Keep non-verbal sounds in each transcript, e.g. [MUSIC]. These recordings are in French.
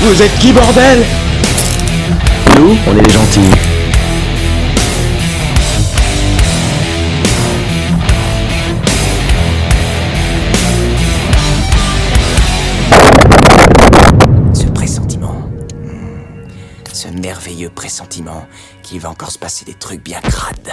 Vous êtes qui, bordel? Nous, on est les gentils. Ce pressentiment. Ce merveilleux pressentiment qu'il va encore se passer des trucs bien crades.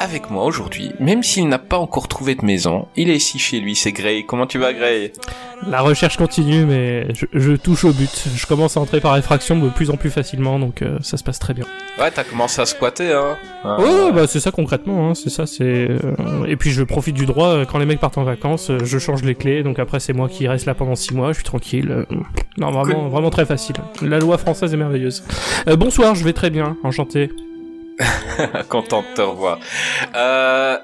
Avec moi aujourd'hui, même s'il n'a pas encore trouvé de maison, il est ici chez lui, c'est Gray. Comment tu vas Gray? La recherche continue, mais je, je touche au but. Je commence à entrer par effraction de plus en plus facilement, donc euh, ça se passe très bien. Ouais, t'as commencé à squatter, hein Ah, Ouais, ouais, bah c'est ça concrètement, hein, c'est ça, c'est... euh, Et puis je profite du droit, euh, quand les mecs partent en vacances, euh, je change les clés, donc après c'est moi qui reste là pendant 6 mois, je suis tranquille. Non, vraiment, vraiment très facile. La loi française est merveilleuse. Euh, bonsoir, je vais très bien, enchanté. [LAUGHS] Content de te revoir. Euh...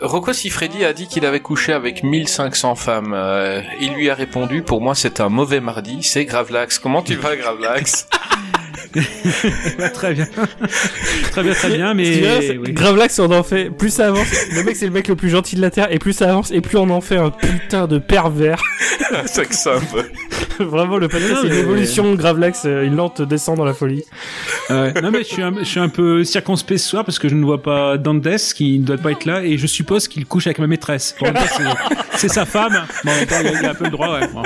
Rocco Siffredi a dit qu'il avait couché avec 1500 femmes. Euh, il lui a répondu, pour moi c'est un mauvais mardi, c'est Gravelax. Comment tu vas Gravelax? [LAUGHS] [LAUGHS] Très bien. très bien, très bien, mais... c'est- oui. Gravelax, on en fait, plus ça avance, le mec c'est le mec le plus gentil de la Terre, et plus ça avance, et plus on en fait un putain de pervers. [LAUGHS] C'est que ça, un peu. [LAUGHS] Vraiment, le podcast, c'est une mais- évolution de Gravelax, euh, une lente descend dans la folie. Ouais. Non, mais je suis, un, je suis un peu circonspect ce soir parce que je ne vois pas Dandes qui ne doit pas être là et je suppose qu'il couche avec ma maîtresse. Bon, c'est- c'est sa femme. Bon, en même temps, il a- il a un peu le droit, ouais. Bon.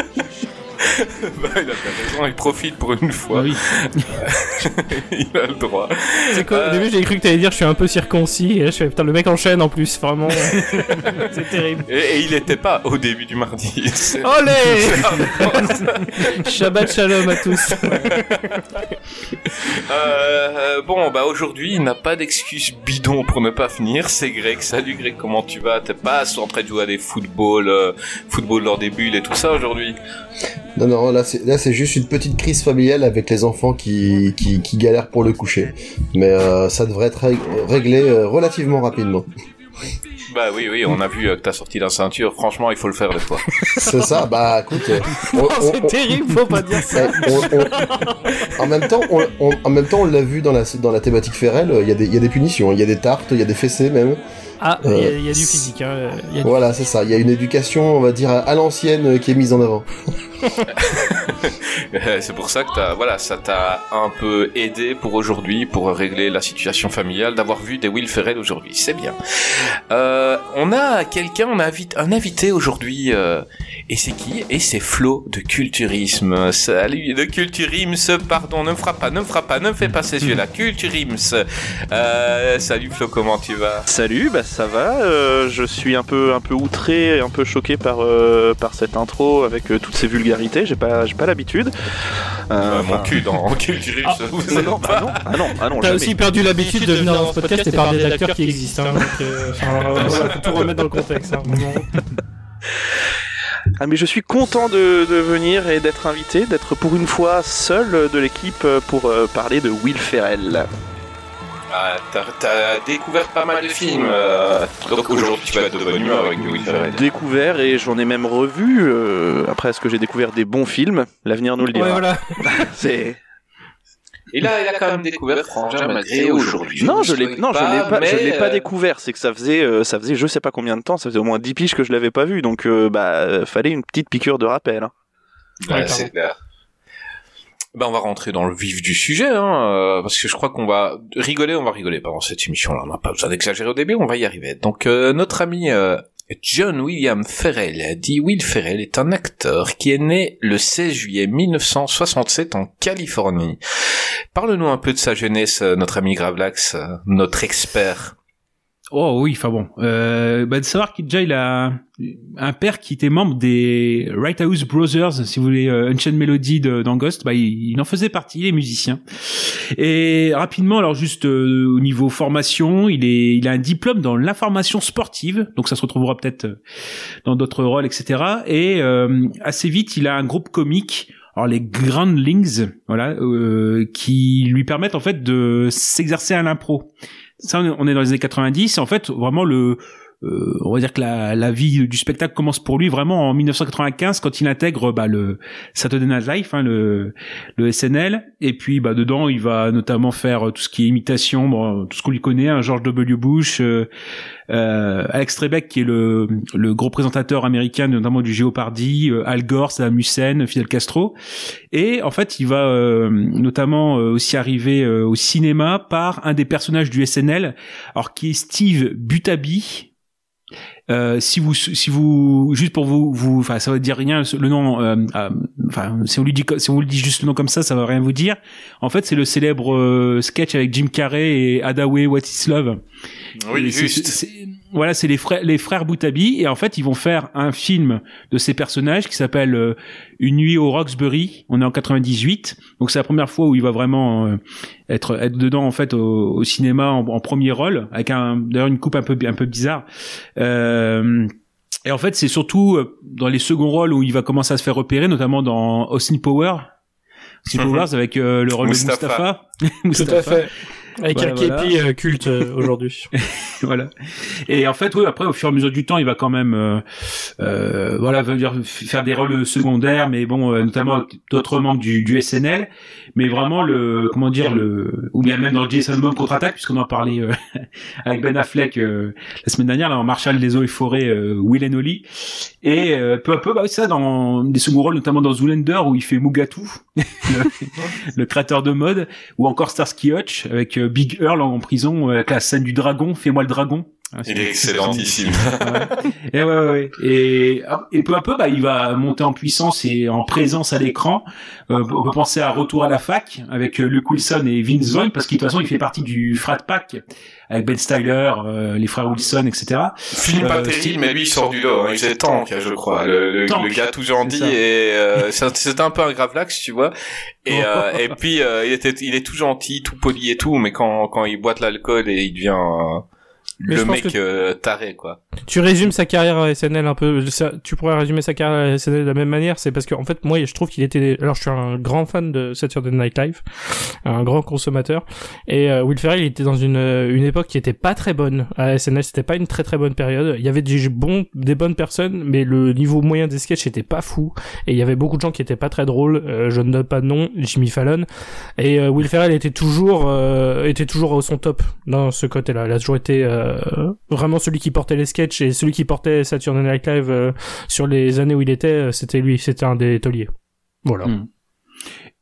[LAUGHS] Bah, il a raison, il profite pour une Bah fois. oui. [LAUGHS] il a le droit. C'est quoi Euh. Au début, j'ai cru que t'allais dire je suis un peu circoncis, et là, je fais putain, le mec enchaîne en plus, vraiment. [LAUGHS] c'est terrible. Et, et il était pas au début du mardi. Olé Shabbat shalom à tous. Euh, bon, bah aujourd'hui, il n'a pas d'excuse bidon pour ne pas venir. C'est Greg. Salut Greg, comment tu vas? T'es pas en train de jouer à des football, euh, football lors des bulles et tout ça aujourd'hui? Non, non, là c'est, là c'est juste une petite crise familiale avec les enfants qui, qui, qui galèrent pour le coucher. Mais euh, ça devrait être rég- réglé euh, relativement rapidement. Bah oui, oui, on a vu euh, que t'as sorti la ceinture. Franchement, il faut le faire des fois. [LAUGHS] C'est ça, bah écoute. c'est terrible, faut pas dire ça. eh, on- on- en même temps, on, on- en même temps, on l'a vu dans la, dans la thématique Ferrel, il y, a des- il y a des punitions, il y a des tartes, il y a des fessées même. Ah, il y, a- Euh, il y a du physique, hein. il y a du- Voilà, c'est ça. Il y a une éducation, on va dire, à, l'ancienne qui est mise en avant. [LAUGHS] C'est pour ça que t'as, voilà, ça t'a un peu aidé pour aujourd'hui, pour régler la situation familiale, d'avoir vu des Will Ferrell aujourd'hui. C'est bien. Euh, on a quelqu'un, on a un invité aujourd'hui, euh, et c'est qui? Et c'est Flo de Culturisme. Salut, de Culturisme, pardon, ne me frappe pas, ne me frappe pas, ne me fais pas ces yeux-là. [LAUGHS] Culturisme. Euh, salut Flo, comment tu vas? Salut, bah ça va. euh, je suis un peu un peu outré, un peu choqué par euh, par cette intro avec euh, toutes ces vulgarités. J'ai pas j'ai pas l'habitude. Euh, Euh, Mon cul dans Culturisme, [LAUGHS] Ah, vous non, êtes non, pas- bah non, ah non, ah non, T'as aussi perdu l'habitude de venir dans ce podcast et parler des acteurs qui existent. Hein, donc, euh, enfin, [LAUGHS] voilà, [LAUGHS] faut tout remettre dans le contexte. Hein. Ah mais je suis content de, de venir et d'être invité, d'être pour une fois seul de l'équipe pour euh, parler de Will Ferrell. Ah, t'as, découvert pas mal de films, euh, donc aujourd'hui tu vas être de bonne humeur avec Will Ferrell. Découvert et j'en ai même revu. euh, après, est-ce que j'ai découvert des bons films? L'avenir nous le dira. Ouais, voilà. [LAUGHS] C'est Et là, il a quand même découvert Frangin malgré aujourd'hui. Non, je l'ai, non, je l'ai pas, je l'ai pas euh, découvert. C'est que ça faisait, euh, ça faisait, je sais pas combien de temps, ça faisait au moins 10 piges que je l'avais pas vu, donc bah, fallait une petite piqûre de rappel. hein. ouais, Ouais, c'est clair. Ben on va rentrer dans le vif du sujet, hein, euh, parce que je crois qu'on va rigoler, on va rigoler pendant cette émission-là. On n'a pas besoin d'exagérer au début, on va y arriver. Donc euh, notre ami euh, John William Ferrell, dit Will Ferrell, est un acteur qui est né le 16 juillet 1967 en Californie. Parle-nous un peu de sa jeunesse, notre ami Gravelax, notre expert. Oh oui, enfin bon. Euh, bah, de savoir qu'il déjà il a un père qui était membre des Right House Brothers, si vous voulez, euh, Unchained Melody de, Ghost, bah, il, en faisait partie, il est musicien. Et rapidement, alors juste euh, au niveau formation, il est, il a un diplôme dans l'information sportive, donc ça se retrouvera peut-être euh, dans d'autres rôles, etc. Et euh, assez vite, il a un groupe comique. Alors les Groundlings, voilà, qui lui permettent en fait de s'exercer à l'impro. Ça, on est- dans les années 90. Et en fait, vraiment le, euh, on va dire que la, la vie du spectacle commence pour lui vraiment en 1995 quand il intègre bah, le Saturday Night Live, hein, le, le SNL. Et puis bah, dedans, il va notamment faire euh, tout ce qui est imitation, bon, tout ce qu'on lui connaît, hein, George W. Bush, euh, euh, Alex Trebek qui est le, le gros présentateur américain notamment du Géopardy, euh, Al Gore, Saddam Hussein, Fidel Castro. Et en fait, il va notamment aussi arriver au cinéma par un des personnages du SNL, alors qui est Steve Butaby. Euh, si vous si vous juste pour vous vous enfin ça va dire rien le nom euh, euh, enfin si on lui dit si on lui dit juste le nom comme ça ça va rien vous dire. En fait c'est le célèbre euh, sketch avec Jim Carrey et Adaway What Is Love Oui, et c'est- juste. voilà, c'est les frères, les frères Boutabi, et en fait, ils vont faire un film de ces personnages qui s'appelle euh, Une nuit au Roxbury. On est en 98, donc c'est la première fois où il va vraiment euh, être être dedans en fait au, au cinéma en, en premier rôle, avec un d'ailleurs une coupe un peu un peu bizarre. Euh, et en fait, c'est surtout dans les seconds rôles où il va commencer à se faire repérer, notamment dans Austin Power. Austin. [LAUGHS] Powers avec euh, le rôle Mustapha. de Mustapha. [LAUGHS] Tout à fait. Avec Voilà, un voilà. képi euh, culte euh, [LAUGHS] aujourd'hui. [LAUGHS] voilà. Et en fait, oui, après, au fur et à mesure du temps, il va quand même, euh, euh, voilà, veut dire faire des rôles secondaires, mais bon, notamment d'autres membres du, du SNL, mais vraiment le, comment dire, le, ou bien même dans Jason Bourne contre-attaque, puisqu'on en parlait euh, [LAUGHS] avec Ben Affleck euh, la semaine dernière, là, en Marshall des eaux et forêts, euh, Will and Ollie, et euh, peu à peu, bah oui, ça, dans des seconds rôles, notamment dans Zoolander, où il fait Mugatu, [LAUGHS] le, le créateur de mode, ou encore Starsky Hutch avec euh, Big Earl en, en prison, euh, avec la scène du dragon, fais-moi le dragon. Ah, Il c'est- est excellentissime. [LAUGHS] et ouais, ouais, ouais. Et, et peu à peu, bah, il va monter en puissance et en présence à l'écran. Euh, on peut penser à Retour à la fac avec euh, Luke Wilson et Vince Vaughn parce qu'il de toute façon il fait partie du frat pack avec Ben Styler, euh, les frères Wilson, etc. Film pas Euh, terrible, Steve- mais lui il sort du lot. Hein. Il faisait Tank, je crois. Le, le, le gars tout gentil et euh, c'est- c'était un peu un grave lax, tu vois. Et, [LAUGHS] euh, et puis euh, il était, il est tout gentil, tout poli et tout, mais quand quand il boite l'alcool et il devient euh, le mec que- euh, taré quoi. Tu résumes sa carrière à SNL un peu. tu pourrais résumer sa carrière à SNL de la même manière. C'est parce que en fait, moi, je trouve qu'il était. Alors, je suis un grand fan de Saturday Night Live, un grand consommateur. Et euh, Will Ferrell, il était dans une une époque qui était pas très bonne à SNL. C'était pas une très très bonne période. Il y avait des bons, des bonnes personnes, mais le niveau moyen des sketchs était pas fou. Et il y avait beaucoup de gens qui étaient pas très drôles. Euh, je ne donne pas de nom. Jimmy Fallon. Et euh, Will Ferrell était toujours euh, était toujours au son top dans ce côté-là. Il a toujours été euh, vraiment celui qui portait les sketchs et celui qui portait Saturday Night Live euh, sur les années où il était, euh, c'était lui, c'était un des tauliers. Voilà. Mm.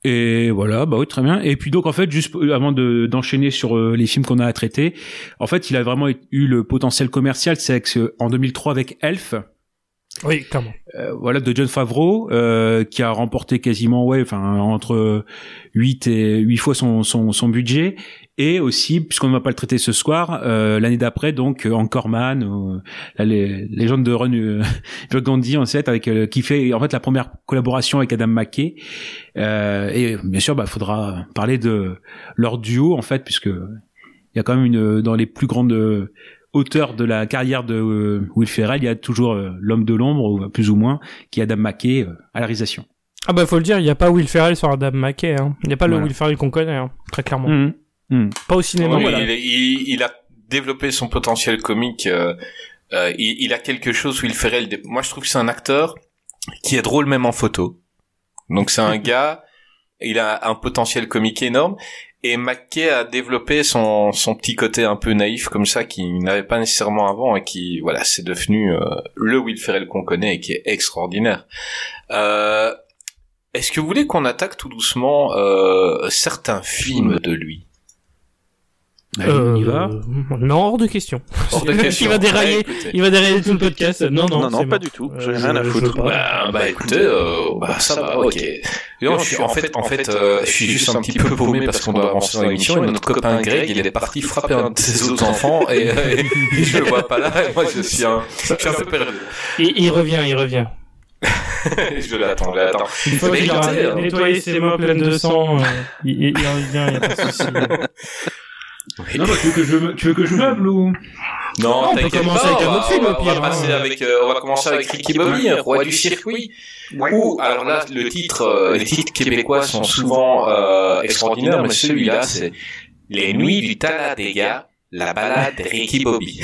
Et voilà, bah oui, très bien. Et puis donc en fait, juste euh, avant de d'enchaîner sur euh, les films qu'on a à traiter, en fait, il a vraiment eu le potentiel commercial. C'est en 2003 avec Elf, Oui, clairement. euh, voilà de John Favreau euh, qui a remporté quasiment ouais enfin entre 8 et 8 fois son son, son budget et aussi puisqu'on ne va pas le traiter ce soir euh, l'année d'après donc euh, Anchorman euh, la lé- légende de Ron euh, [LAUGHS] Burgundy en fait avec euh, qui fait en fait la première collaboration avec Adam McKay euh, et bien sûr bah faudra parler de leur duo en fait puisque il y a quand même une dans les plus grandes euh, auteurs de la carrière de euh, Will Ferrell, il y a toujours euh, l'homme de l'ombre, ou plus ou moins, qui est Adam McKay euh, à la réalisation. Ah bah faut le dire, il y a pas Will Ferrell sur Adam McKay. Hein. Il y a pas Voilà. le Will Ferrell qu'on connaît, hein, très clairement. Mhm. Mhm. Pas au cinéma. Oui, voilà. il, est- il, il a développé son potentiel comique. euh, euh, il, il a quelque chose où il ferait le. dé- Moi, je trouve que c'est un acteur qui est drôle même en photo. Donc c'est un [LAUGHS] gars, il a un potentiel comique énorme. Et McKay a développé son, son petit côté un peu naïf comme ça qu'il n'avait pas nécessairement avant et qui voilà c'est devenu euh, le Will Ferrell qu'on connaît et qui est extraordinaire. Euh, est-ce que vous voulez qu'on attaque tout doucement euh, certains films de lui? Allez, on y Euh, va. Non, hors de question. Hors de question. [LAUGHS] il va dérailler, Ouais, il va dérailler tout le podcast. Non, non, Non, non, pas mort. du tout. Euh, J'ai je- rien à foutre. pas. Bah, bah écoutez, euh, bah ça va, ok. Non, je suis, en fait, en fait, euh, je suis juste un petit peu paumé parce qu'on doit avancer dans l'émission et notre copain Greg, il est parti frapper un de ses autres enfants et, euh, et [LAUGHS] je le vois pas là et moi je [LAUGHS] suis un, je suis un peu perdu. Il, il revient, il revient. je l'attends, je l'attends. Une fois Mais qu'il aura écoutez, euh, nettoyé ses mains pleines de sang, euh, il, il, il revient, il y a pas de souci. Non, bah, tu veux que je, me- tu veux que je meuble ou? Non, on peut commencer pas, avec un autre film, on va- au pire, On va passer hein. avec, euh, on va commencer avec Ricky Bobby, roi du circuit. Ou alors là, le titre, euh, les titres québécois sont souvent euh, extraordinaires, mais celui-là, c'est Les Nuits du Talladega, la balade de Ricky Bobby.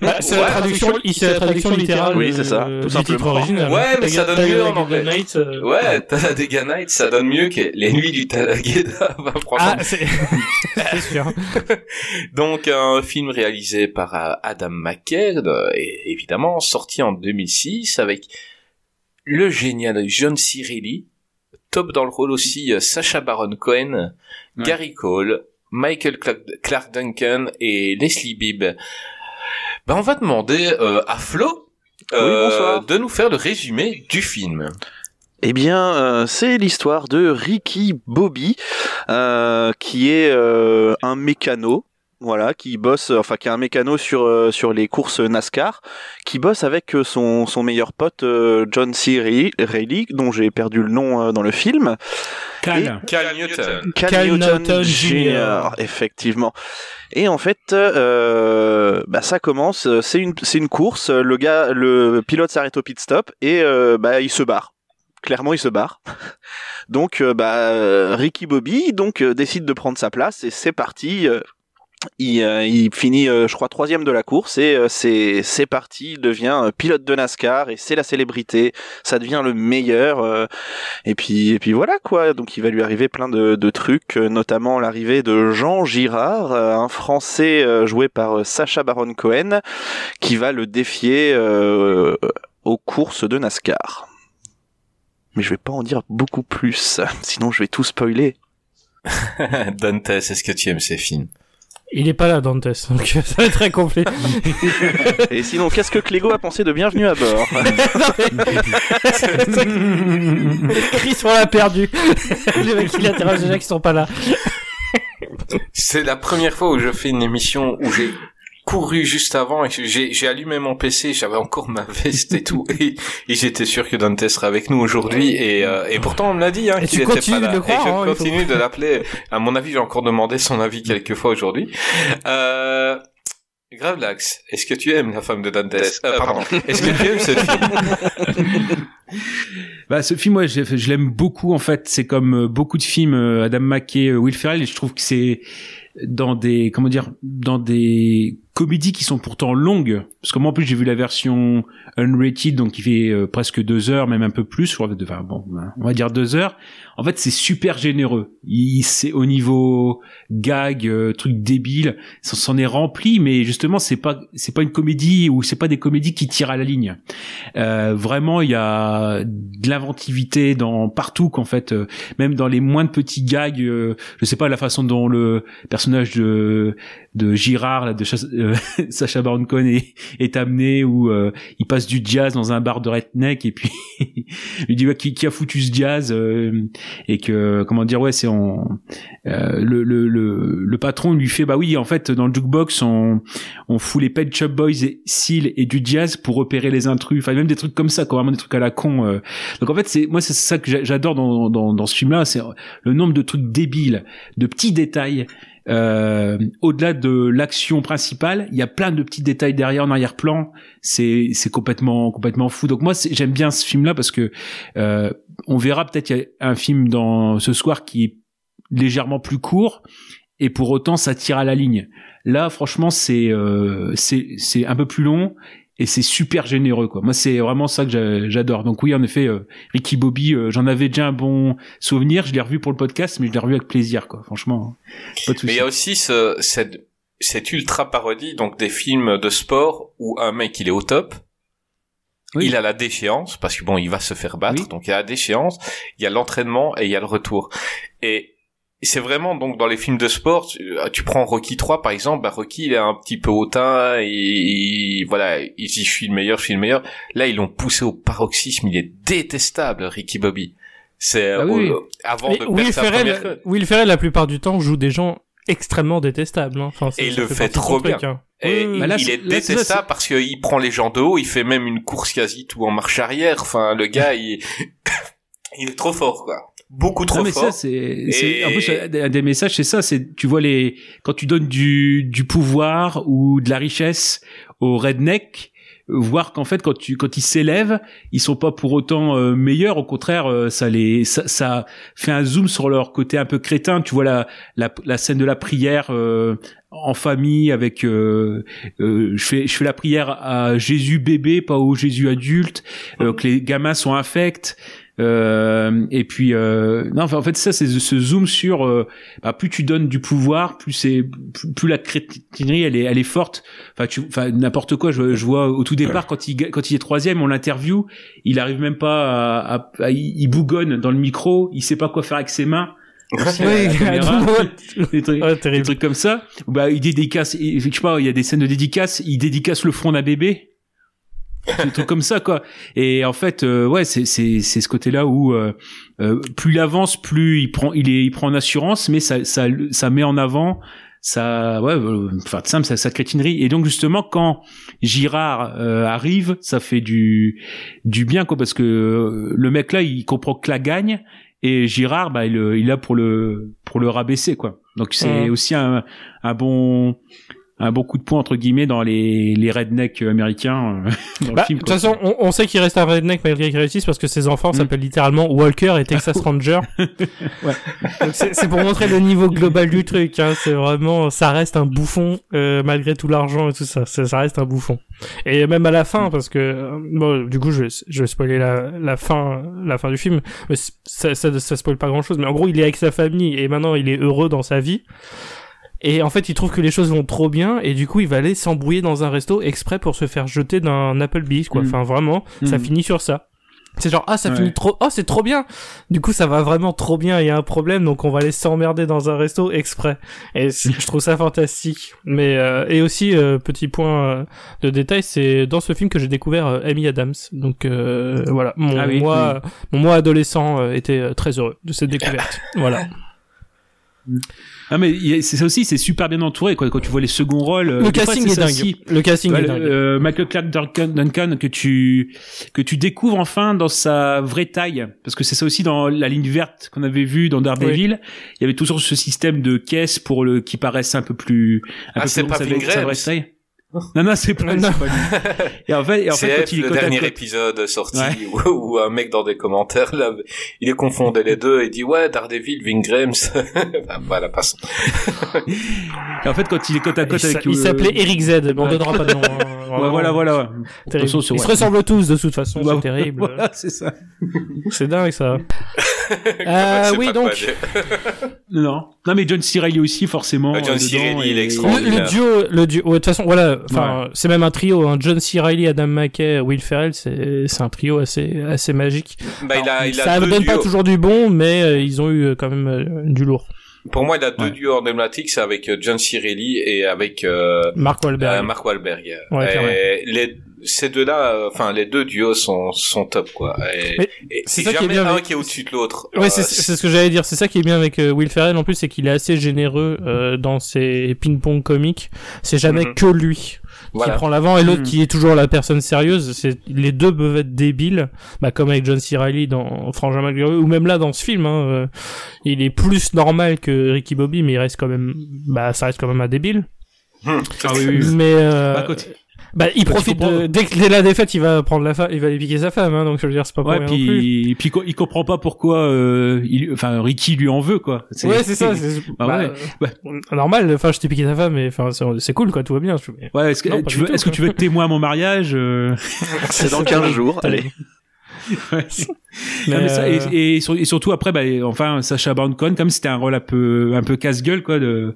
Bah, c'est la traduction, c'est la traduction littérale. Oui, c'est ça, euh, tout du titre simplement. original. Ouais, mais ça donne mieux en anglais. Euh, Ouais, Talladega Night, ça donne mieux que Les Nuits du Talladega. [LAUGHS] Bah, franchement. Ah, c'est [LAUGHS] c'est sûr. [LAUGHS] Donc un film réalisé par euh, Adam McKay, et évidemment sorti en 2006 avec le génial John C. Reilly, top dans le rôle aussi Sacha Baron Cohen. Gary Cole, Michael Clark, Duncan et Leslie Bibb. Ben on va demander euh, à Flo euh, bonsoir. de nous faire le résumé du film. Eh bien, euh, c'est l'histoire de Ricky Bobby, euh, qui est euh, un mécano, voilà, qui bosse, enfin qui est un mécano sur euh, sur les courses NASCAR, qui bosse avec euh, son son meilleur pote euh, John C. Reilly, dont j'ai perdu le nom euh, dans le film, Cal. Cal Newton. Cal, Cal Newton, Newton Jr. Effectivement. Et en fait, euh, bah ça commence, euh, c'est une c'est une course. Le gars, le pilote s'arrête au pit stop et euh, bah il se barre. Clairement, il se barre. [LAUGHS] Donc, euh, bah euh, Ricky Bobby donc euh, décide de prendre sa place et c'est parti. euh, il, euh, il finit, euh, je crois, troisième de la course et euh, c'est parti. Il devient pilote de NASCAR et c'est la célébrité. Ça devient le meilleur. et puis et puis voilà quoi. Donc il va lui arriver plein de, trucs, notamment l'arrivée de Jean Girard, un Français joué par Sacha Baron Cohen, qui va le défier aux courses de NASCAR. Mais je vais pas en dire beaucoup plus, [LAUGHS] sinon je vais tout spoiler. [LAUGHS] Dantes, est-ce que tu aimes ces films Il est pas là, Dantes, donc [LAUGHS] ça va être très complet. Et sinon, qu'est-ce que Clégo a pensé de Bienvenue à bord [LAUGHS] [LAUGHS] Chris, on l'a perdu. Les mecs qui l'interrogent déjà qui sont pas là. C'est la première fois où je fais une émission où j'ai couru juste avant et j'ai j'ai allumé mon PC, j'avais encore ma veste et tout. Et, et j'étais sûr que Dante serait avec nous aujourd'hui. Et, euh, et pourtant on me l'a dit hein, Et qu'il tu était continues pas de là. le croire, et je hein, faut- continue de l'appeler. À mon avis, j'ai encore demandé son avis quelques fois aujourd'hui. Euh, Gravelax, est-ce que tu aimes la femme de Dante? Euh, Pardon, est-ce que tu aimes ce film [LAUGHS] Bah, ce film, ouais, je, je l'aime beaucoup en fait. C'est comme euh, beaucoup de films euh, Adam McKay, euh, Will Ferrell, et je trouve que c'est dans des comment dire, dans des comédies qui sont pourtant longues. Parce que moi en plus j'ai vu la version unrated, donc qui fait euh, presque deux heures, même un peu plus. Enfin bon, on va dire deux heures. En fait, c'est super généreux. Il, c'est au niveau gag, euh, truc débile, s'en est rempli, mais justement c'est pas c'est pas une comédie ou c'est pas des comédies qui tirent à la ligne. Euh, vraiment, il y a de l'inventivité dans partout qu'en fait, euh, même dans les moins de petits gags. euh, je sais pas la façon dont le personnage de de Girard, de euh, [LAUGHS] Sacha Baron Cohen est, amené où euh, il passe du jazz dans un bar de redneck et puis [LAUGHS] il dit ouais, qui, a foutu ce jazz euh, et que comment dire ouais c'est en le, le, le, patron lui fait bah oui en fait dans le jukebox on on fout les Pet Shop Boys et Seal et du jazz pour repérer les intrus enfin même des trucs comme ça quoi vraiment des trucs à la con donc en fait c'est moi c'est ça que j'a- j'adore dans, dans dans ce film là c'est le nombre de trucs débiles de petits détails euh, au-delà de l'action principale, il y a plein de petits détails derrière en arrière-plan. C'est c'est complètement complètement fou. Donc moi j'aime bien ce film-là parce que euh, on verra peut-être il y a un film dans ce soir qui est légèrement plus court et pour autant ça tire à la ligne. Là franchement c'est euh, c'est c'est un peu plus long et c'est super généreux quoi. Moi c'est vraiment ça que j'a- j'adore. Donc oui en effet euh, Ricky Bobby euh, j'en avais déjà un bon souvenir, je l'ai revu pour le podcast mais je l'ai revu avec plaisir quoi. Franchement pas de Mais souci. il y a aussi ce, cette, cette ultra parodie donc des films de sport où un mec il est au top Oui. il a la déchéance parce que bon, il va se faire battre, Oui. donc il y a la déchéance, il y a l'entraînement et il y a le retour. Et c'est vraiment donc dans les films de sport, tu, tu prends Rocky 3 par exemple, bah Rocky il est un petit peu hautain, et, il- voilà, il dit je suis le meilleur, je suis le meilleur. Là ils l'ont poussé au paroxysme, il est détestable Ricky Bobby. C'est Ah euh, oui, au- avant Mais de Will Ferrell, première. Will Ferrell, la plupart du temps, joue des gens extrêmement détestables. hein. Enfin, Et il le fait trop truc, bien. hein. Et Oui, oui, il, Bah là, il est ça, détestable parce qu'il prend les gens de haut, il fait même une course quasi tout en marche arrière. Enfin, le gars, il, [LAUGHS] il est trop fort, quoi. Beaucoup trop non, mais fort. ça, c'est, c'est- en plus, Et- un des- messages, c'est ça, c'est, tu vois les, quand tu donnes du, du pouvoir ou de la richesse aux rednecks, voir qu'en fait, quand tu, quand ils s'élèvent, ils sont pas pour autant euh, meilleurs. Au contraire, euh, ça les, ça, ça fait un zoom sur leur côté un peu crétin. Tu vois la, la, la scène de la prière euh, en famille avec, euh, euh, je fais, je fais la prière à Jésus bébé, pas au Jésus adulte. euh, que les gamins sont infects. Euh, et puis euh, non, enfin, en fait ça c'est ce zoom sur euh, bah, plus tu donnes du pouvoir, plus c'est plus, plus la crétinerie elle est elle est forte. Enfin tu enfin n'importe quoi. Je, je vois au tout départ quand il quand il est troisième, on l'interview, il arrive même pas à, à- à- il bougonne dans le micro, il sait pas quoi faire avec ses mains. Oui, caméra. ouais, [LAUGHS] des, trucs, ouais, des trucs comme ça. Bah il dédicace, il- je sais pas, il y a des scènes de dédicace, il dédicace le front d'un bébé des trucs comme ça quoi. Et en fait euh, ouais c'est c'est c'est ce côté là où euh, euh, plus il avance plus il prend il est il prend en assurance mais ça ça ça met en avant ça ouais euh, enfin simple ça sa crétinerie. Et donc justement quand Girard euh, arrive ça fait du du bien quoi parce que euh, le mec là il comprend que la gagne et Girard bah il il là pour le pour le rabaisser quoi. Donc c'est aussi un un bon un bon coup de poing entre guillemets dans les les rednecks américains euh, [LAUGHS] dans le Bah, film de toute façon, on, on sait qu'il reste un redneck malgré qu'il réussisse parce que ses enfants Mm. s'appellent littéralement Walker et Texas [LAUGHS] Ranger. [LAUGHS] Donc c'est pour montrer le niveau global du truc. Hein. C'est vraiment, ça reste un bouffon euh, malgré tout l'argent et tout ça. Ça ça reste un bouffon. Et même à la fin, parce que euh, bon, du coup, je, vais- je vais spoiler la, la fin, la fin du film. Mais ça, ça, ça spoil pas grand chose. Mais en gros, il est avec sa famille et maintenant il est heureux dans sa vie. Et en fait, il trouve que les choses vont trop bien et du coup, il va aller s'embrouiller dans un resto exprès pour se faire jeter d'un Applebee's, quoi. Mm. Enfin, vraiment, ça Mm. finit sur ça. C'est genre, ah, ça Ouais. finit trop, oh, c'est trop bien! Du coup, ça va vraiment trop bien, il y a un problème, donc on va aller s'emmerder dans un resto exprès. Et c'est- je trouve ça fantastique. Mais, euh, et aussi, euh, petit point euh, de détail, c'est dans ce film que j'ai découvert euh, Amy Adams. Donc, euh, voilà. Mon, Ah oui, moi, mon moi adolescent était très heureux de cette [LAUGHS] découverte. voilà. Ah mais c'est ça aussi, c'est super bien entouré quoi. Quand tu vois les seconds rôles, euh, Le casting est ça dingue. aussi. Le casting est dingue. euh, Michael Clark Duncan, Duncan que tu que tu découvres enfin dans sa vraie taille parce que c'est ça aussi dans la ligne verte qu'on avait vu dans Daredevil il y avait toujours ce système de caisse pour le qui paraissait un peu plus un Ah, peu c'est plus pas sa- Non non c'est pas, [LAUGHS] Non. c'est pas lui. et en fait et en fait C'est quand il est le dernier côte- épisode sorti Ouais. [LAUGHS] où, où un mec dans des commentaires là, il est confondé les deux et dit ouais Daredevil, Vin Grahams. [LAUGHS] Enfin, voilà passons. et en fait quand il est côte à Il côte s'a- avec il euh, s'appelait Eric Z, mais on ouais. donnera pas de nom. hein. ouais, voilà voilà Ils se ressemblent tous de toute façon, Bah, c'est terrible. voilà c'est ça C'est dingue ça. Euh, oui, pas donc- [LAUGHS] non non mais John C. Reilly aussi forcément Euh, John euh, C. dedans, Reilly, il est extraordinaire. Le, le duo, le duo, ouais, de toute façon, voilà, enfin, c'est même un trio, hein. John C. Reilly, Adam McKay, Will Ferrell, c'est, c'est un trio assez, assez magique. Bah, il a, il a ça ne donne pas duos. toujours du bon, mais euh, ils ont eu euh, quand même euh, du lourd. Pour moi, il a deux Ouais. duos emblématiques, c'est avec euh, John C. Reilly et avec euh, Mark Wahlberg. euh, Mark Wahlberg. Ouais, et les, ces deux-là, euh, enfin les deux duos sont, sont top quoi. C'est ça qui est jamais bien un avec- qui est au-dessus de l'autre. Ouais, Euh, c'est, ce que j'allais dire. C'est ça qui est bien avec Will Ferrell en plus, c'est qu'il est assez généreux euh, dans ses ping-pong comiques. C'est jamais Mhm. que lui voilà. qui prend l'avant et l'autre Mhm. qui est toujours la personne sérieuse. C'est les deux peuvent être débiles, bah comme avec John C. Reilly dans Frangin malgré eux, ou même là dans ce film. Hein, euh, il est plus normal que Ricky Bobby, mais il reste quand même, bah ça reste quand même un débile. Hum, ah oui oui, oui. Mais euh, Bah, bah il Bah, profite de, dès que dès la défaite, il va prendre la femme, il va aller piquer sa femme. Hein, donc je veux dire, c'est pas pour Ouais, rien non plus. puis, puis co- il comprend pas pourquoi, euh, il, enfin, Ricky lui en veut, quoi. Ouais, c'est ça. [LAUGHS] C'est, Bah bah, ouais, euh, Normal. Enfin, je t'ai piqué ta femme, mais enfin, c'est, c'est cool, quoi. Tout va bien. je- Ouais, est-ce que, Non, pas tu veux, tout, est-ce que tu veux être témoin à mon mariage, euh... [LAUGHS] C'est dans 15 jours. Allez. [LAUGHS] Ouais. Mais, Non, mais ça, et, et, sur- et surtout après, bah, enfin, Sacha Baron Cohen, comme c'était un rôle un peu, un peu casse-gueule, quoi, de,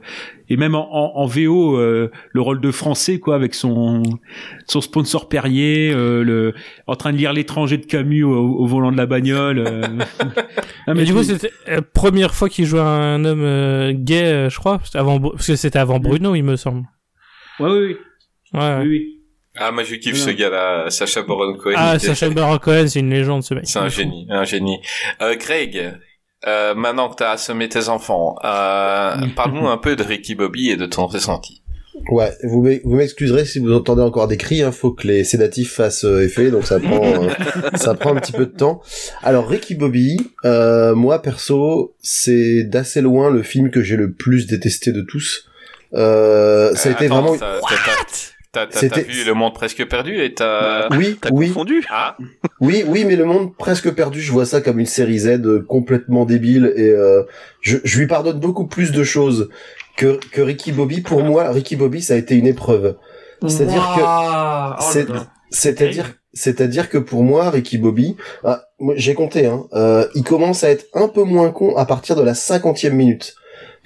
et même en, en, en VO, euh, le rôle de français, quoi, avec son, son sponsor Perrier, euh, le, en train de lire l'étranger de Camus au, au volant de la bagnole. euh. [LAUGHS] Non, mais du coup, c'était la première fois qu'il jouait un homme gay, je crois. Avant, parce que c'était avant Bruno, il me semble. ouais, oui, oui, Ouais. ouais. oui, oui. Ah, moi je kiffe ce gars-là, Sacha Baron Cohen. Ah, Sacha Baron Cohen, c'est une légende, ce mec. C'est un génie, un génie. Euh, Greg, euh, maintenant que t'as assommé tes enfants, euh, [LAUGHS] parle-nous un peu de Ricky Bobby et de ton ressenti. Ouais, vous m'ex- vous m'excuserez si vous entendez encore des cris, hein, faut que les sédatifs fassent euh, effet, donc ça prend euh, [LAUGHS] ça prend un petit peu de temps. Alors Ricky Bobby, euh, moi perso, c'est d'assez loin le film que j'ai le plus détesté de tous. Euh, ça a Euh, été attends, vraiment t'as- t'as- t'as- vu Le Monde Presque Perdu et t'as... oui, T'as oui, confondu Ah, oui, oui, mais le monde presque perdu, je vois ça comme une série Z euh, complètement débile et euh, je, je lui pardonne beaucoup plus de choses que que Ricky Bobby. Pour moi, Ricky Bobby, ça a été une épreuve. C'est-à-dire que Oh. C'est-à-dire, c'est-à-dire que pour moi, Ricky Bobby, ah, j'ai compté, hein, euh, il commence à être un peu moins con à partir de la cinquantième minute.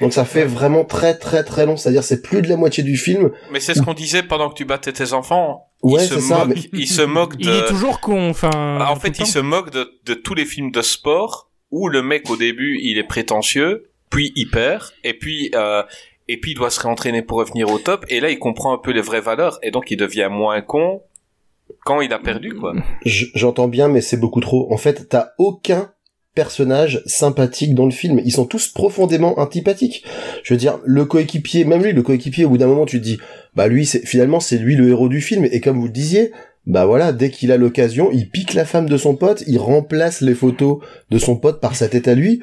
Donc ça fait vraiment très très très long. C'est-à-dire c'est plus de la moitié du film. mais c'est ce qu'on disait pendant que tu battais tes enfants. Ouais, il se c'est ça, moque, il se moque de... Il est toujours con, enfin. Ah, en fait, il se moque de, de tous les films de sport où le mec au début il est prétentieux, puis il perd, et puis euh, et puis il doit se réentraîner pour revenir au top. Et là, il comprend un peu les vraies valeurs, et donc il devient moins con quand il a perdu, quoi. J'entends bien, mais c'est beaucoup trop. En fait, t'as aucun personnage sympathique dans le film. Ils sont tous profondément antipathiques. Je veux dire, le coéquipier, même lui, le coéquipier, au bout d'un moment, tu te dis, bah lui, c'est finalement c'est lui le héros du film. Et comme vous le disiez, bah voilà, dès qu'il a l'occasion, il pique la femme de son pote, il remplace les photos de son pote par sa tête à lui.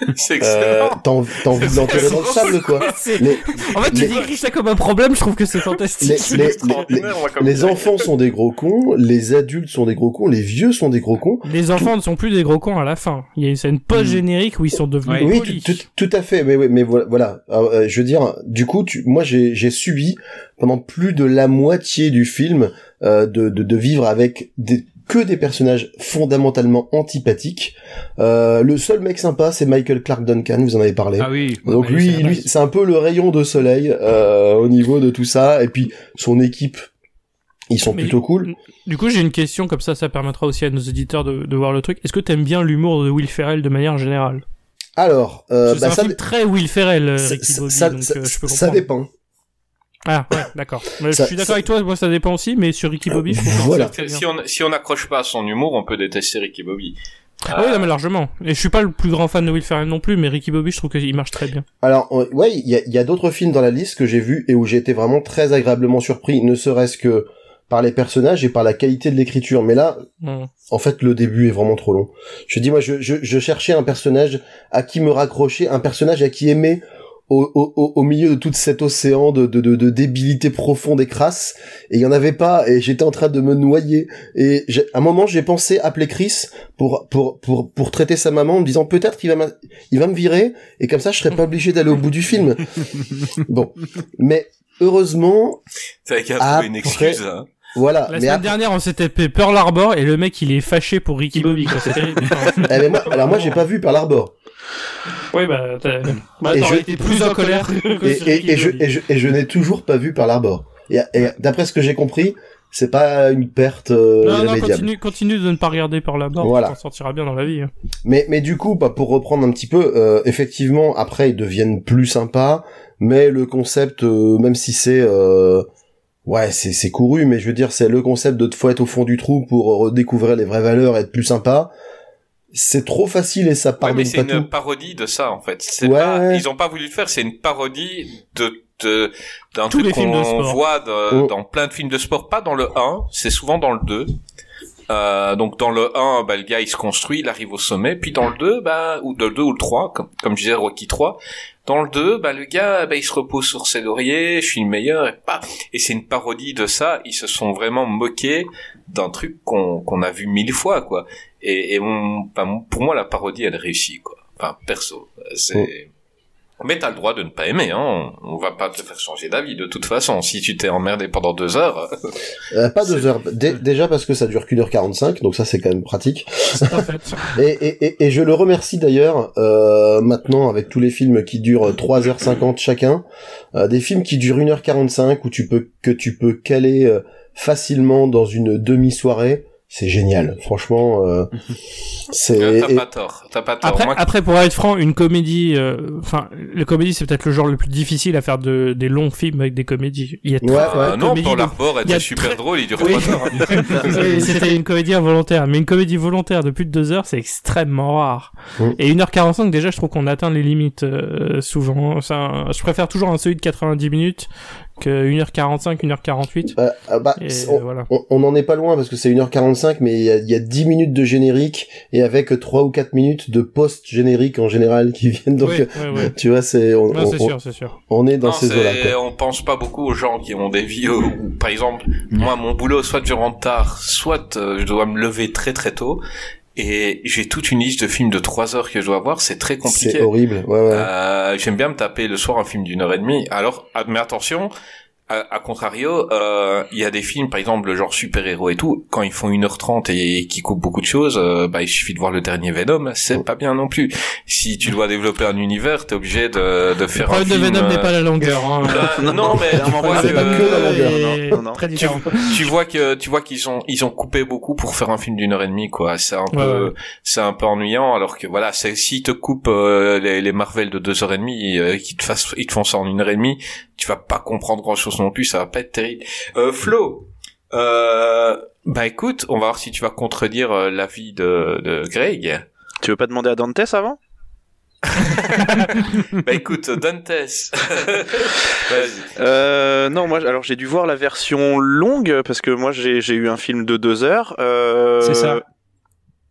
[LAUGHS] C'est Euh, excellent. t'as envie, t'as envie de l'enterrer dans le sable, quoi. [LAUGHS] Les, En fait, tu les- décris ça comme un problème, je trouve que c'est fantastique. les, enfants sont des gros cons, les adultes sont des gros cons, les vieux sont des gros cons. Les enfants ne sont plus des gros cons à la fin. Il y a une scène post-générique où ils sont devenus Ouais. Oui, polis. tout, tout, tout à fait. Mais, oui, mais voilà. Euh, je veux dire, du coup, tu, moi, j'ai j'ai subi pendant plus de la moitié du film euh, de, de, de vivre avec des, que des personnages fondamentalement antipathiques. Euh, le seul mec sympa, c'est Michael Clark Duncan. Vous en avez parlé. Ah oui. Donc lui, c'est- lui, c'est un peu le rayon de soleil euh, au niveau de tout ça. Et puis son équipe, ils sont Mais- plutôt cool. Du coup, j'ai une question comme ça, ça permettra aussi à nos éditeurs de, de voir le truc. Est-ce que t'aimes bien l'humour de Will Ferrell de manière générale? Alors, euh, bah, C'est un ça, film très Will Ferrell, euh, ça, Ricky ça, Bobby, ça- donc ça- euh, je peux ça comprendre. dépend. Ah ouais, d'accord. Mais Ça- je suis d'accord avec toi, moi ça dépend aussi, mais sur Ricky Bobby, je [LAUGHS] trouve que Voilà. bien. Si on si on n'accroche pas à son humour, on peut détester Ricky Bobby. Ah oui, non, mais largement. Et je suis pas le plus grand fan de Will Ferrell non plus, mais Ricky Bobby, je trouve qu'il marche très bien. Alors, euh, ouais, il y a, il y a d'autres films dans la liste que j'ai vus et où j'ai été vraiment très agréablement surpris, ne serait-ce que par les personnages et par la qualité de l'écriture. Mais là, en fait, le début est vraiment trop long. Je dis, moi, je, je, je cherchais un personnage à qui me raccrocher, un personnage à qui aimer au, au, au- au milieu de tout cet océan de, de, de, de débilité profonde et crasse. Et il y en avait pas, et j'étais en train de me noyer. Et j'ai- à un moment, j'ai pensé appeler Chris pour, pour, pour, pour traiter sa maman en me disant peut-être qu'il va, il va me virer, et comme ça, je serais pas obligé d'aller au bout du film. [LAUGHS] bon. Mais, heureusement, T'avais qu'à trouver une excuse. Hein. voilà. La mais semaine après- dernière, on s'était fait Pearl Harbor et le mec, il est fâché pour Ricky Bobby, quoi. [LAUGHS] C'est terrible. Eh ben, moi- alors moi, j'ai pas vu Pearl Harbor. Oui, bah, t'as- bah, t'aurais été plus en colère que et, et, je, et, je, et je n'ai toujours pas vu Pearl Harbor. Et, et d'après ce que j'ai compris, c'est pas une perte euh, Non, non, continue, continue de ne pas regarder Pearl Harbor, Voilà. tu t'en sortiras bien dans la vie. hein. Mais, mais du coup, bah, pour reprendre un petit peu, euh, effectivement, après, ils deviennent plus sympas, mais le concept, euh, même si c'est... Euh, ouais, c'est c'est couru, mais je veux dire, c'est le concept de te faut être au fond du trou pour redécouvrir les vraies valeurs et être plus sympa. C'est trop facile et ça Ouais, pardonne mais c'est pas une tout. parodie de ça en fait. C'est Ouais. pas, ils ont pas voulu le faire. C'est une parodie de de d'un truc les films de qu'on sport. voit de- Oh. dans plein de films de sport. Pas dans le 1, c'est souvent dans le 2. Euh, donc dans le 1, bah, le gars il se construit, il arrive au sommet, puis dans le 2, bah, ou dans le 2 ou le 3, comme, comme je disais Rocky 3, dans le 2, bah, le gars, bah, il se repose sur ses lauriers, je suis le meilleur, et pas. Et c'est une parodie de ça, ils se sont vraiment moqués d'un truc qu'on qu'on a vu mille fois, quoi. Et, et on, enfin, pour moi, la parodie, elle réussit, quoi. Enfin, perso, c'est... Mais t'as le droit de ne pas aimer, hein. On va pas te faire changer d'avis de toute façon. Si tu t'es emmerdé pendant deux heures. [LAUGHS] Euh, pas deux heures. Dé- [LAUGHS] déjà parce que ça dure qu'une heure 45, donc ça c'est quand même pratique. [LAUGHS] et, et, et, et je le remercie d'ailleurs, euh, maintenant avec tous les films qui durent 3h50 chacun, euh, des films qui durent 1h45 où tu peux, que tu peux caler euh, facilement dans une demi-soirée. C'est génial. Franchement, euh, [LAUGHS] c'est... Euh, T'as pas tort. T'as pas tort. Après, Moi, après, pour être franc, une comédie, euh, enfin, le comédie, c'est peut-être le genre le plus difficile à faire de, des longs films avec des comédies. Il y a très Ouais, euh, de non, de- Harbor était super très- drôle, il dure Oui. trois heures. [LAUGHS] C'était une comédie involontaire, mais une comédie volontaire de plus de deux heures, c'est extrêmement rare. Mm. Et 1h45, déjà, je trouve qu'on atteint les limites euh, souvent. C'est un- je préfère toujours un celui de 90 minutes que 1h45, 1h48. Euh, euh, bah, Et c'est- on, voilà. on, on en est pas loin parce que c'est 1h45 mais il y a, il y a 10 minutes de générique et avec 3 ou 4 minutes de post-générique en général qui viennent donc Oui, euh, [LAUGHS] tu vois c'est on, c'est on- sûr, c'est sûr. on est dans Non, ces eaux-là on pense pas beaucoup aux gens qui ont des vies où, où, par exemple, moi, mon boulot, soit je rentre tard, soit euh, je dois me lever très très tôt. Et j'ai toute une liste de films de trois heures que je dois voir, c'est très compliqué. C'est horrible. Ouais ouais. Euh, J'aime bien me taper le soir un film d'une heure et demie. Alors, ah, mais attention, à, à contrario, euh, il y a des films, par exemple, le genre super-héros et tout, quand ils font 1h30 et qui coupent beaucoup de choses, euh, bah, il suffit de voir le dernier Venom, c'est pas bien non plus. Si tu dois développer un univers, t'es obligé de, de Le faire un problème de film... Venom n'est euh, pas la longueur. Hein. [LAUGHS] euh, non, mais tu vois que, C'est pas que la longueur, Et non, non. Très tu, vois que tu vois qu'ils ont ils ont coupé beaucoup pour faire un film d'une heure et demie quoi c'est un Ouais, peu ouais. c'est un peu ennuyant alors que voilà c'est s'ils te coupent euh, les, les Marvel de deux heures et demie euh, qu'ils te fassent ils te font ça en une heure et demie tu vas pas comprendre grand chose non plus ça va pas être terrible euh, Flo euh, bah écoute on va voir si tu vas contredire euh, l'avis de, de Greg Tu veux pas demander à Dantes avant? [LAUGHS] Bah écoute Dantes [LAUGHS] vas-y Euh, non, moi, alors j'ai dû voir la version longue parce que moi j'ai j'ai eu un film de deux heures. Euh, C'est ça.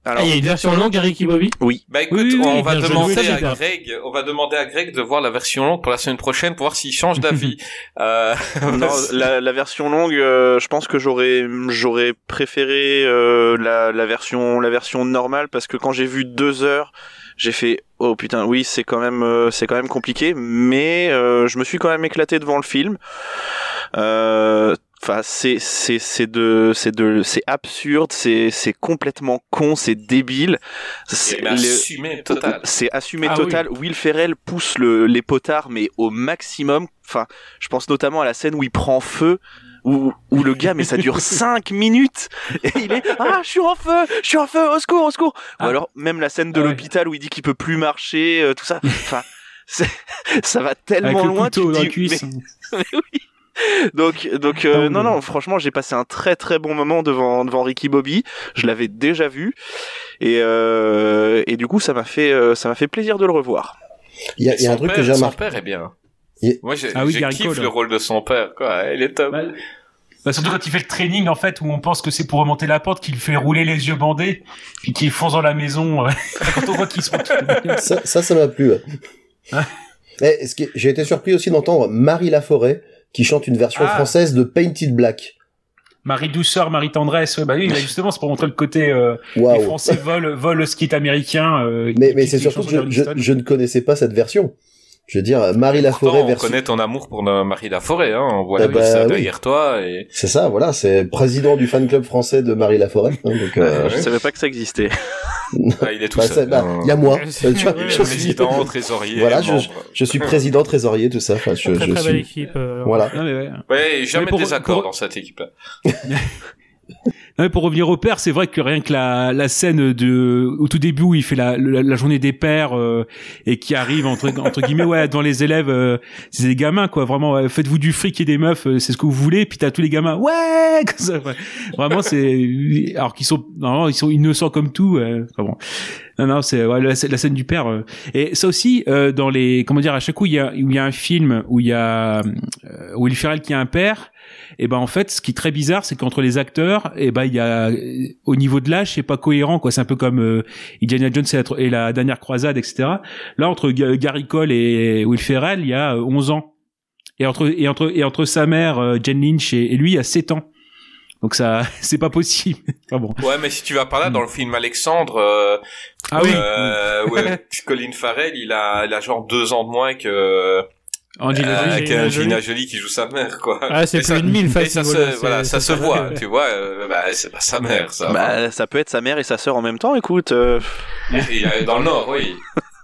Ah, Alors, il y a une version longue, Ricky Bobby oui. Bah écoute, Oui, oui, on va joué. demander à. Greg, on va demander à Greg de voir la version longue pour la semaine prochaine pour voir s'il change d'avis. [LAUGHS] euh, Non, [LAUGHS] la, la version longue, euh, je pense que j'aurais j'aurais préféré euh, la, la version la version normale parce que quand j'ai vu deux heures, j'ai fait oh putain oui c'est quand même euh, c'est quand même compliqué, mais euh, je me suis quand même éclaté devant le film. Euh, Enfin, c'est c'est c'est de c'est de c'est absurde, c'est c'est complètement con, c'est débile. C'est assumé total. c'est assumé Ah total. Will Ferrell pousse le, les potards, mais au maximum. Enfin, je pense notamment à la scène où il prend feu. Où, où le gars, mais ça dure [LAUGHS] 5 minutes et il est ah je suis en feu, je suis en feu, au secours, au secours. Ou Ah. alors même la scène de Ah ouais. l'hôpital où il dit qu'il peut plus marcher, euh, tout ça. [LAUGHS] Enfin, c'est- ça va Avec tellement le loin. tu couteau dans la dis, cuisse. mais- [LAUGHS] [LAUGHS] donc, donc euh, non, non, franchement, j'ai passé un très très bon moment devant devant Ricky Bobby. Je l'avais déjà vu et euh, et du coup, ça m'a fait euh, ça m'a fait plaisir de le revoir. Il y a, il y a un Son truc père- que j'ai Son remarqué. père est bien. Il- Moi, j'ai Ah oui, kiffe le rôle de son père, quoi. Il est top. Bah, bah, surtout quand il fait le training en fait où on pense que c'est pour remonter la porte qu'il fait rouler les yeux bandés puis qu'il fonce dans la maison [LAUGHS] quand on voit qu'il se retrouve. [LAUGHS] Ça, ça, ça m'a plu. ouais. Ah. Mais ce qui- j'ai été surpris aussi d'entendre Marie Laforêt qui chante une version Ah. française de Painted Black. Marie douceur, Marie tendresse, ouais, bah oui, bah, justement c'est pour montrer le côté euh, les Waouh. Français volent volent le skit américain. euh, Mais, mais c'est surtout que je, je, ne connaissais pas cette version. Je veux dire, Marie Laforêt Pourtant, on version. connaît ton amour pour Marie Laforêt, hein. On voit la bah, liste oui. derrière toi et... C'est ça, voilà, c'est président du fan club français de Marie Laforêt. hein, donc, euh. Je savais pas que ça existait. [LAUGHS] Ah, il est tout bah, seul. bah, il y a moi. Euh, tu vois, oui, je, oui, suis, Président, trésorier, Voilà, je- je suis président, trésorier, tout ça. Enfin, je, Très je très belle suis. équipe. euh, Voilà. Non, mais ouais. Ouais, jamais Mais pour- de désaccord pour- dans cette équipe-là. [LAUGHS] Pour revenir au père, c'est vrai que rien que la, la scène de au tout début où il fait la, la, la journée des pères euh, et qui arrive entre guillemets ouais devant les élèves, euh, c'est des gamins quoi. Vraiment, faites-vous du fric et des meufs, euh, c'est ce que vous voulez. Puis t'as tous les gamins, ouais. [LAUGHS] Vraiment, c'est alors qu'ils sont normalement ils sont innocents comme tout. enfin bon. Non, non, c'est ouais, la, scène du père. euh. Et ça aussi, euh, dans les, comment dire, à chaque coup, il y a, il y a un film où il y a euh, Will Ferrell qui a un père. Et ben en fait, ce qui est très bizarre, c'est qu'entre les acteurs, et ben il y a, euh, au niveau de l'âge, c'est pas cohérent, quoi. C'est un peu comme euh, Indiana Jones et la, et la dernière croisade, etc. Là, entre Ga- Gary Cole et Will Ferrell, il y a euh, 11 ans. Et entre et entre et entre sa mère, euh, Jen Lynch et, et lui, il y a 7 ans. Donc ça, [LAUGHS] c'est pas possible. [LAUGHS] Enfin bon. Ouais, mais si tu vas par là, dans le film Alexandre, euh, Ah oui. euh, ouais, [LAUGHS] Colin Farrell, il a, il a genre deux ans de moins que, Angelina euh, Jolie. qu'Angelina Jolie qui joue sa mère, quoi. Ah, c'est plus une mille et facile, ça se, voilà, ça se voit, vrai. tu vois, euh, bah, c'est pas sa mère, ça. Bah, ça peut être sa mère et sa sœur en même temps, écoute. euh, Et, euh, dans le Nord, oui.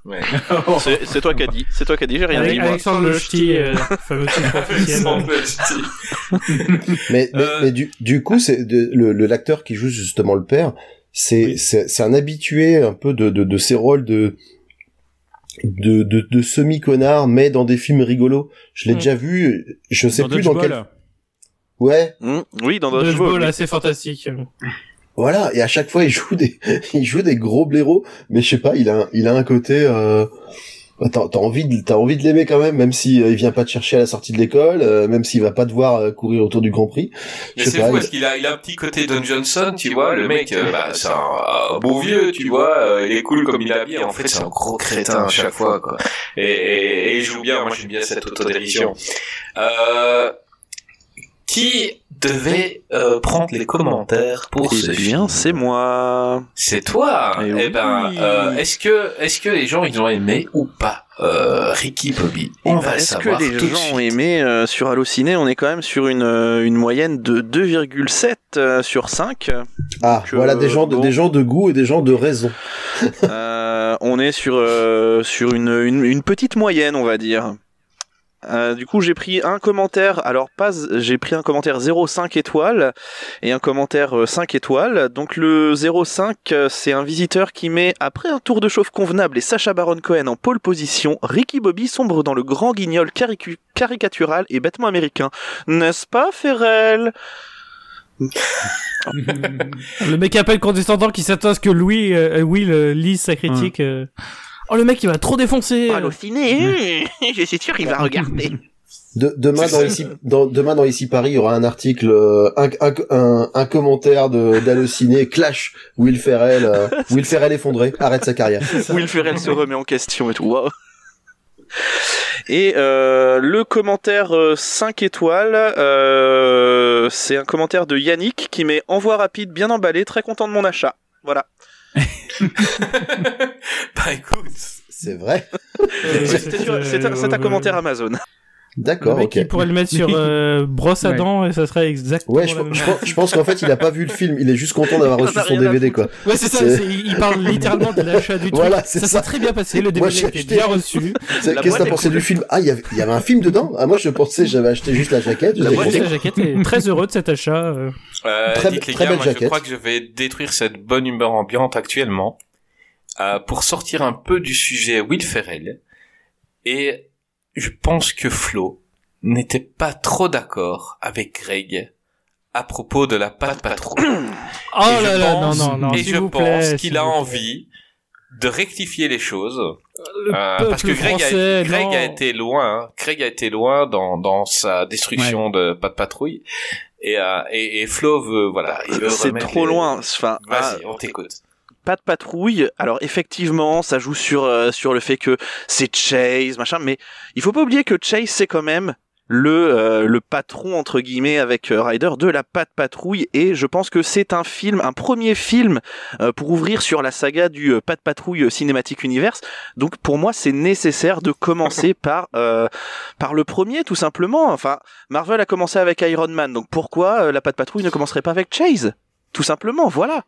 Ouais. [LAUGHS] c'est c'est toi qui as dit. C'est toi qui as dit, j'ai rien Avec dit. moi. Alexandre Le Ch'ti, euh, fameux titre [LAUGHS] officiel. [LAUGHS] Mais, mais, mais du, du coup, c'est le le- l'acteur qui joue justement le père, c'est c'est c'est un habitué un peu de de, de ces rôles de de de, de semi connard, mais dans des films rigolos. Je l'ai Mm. déjà vu. Je sais Dans plus dans quel. Ouais, Hmm, oui, dans Dodgeball. Dodgeball, oui. assez fantastique. Voilà. Et à chaque fois, il joue des [LAUGHS] il joue des gros blaireaux, mais je sais pas, il a un- il a un côté. Euh... bah, T'as envie de t'as envie de l'aimer quand même, même si euh, il vient pas te chercher à la sortie de l'école, euh, même s'il va pas devoir euh, courir autour du Grand Prix. Mais c'est fou parce qu'il a, il a un petit côté Don Johnson, tu vois, le mec, euh, bah, c'est un, un beau vieux, tu vois, il est cool comme il est habillé, en fait, c'est un gros crétin à chaque fois, quoi. Et, et, et il joue bien, moi j'aime bien cette autodérision. Euh, qui devait euh, prendre les commentaires pour ce Eh film bien, c'est moi. C'est toi. Eh Eh, oui. ben, euh, est-ce que, est-ce que les gens ils ont aimé ou pas euh, Ricky Bobby? Eh On ben, va le Est-ce que savoir les tout gens ont aimé euh, sur Allociné On est quand même sur une, une moyenne de 2,7 euh, sur 5. Ah, Que, voilà des gens de bon. des gens de goût et des gens de raison. Euh, on est sur, euh, sur une, une, une petite moyenne, on va dire. Euh, du coup, j'ai pris un commentaire. Alors, pas, j'ai pris un commentaire 0,5 étoiles et un commentaire euh, 5 étoiles. Donc, le 0,5, euh, c'est un visiteur qui met, après un tour de chauffe convenable et Sacha Baron Cohen en pole position, Ricky Bobby sombre dans le grand guignol caricu- caricatural et bêtement américain. N'est-ce pas, Ferrel? [LAUGHS] Le mec appelle condescendant qui s'attend à ce que Louis, euh, Will euh, lise sa critique. euh. Oh, le mec, il va trop défoncer. Allociné, [LAUGHS] je suis sûr qu'il va regarder. De- demain dans ici dans, demain dans ici Paris, il y aura un article, euh, un, un, un, un commentaire de d'Allociné Clash Will Ferrell, euh, Will Ferrell effondré, arrête sa carrière. Will Ferrell se remet en question et tout. Waouh. Et euh, le commentaire euh, 5 étoiles, euh, c'est un commentaire de Yannick qui met envoi rapide, bien emballé, très content de mon achat. Voilà. [LAUGHS] Bah écoute. C'est vrai. Un, c'est un commentaire Amazon. D'accord, ok. il pourrait le mettre sur euh, brosse à Ouais. dents et ça serait exactement Ouais, je, la même je pense, je pense qu'en fait, il a pas vu le film. Il est juste content d'avoir [LAUGHS] reçu son DVD, quoi. Ouais, c'est ça, il parle littéralement de l'achat du truc. Voilà, c'est ça ça. s'est très bien passé, le Moi, DVD j'ai était acheté- bien reçu. [LAUGHS] C'est- La Qu'est-ce que t'as pensé cool. du film? Ah, il y avait, il y avait un film dedans? Ah, moi, je pensais, j'avais acheté juste la jaquette. La la jaquette est très heureux de cet achat. euh. Euh, Très- dites les très gars, belle moi je jaquette. crois que je vais détruire cette bonne humeur ambiante actuellement euh, pour sortir un peu du sujet Will Ferrell. Et je pense que Flo n'était pas trop d'accord avec Greg à propos de la patte patrouille. [COUGHS] Oh Et je là là, non, pense- non, non, Et je vous pense qu'il a envie de rectifier les choses. Le Euh, parce que Greg, français, a, Greg non. a été loin, hein. Greg a été loin dans, dans sa destruction de pas de patrouille. Et, euh, et, et Flo veut, voilà. C'est trop les- loin. Enfin, Vas-y, ah, on t'écoute. Pas de patrouille. Alors effectivement, ça joue sur euh, sur le fait que c'est Chase, machin. Mais il faut pas oublier que Chase c'est quand même le euh, le patron entre guillemets avec euh, Ryder de la patte patrouille et je pense que c'est un film, un premier film euh, pour ouvrir sur la saga du euh, patte patrouille cinématique universe. Donc pour moi c'est nécessaire de commencer [LAUGHS] par euh, par le premier tout simplement. Enfin Marvel a commencé avec Iron Man, donc pourquoi la patte patrouille ne commencerait pas avec Chase? Tout simplement, voilà.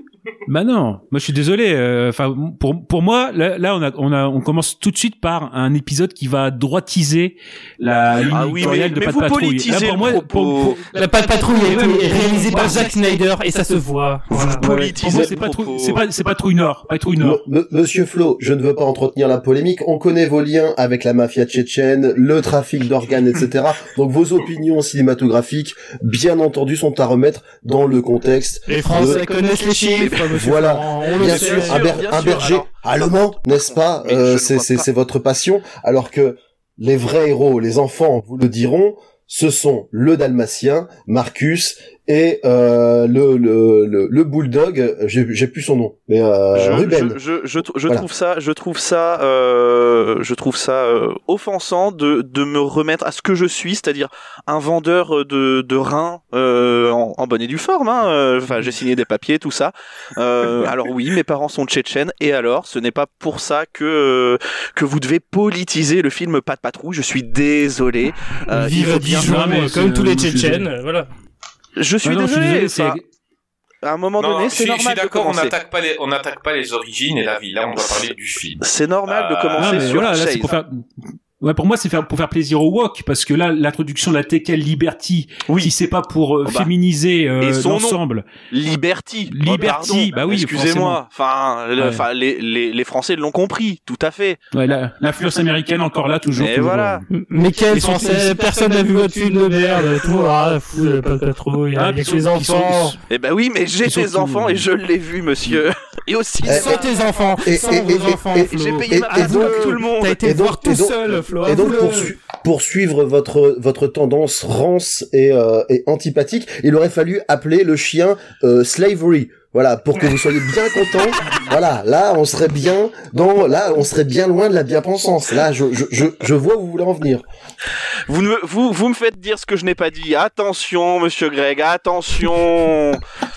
Bah non, moi je suis désolé. euh, Enfin, pour pour moi, là, là, on a on a on commence tout de suite par un épisode qui va droitiser la ligne Ah oui, mais- de mais Pas de vous patrouille. Là, pour moi, pour- pour- La patte patrouille mais- réalisée par Zack Snyder et ça se voit. Voilà. pour politisez c'est pas c'est pas c'est pas Trouille Nord, pas Trouille Nord. Monsieur Flo, je ne veux pas entretenir la polémique. On connaît vos liens avec la mafia tchétchène, le trafic d'organes, etc. Donc vos opinions cinématographiques, bien entendu, sont à remettre dans le contexte. Français de- connaissent les chiffres, monsieur Voilà. Florent, on le Bien sûr, sûr, un, ber- bien un sûr. berger Alors- allemand, n'est-ce pas Euh, ne C'est vois c'est- pas. c'est votre passion. Alors que les vrais héros, les enfants, vous le diront, ce sont le Dalmatien, Marcus et euh, le, le, le le bulldog, j'ai j'ai plus son nom, mais euh, je, Ruben. je, je, je, je Voilà. trouve ça, je trouve ça, euh, je trouve ça euh, offensant de, de me remettre à ce que je suis, c'est-à-dire un vendeur de, de reins euh, en, en bonne et due forme. Hein. Euh, Enfin, j'ai signé des papiers, tout ça. Euh, alors oui, mes parents sont tchétchènes, et alors, ce n'est pas pour ça que euh, que vous devez politiser le film Pas de patrouille. Je suis désolé. Euh, Vive Dijon, comme tous les Tchétchènes, voilà. Je suis non, je suis désolé. désolé, à un moment Non, donné, c'est suis, je normal suis d'accord, on n'attaque pas les, on n'attaque pas les origines et la vie. Là, on doit parler du film. C'est normal de Euh, commencer Ah, mais sur voilà, là, pour faire. Ouais, pour moi, c'est faire pour faire plaisir au wok parce que là, l'introduction de la Tekel Liberty, Oui. si c'est pas pour euh, Oh bah. féminiser euh, Et son nom. l'ensemble. Liberty. Liberty, Oh, pardon. bah oui, Excusez-moi. Enfin, le- Ouais. enfin, les, les, les Français l'ont compris, tout à fait. Ouais, la- l'influence américaine encore là, toujours. Et toujours, voilà. euh. Mais quel français Personne n'a vu votre film de merde. Tout ah, fou, pas de trop. Il y a, Ah, y a que les enfants. sont- Eh ben oui, mais j'ai des enfants et je l'ai vu, monsieur. [LAUGHS] Et aussi, Eh, Sans tes enfants, et- sans et- vos et- enfants, j'ai payé ma et place comme tout le monde. T'as été Et donc- voir tout donc- seul, Flo. Et donc pour, su- pour suivre votre votre tendance rance et, euh, et antipathique, il aurait fallu appeler le chien euh, Slavery. Voilà, pour que vous soyez bien content. voilà, là on serait bien dans là on serait bien loin de la bien-pensance. Là, je, je je je vois où vous voulez en venir. Vous, ne- vous, vous me faites dire ce que je n'ai pas dit. Attention, monsieur Greg, attention.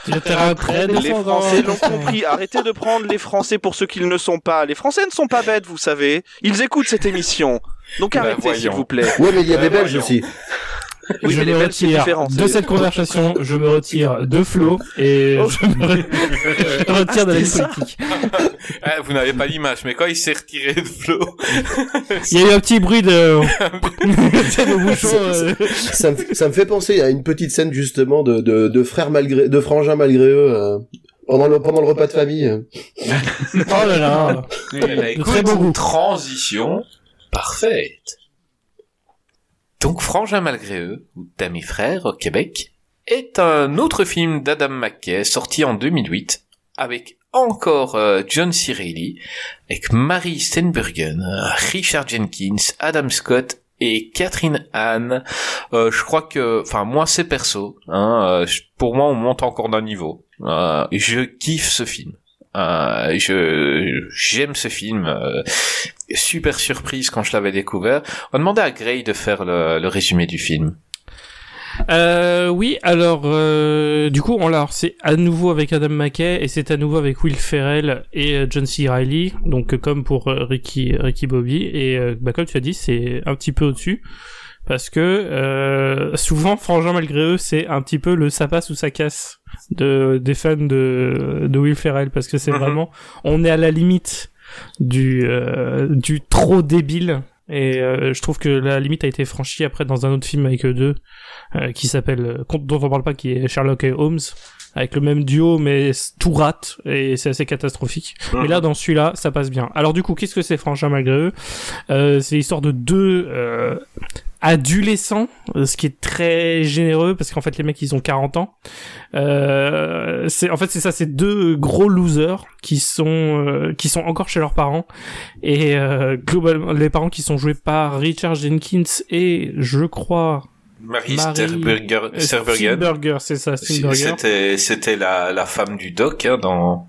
Les. Français l'ont compris. Arrêtez de prendre les Français pour ce qu'ils ne sont pas. Les Français ne sont pas bêtes, vous savez. Ils écoutent cette émission. Donc Bah, arrêtez, s'il vous plaît. Ouais, mais il y a des Belges aussi. Oui, je me retire de cette conversation, je me retire de Flo et [LAUGHS] Oh. je me re- [LAUGHS] je me retire de ça politique. Ah, vous n'avez pas l'image, mais quand il s'est retiré de Flo, [LAUGHS] Il y a eu un petit bruit de, le bouchon. euh, ça, me, ça me fait penser à une petite scène justement de de, de frères malgré de frangins malgré eux euh, pendant le pendant le repas de famille. Oh là là. De écoute, très beau transition parfaite. Donc, Frangin malgré eux, ou D'amis frères au Québec, est un autre film d'Adam McKay sorti en 2008 avec encore euh, John C. Reilly, avec Mary Steenburgen, euh, Richard Jenkins, Adam Scott et Catherine Anne. Euh, je crois que, enfin moi c'est perso, hein, euh, pour moi on monte encore d'un niveau. Euh, je kiffe ce film. Euh, je j'aime ce film. euh, super surprise quand je l'avais découvert. On demandait à Gray de faire le, le résumé du film. Euh, oui, alors euh, du coup, on l'a. C'est à nouveau avec Adam McKay et c'est à nouveau avec Will Ferrell et euh, John C. Reilly. Donc euh, comme pour Ricky Ricky Bobby et bah, comme tu as dit, c'est un petit peu au-dessus parce que euh, souvent, Frangin malgré eux, c'est un petit peu le ça passe ou ça casse de des fans de de Will Ferrell. Parce que c'est Mhm. vraiment, on est à la limite du euh, du trop débile. Et euh, je trouve que la limite a été franchie après dans un autre film avec eux deux euh, qui s'appelle euh, dont on parle pas qui est Sherlock et Holmes avec le même duo mais tout rate et c'est assez catastrophique. Mais là dans celui-là ça passe bien. Alors du coup qu'est-ce que c'est Frangin malgré eux? Euh, c'est l'histoire de deux adolescents euh, ce qui est très généreux parce qu'en fait les mecs ils ont 40 ans euh, c'est en fait c'est ça c'est deux gros losers qui sont euh, qui sont encore chez leurs parents et euh, globalement les parents qui sont joués par Richard Jenkins et je crois Marie, Marie- Sterberger, euh, c'est ça. C'était, c'était la, la femme du doc hein, dans,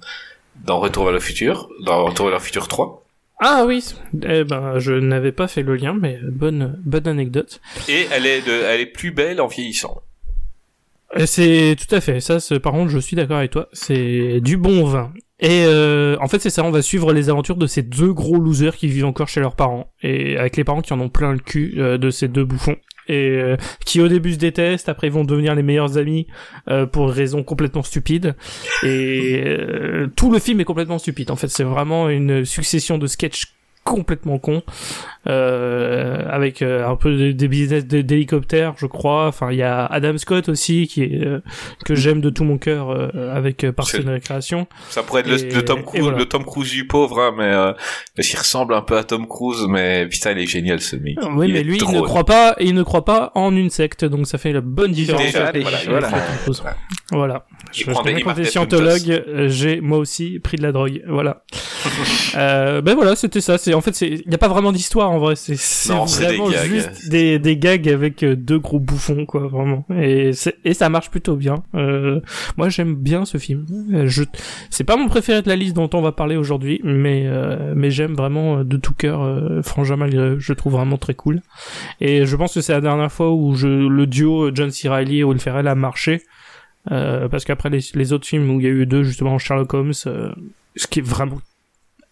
dans Retour vers le futur, dans Retour vers le futur 3. Ah oui, eh ben je n'avais pas fait le lien, mais bonne bonne anecdote. Et elle est, de, elle est plus belle en vieillissant. Et C'est tout à fait ça. Par contre, je suis d'accord avec toi. C'est du bon vin. Et euh, en fait, c'est ça. On va suivre les aventures de ces deux gros losers qui vivent encore chez leurs parents et avec les parents qui en ont plein le cul euh, de ces deux bouffons et euh, qui au début se détestent, après ils vont devenir les meilleurs amis euh, pour raisons complètement stupides. Et euh, tout le film est complètement stupide. En fait, c'est vraiment une succession de sketchs complètement cons euh, avec euh, un peu de- des business de- d'hélicoptères je crois. Enfin il y a Adam Scott aussi qui est euh, que j'aime de tout mon cœur euh, avec euh, Parks and Recreation. Ça pourrait être le, Et- le Tom Cruise, voilà. le Tom Cruise du pauvre, hein, mais euh, qu'il ressemble un peu à Tom Cruise, mais putain, il est génial ce mec. oui Il mais lui il ne croit pas il ne croit pas en une secte donc ça fait la bonne différence. Déjà, avec- voilà, avec voilà Je, je des- connais quand t'es scientologue, euh, j'ai moi aussi pris de la drogue. Voilà. [LAUGHS] euh, ben voilà, c'était ça. C'est en fait, il y a pas vraiment d'histoire en vrai. C'est des vraiment juste des, des gags avec euh, deux gros bouffons quoi, vraiment. Et et ça marche plutôt bien. Euh, moi, j'aime bien ce film. Euh, Je c'est pas mon préféré de la liste dont on va parler aujourd'hui, mais euh, mais j'aime vraiment de tout cœur euh, Frangin malgré. Je trouve vraiment très cool. Et je pense que c'est la dernière fois où je, le duo John C. Reilly et Will Ferrell a marché. Euh, parce qu'après les, les autres films où il y a eu deux, justement, Sherlock Holmes, euh, ce qui est vraiment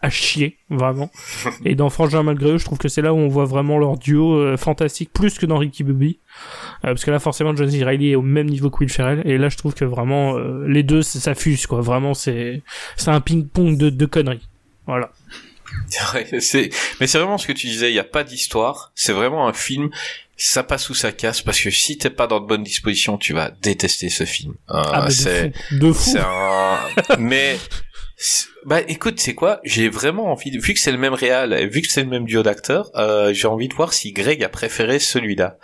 à chier, vraiment. [LAUGHS] et dans Frangin malgré eux, je trouve que c'est là où on voit vraiment leur duo euh, fantastique, plus que dans Ricky Bobby. Parce que là, forcément, John C. Reilly est au même niveau que Will Ferrell. Et là, je trouve que vraiment, les deux, fuse, quoi. Vraiment, c'est c'est un ping-pong de, de conneries. Voilà. [LAUGHS] Ouais, mais c'est vraiment ce que tu disais, il n'y a pas d'histoire, c'est vraiment un film, ça passe ou ça casse, parce que si t'es pas dans de bonnes dispositions, tu vas détester ce film. Euh, Ah, c'est, de fou. De fou. c'est un, [LAUGHS] mais, bah écoute, c'est quoi? J'ai vraiment envie, de... vu que c'est le même réal, et vu que c'est le même duo d'acteurs, euh, j'ai envie de voir si Greg a préféré celui-là.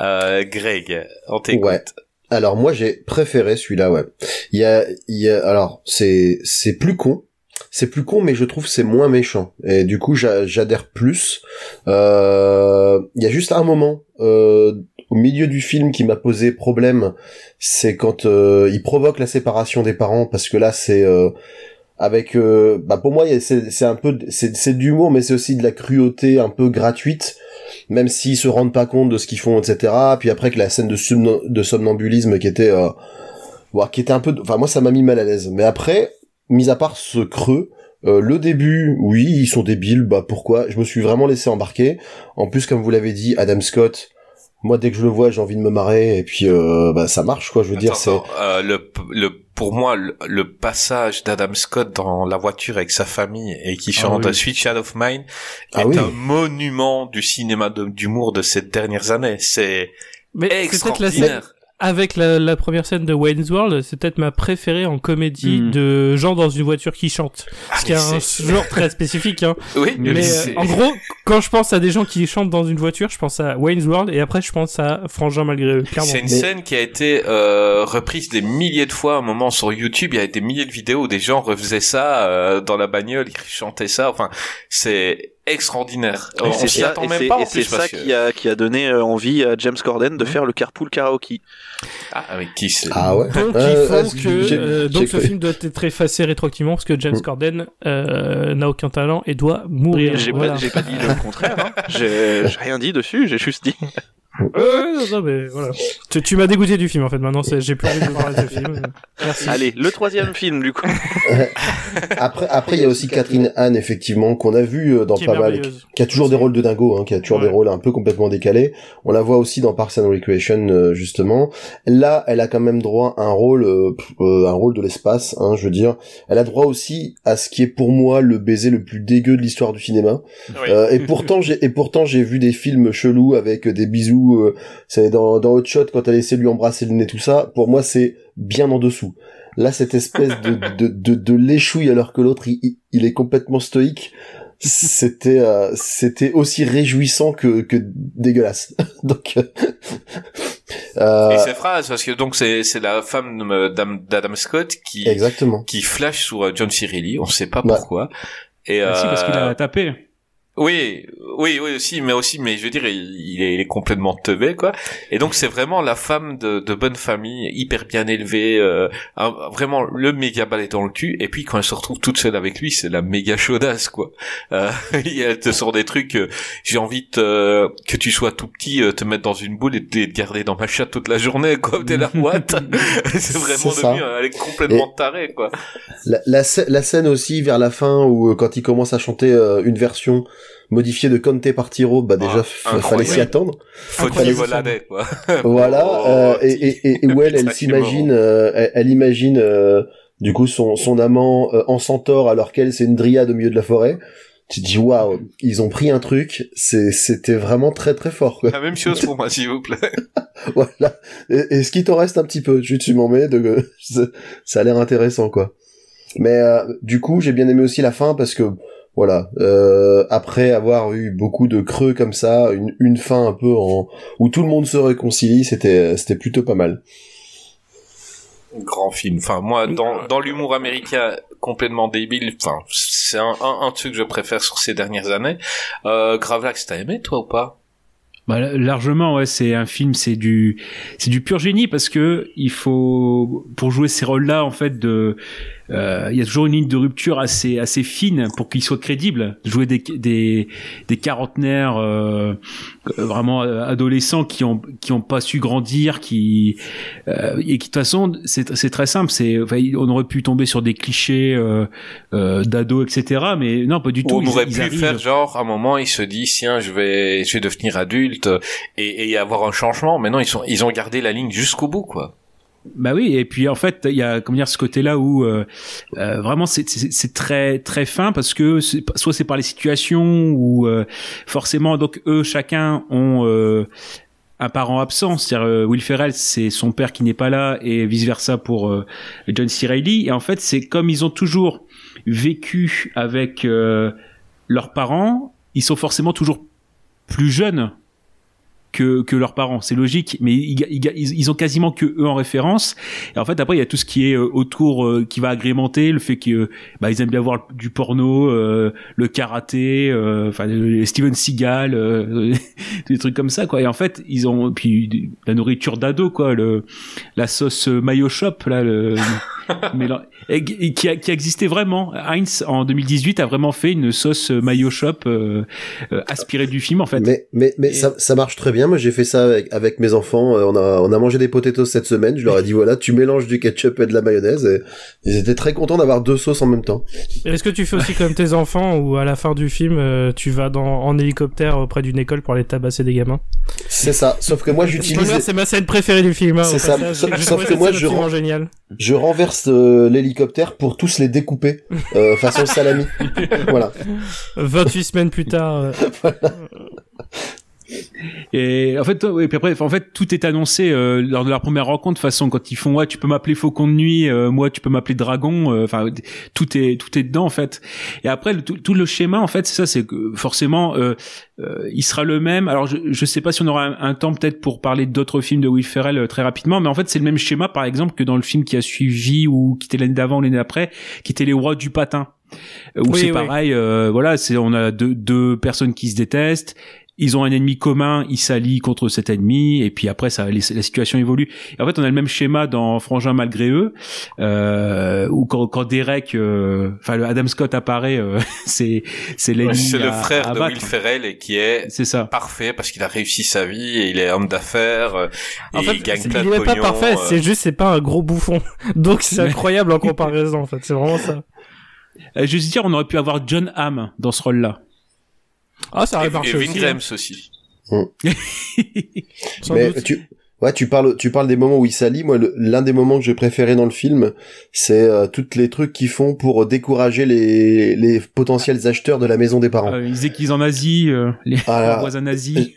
Euh, Greg, on t'écoute. Ouais. Alors moi j'ai préféré celui-là, ouais. Il y a, il y a, alors c'est c'est plus con, c'est plus con, mais je trouve c'est moins méchant. Et du coup j'a- j'adhère plus. Euh, Il y a juste un moment euh, au milieu du film qui m'a posé problème, c'est quand euh, il provoque la séparation des parents parce que là c'est euh, avec euh, bah pour moi c'est un peu c'est de mais c'est aussi de la cruauté un peu gratuite même s'ils se rendent pas compte de ce qu'ils font etc puis après que la scène de, somnambulisme qui était euh, qui était un peu enfin moi ça m'a mis mal à l'aise. Mais après mis à part ce creux euh, le début, oui, ils sont débiles, bah pourquoi? Je me suis vraiment laissé embarquer. En plus, comme vous l'avez dit, Adam Scott, moi dès que je le vois, j'ai envie de me marrer, et puis euh, bah ça marche quoi. Je veux dire, Attends, c'est attends, euh, le, le, pour moi, le, le passage d'Adam Scott dans la voiture avec sa famille et qui Ah chante oui. Sweet Child of Mine Ah est oui. un monument du cinéma d'humour de ces dernières années. C'est Mais c'est peut-être la scène. Avec la, la première scène de Wayne's World, c'est peut-être ma préférée en comédie Hmm. de gens dans une voiture qui chantent. Ah, Ce qui est un genre très spécifique, hein. [LAUGHS] Oui, Mais euh, en gros, quand je pense à des gens qui chantent dans une voiture, je pense à Wayne's World et après je pense à Frangin malgré eux. C'est une Mais- scène qui a été euh, reprise des milliers de fois à un moment sur YouTube. Il y a des milliers de vidéos où des gens refaisaient ça euh, dans la bagnole, ils chantaient ça. Enfin, c'est extraordinaire. Et On c'est s'y ça, attend et même c'est- pas en et c'est plus ça que... qui a, qui a donné euh, envie à James Corden de faire le carpool karaoke. Ah, avec qui c'est ah ouais. Donc Euh, il faut euh, que j'ai- euh, donc ce film doit être effacé rétroactivement parce que James Mm. Corden euh, n'a aucun talent et doit mourir. J'ai Voilà. pas, pas dit le contraire. Hein. J'ai rien dit dessus. J'ai juste dit. Ouais, non, non, mais voilà. Tu, tu m'as dégoûté du film en fait. Maintenant, c'est- j'ai plus envie de voir ce film. Merci. Allez, le troisième film du coup. [LAUGHS] Après, après, il y a aussi Catherine Anne, effectivement, qu'on a vu euh, dans Qui pas mal, qui a toujours des rôles de dingo, hein, qui a toujours Ouais. des rôles un peu complètement décalés. On la voit aussi dans Parks and Recreation, euh, justement. Là, elle a quand même droit à un rôle, euh, euh, un rôle de l'espace, hein, je veux dire. Elle a droit aussi à ce qui est pour moi le baiser le plus dégueu de l'histoire du cinéma. Oui. Euh, et pourtant, j'ai et pourtant j'ai vu des films chelous avec des bisous. Euh, c'est dans dans Hot Shot quand elle essaie de lui embrasser le nez, tout ça. Pour moi, c'est bien en dessous. Là, cette espèce de [LAUGHS] de de, de l'échouille alors que l'autre il, il- est complètement stoïque. C'était euh, c'était aussi réjouissant que que dégueulasse. [LAUGHS] Donc euh, euh, Et ces phrases, parce que donc c'est c'est la femme d'Adam Scott qui exactement. qui flash sur euh, John C. Reilly, on sait pas pourquoi. Et Ah, si, parce qu'il euh, a tapé. Oui, oui, oui aussi, mais aussi, mais je veux dire, il, est, il est complètement teubé, quoi. Et donc c'est vraiment la femme de, de bonne famille, hyper bien élevée, euh, vraiment le méga balai dans le cul. Et puis quand elle se retrouve toute seule avec lui, c'est la méga chaudasse, quoi. Euh, et elle te sort des trucs. euh, J'ai envie de te- que tu sois tout petit, euh, te mettre dans une boule et te, garder dans ma chatte toute la journée, quoi. T'es la what? [LAUGHS] C'est vraiment devenu, elle est complètement tarée, quoi. La, la, scè- la scène aussi vers la fin où euh, quand il commence à chanter euh, une version modifiée de Conte Partiro, bah déjà Ah, fallait s'y attendre. Faut quoi. [LAUGHS] Voilà. Oh, euh, et, et, et, et où elle, elle s'imagine, euh, elle, elle imagine euh, du coup son, son amant euh, en centaure alors qu'elle c'est une dryade au milieu de la forêt. Tu te dis waouh, ils ont pris un truc, c'est c'était vraiment très très fort. Quoi. La même chose pour moi, s'il vous plaît. [LAUGHS] voilà. Et, ce qui t'en reste un petit peu, tu, tu m'en mets, de, [LAUGHS] ça- ça a l'air intéressant quoi. Mais euh, du coup, j'ai bien aimé aussi la fin parce que voilà, euh, après avoir eu beaucoup de creux comme ça, une, une fin un peu en où tout le monde se réconcilie, c'était c'était plutôt pas mal. Grand film. Enfin, moi, dans, dans l'humour américain complètement débile, enfin, c'est un, un, un truc que je préfère sur ces dernières années. Euh, Gravelax, t'as aimé, toi, ou pas? Bah, largement, ouais, c'est un film, c'est du, c'est du pur génie parce que il faut, pour jouer ces rôles-là, en fait, de, euh, il y a toujours une ligne de rupture assez, assez fine pour qu'il soit crédible. Jouer des, des, des quarantenaires euh, vraiment adolescents qui ont, qui ont pas su grandir, qui, euh, et qui de toute façon, c'est, c'est très simple. C'est, enfin, on aurait pu tomber sur des clichés euh, euh, d'ados, etc. Mais non, pas du tout. On Ils- aurait ils pu arrivent- faire genre, à un moment, il se dit, tiens, je vais, je vais devenir adulte et, et avoir un changement. Maintenant, ils sont, ils ont gardé la ligne jusqu'au bout, quoi. Bah oui, et puis en fait, il y a comment dire ce côté-là où euh, euh, vraiment c'est- très très fin parce que soit c'est par les situations ou euh, forcément donc eux chacun ont euh, un parent absent, c'est-à-dire euh, Will Ferrell c'est son père qui n'est pas là et vice versa pour euh, John C. Reilly et en fait c'est comme ils ont toujours vécu avec leurs parents, ils sont forcément toujours plus jeunes que, que leurs parents. C'est logique, mais ils, ils, ils- ont quasiment que eux en référence. Et en fait, après, il y a tout ce qui est euh, autour euh, qui va agrémenter le fait que bah, ils aiment bien voir du porno, euh, le karaté, euh, enfin Steven Seagal, euh, [LAUGHS] des trucs comme ça, quoi. Et en fait, ils ont puis la nourriture d'ado, quoi, le la sauce mayo shop, là, le [LAUGHS] mélange- et, et qui, a, qui a existé vraiment. Heinz en 2018 a vraiment fait une sauce mayo shop euh, euh, aspirée du film, en fait. Mais mais mais Et- ça, ça marche très bien. Moi, j'ai fait ça avec, avec mes enfants. Euh, On a on a mangé des potatoes cette semaine. Je leur ai dit voilà, tu mélanges du ketchup et de la mayonnaise. Et ils étaient très contents d'avoir deux sauces en même temps. Est-ce que tu fais aussi comme tes enfants ou à la fin du film, euh, tu vas dans, en hélicoptère auprès d'une école pour aller tabasser des gamins? C'est ça. Sauf que moi, j'utilise. C'est ma scène préférée du film. hein, C'est ça. passage. Sauf- que moi, je. Je renverse euh, l'hélicoptère pour tous les découper façon salami. [LAUGHS] voilà. 28 semaines plus tard. euh, [LAUGHS] Et en fait, ouais, puis après, en fait, tout est annoncé euh, lors de leur première rencontre. De façon, quand ils font, ouais, tu peux m'appeler Faucon de nuit, euh, moi, tu peux m'appeler Dragon. euh, Enfin, tout est tout est dedans en fait. Et après, le- tout, tout le schéma, en fait, c'est ça, c'est que forcément, euh, euh, il sera le même. Alors, je je sais pas si on aura un, un temps peut-être pour parler d'autres films de Will Ferrell euh, très rapidement, mais en fait, c'est le même schéma, par exemple, que dans le film qui a suivi ou qui était l'année d'avant ou l'année d'après, qui était Les Rois du patin. Où Oui, c'est oui. pareil, euh, voilà, c'est on a deux, deux personnes qui se détestent ils ont un ennemi commun, ils s'allient contre cet ennemi, et puis après ça, les- la situation évolue. Et en fait, on a le même schéma dans Frangin malgré eux, euh, où quand, quand Derek, euh, enfin le Adam Scott apparaît, euh, [LAUGHS] c'est c'est l'ennemi. C'est le frère à de. Will Ferrell et qui est C'est ça. parfait parce qu'il a réussi sa vie et il est homme d'affaires euh, En fait, il gagne plein il de pas parfait, euh. c'est juste, c'est pas un gros bouffon. [LAUGHS] Donc c'est incroyable en comparaison, en fait. C'est vraiment ça. Euh, je veux dire, on aurait pu avoir John Hamm dans ce rôle-là. Ah, ça aurait Et, marché et Vin aussi. Hein. aussi. [LAUGHS] Sans Mais doute. tu, ouais, tu parles, tu parles des moments où il s'allie. Moi, l'un des moments que j'ai préféré dans le film, c'est euh, toutes les trucs qu'ils font pour décourager les, les potentiels acheteurs de la maison des parents. Euh, ils disaient qu'ils en Asie, euh, les Ah [LAUGHS] voisins nazis.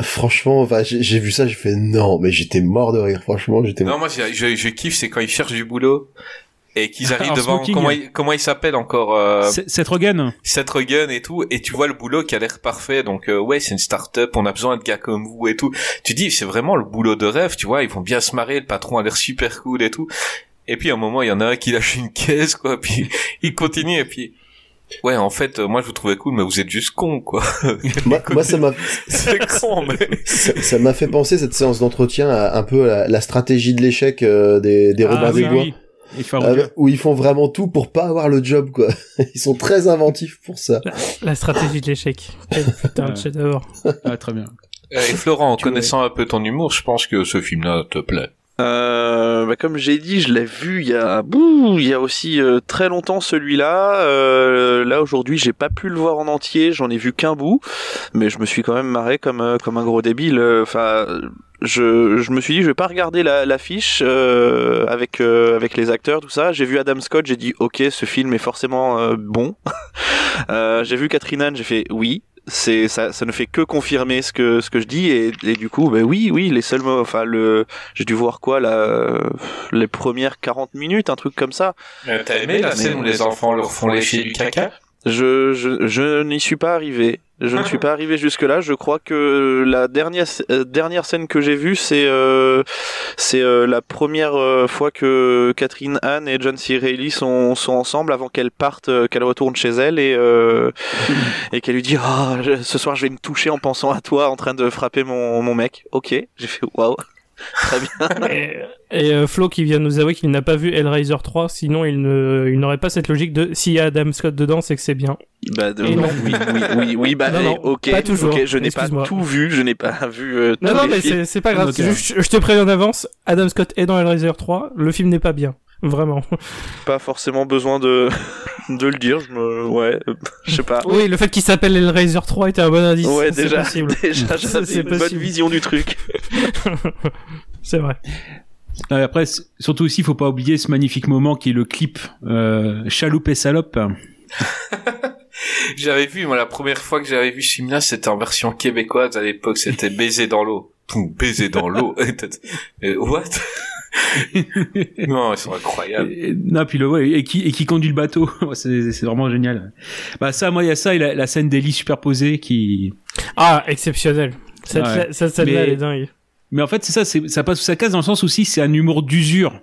Franchement, enfin, j'ai vu ça, j'ai fait non, mais j'étais mort de rire. Franchement, j'étais Non, mort. moi je, je, je kiffe, c'est quand ils cherchent du boulot et qu'ils [LAUGHS] arrivent En devant smoking. comment il, comment il s'appelle encore euh, C'est- Seth Rogen. Seth Rogen et tout et tu vois le boulot qui a l'air parfait donc euh, ouais c'est une start-up on a besoin de gars comme vous et tout tu dis c'est vraiment le boulot de rêve tu vois ils vont bien se marrer le patron a l'air super cool et tout et puis à un moment il y en a un qui lâche une caisse quoi [LAUGHS] puis il continue et puis ouais en fait euh, moi je vous trouvais cool mais vous êtes juste con quoi [LAUGHS] Moi, moi, ça m'a, c'est con mais ça m'a fait penser cette séance d'entretien à un peu à la, la stratégie de l'échec euh, des, des Robin Ah oui, des Bois. oui. Avec- où ils font vraiment tout pour pas avoir le job, quoi. [LAUGHS] Ils sont très inventifs pour ça. La stratégie de l'échec. Putain de. Ah, très bien. Euh, et Florent en Tu connaissant un peu ton humour je pense que ce film là te plaît Euh, bah, comme j'ai dit, je l'ai vu il y a, bouh, il y a aussi euh, très longtemps celui-là. Euh, là aujourd'hui, j'ai pas pu le voir en entier, j'en ai vu qu'un bout, mais je me suis quand même marré comme euh, comme un gros débile. Euh, Enfin, je je me suis dit, je vais pas regarder la l'affiche euh, avec avec les acteurs tout ça. J'ai vu Adam Scott, j'ai dit ok, ce film est forcément bon. [LAUGHS] J'ai vu Catherine Anne, j'ai fait oui. C'est ça, ça ne fait que confirmer ce que ce que je dis et, et du coup, ben oui, oui, les seuls mots, enfin le, j'ai dû voir quoi là, euh, les premières 40 minutes, un truc comme ça. Euh, t'as aimé la scène où les enfants leur font lécher du caca? Je, je, je n'y suis pas arrivé. Je ne suis pas arrivé jusque là. Je crois que la dernière euh, dernière scène que j'ai vue, c'est euh, c'est euh, la première euh, fois que Catherine Anne et John C. Reilly sont sont ensemble avant qu'elle parte, euh, qu'elle retourne chez elle et et qu'elle lui dit je- ce soir je vais me toucher en pensant à toi en train de frapper mon mon mec. Ok, j'ai fait waouh. [LAUGHS] Très bien. Et, et, euh, Flo qui vient nous avouer qu'il n'a pas vu Hellraiser 3, sinon il ne, il n'aurait pas cette logique de s'il y a Adam Scott dedans, c'est que c'est bien. Bah, de- oui, oui, oui, oui, bah, [LAUGHS] Non, non, ok, pas toujours. je n'ai pas tout vu, je n'ai pas [LAUGHS] vu. euh, Non, non, mais c'est, pas grave. Juste, je te préviens en avance, Adam Scott est dans Hellraiser 3, le film n'est pas bien. Vraiment. pas forcément besoin de de le dire. Je me, ouais, je sais pas. Oui, le fait qu'il s'appelle Hellraiser 3 était un bon indice. Ouais, déjà, possible. [LAUGHS] déjà, C'est- [LAUGHS] j'avais c'est une bonne possible. vision du truc. [LAUGHS] c'est vrai. Non, et après, surtout aussi, il faut pas oublier ce magnifique moment qui est le clip euh, Chaloupe et Salope. J'avais vu, moi, la première fois que j'avais vu ce film-là, c'était en version québécoise. À l'époque, c'était Baiser dans l'eau. Poum, Baiser dans l'eau. Euh, What? [LAUGHS] non, ils sont incroyables. Et- non, puis le ouais, et qui et qui conduit le bateau, [LAUGHS] c'est vraiment génial. Bah ça, moi il y a ça et la, la scène d'Ellie superposée qui. Ah, exceptionnel. Cette, Ouais. cette scène-là, Mais- elle est dingue. Mais en fait c'est ça, ça passe sous sa case dans le sens aussi c'est un humour d'usure.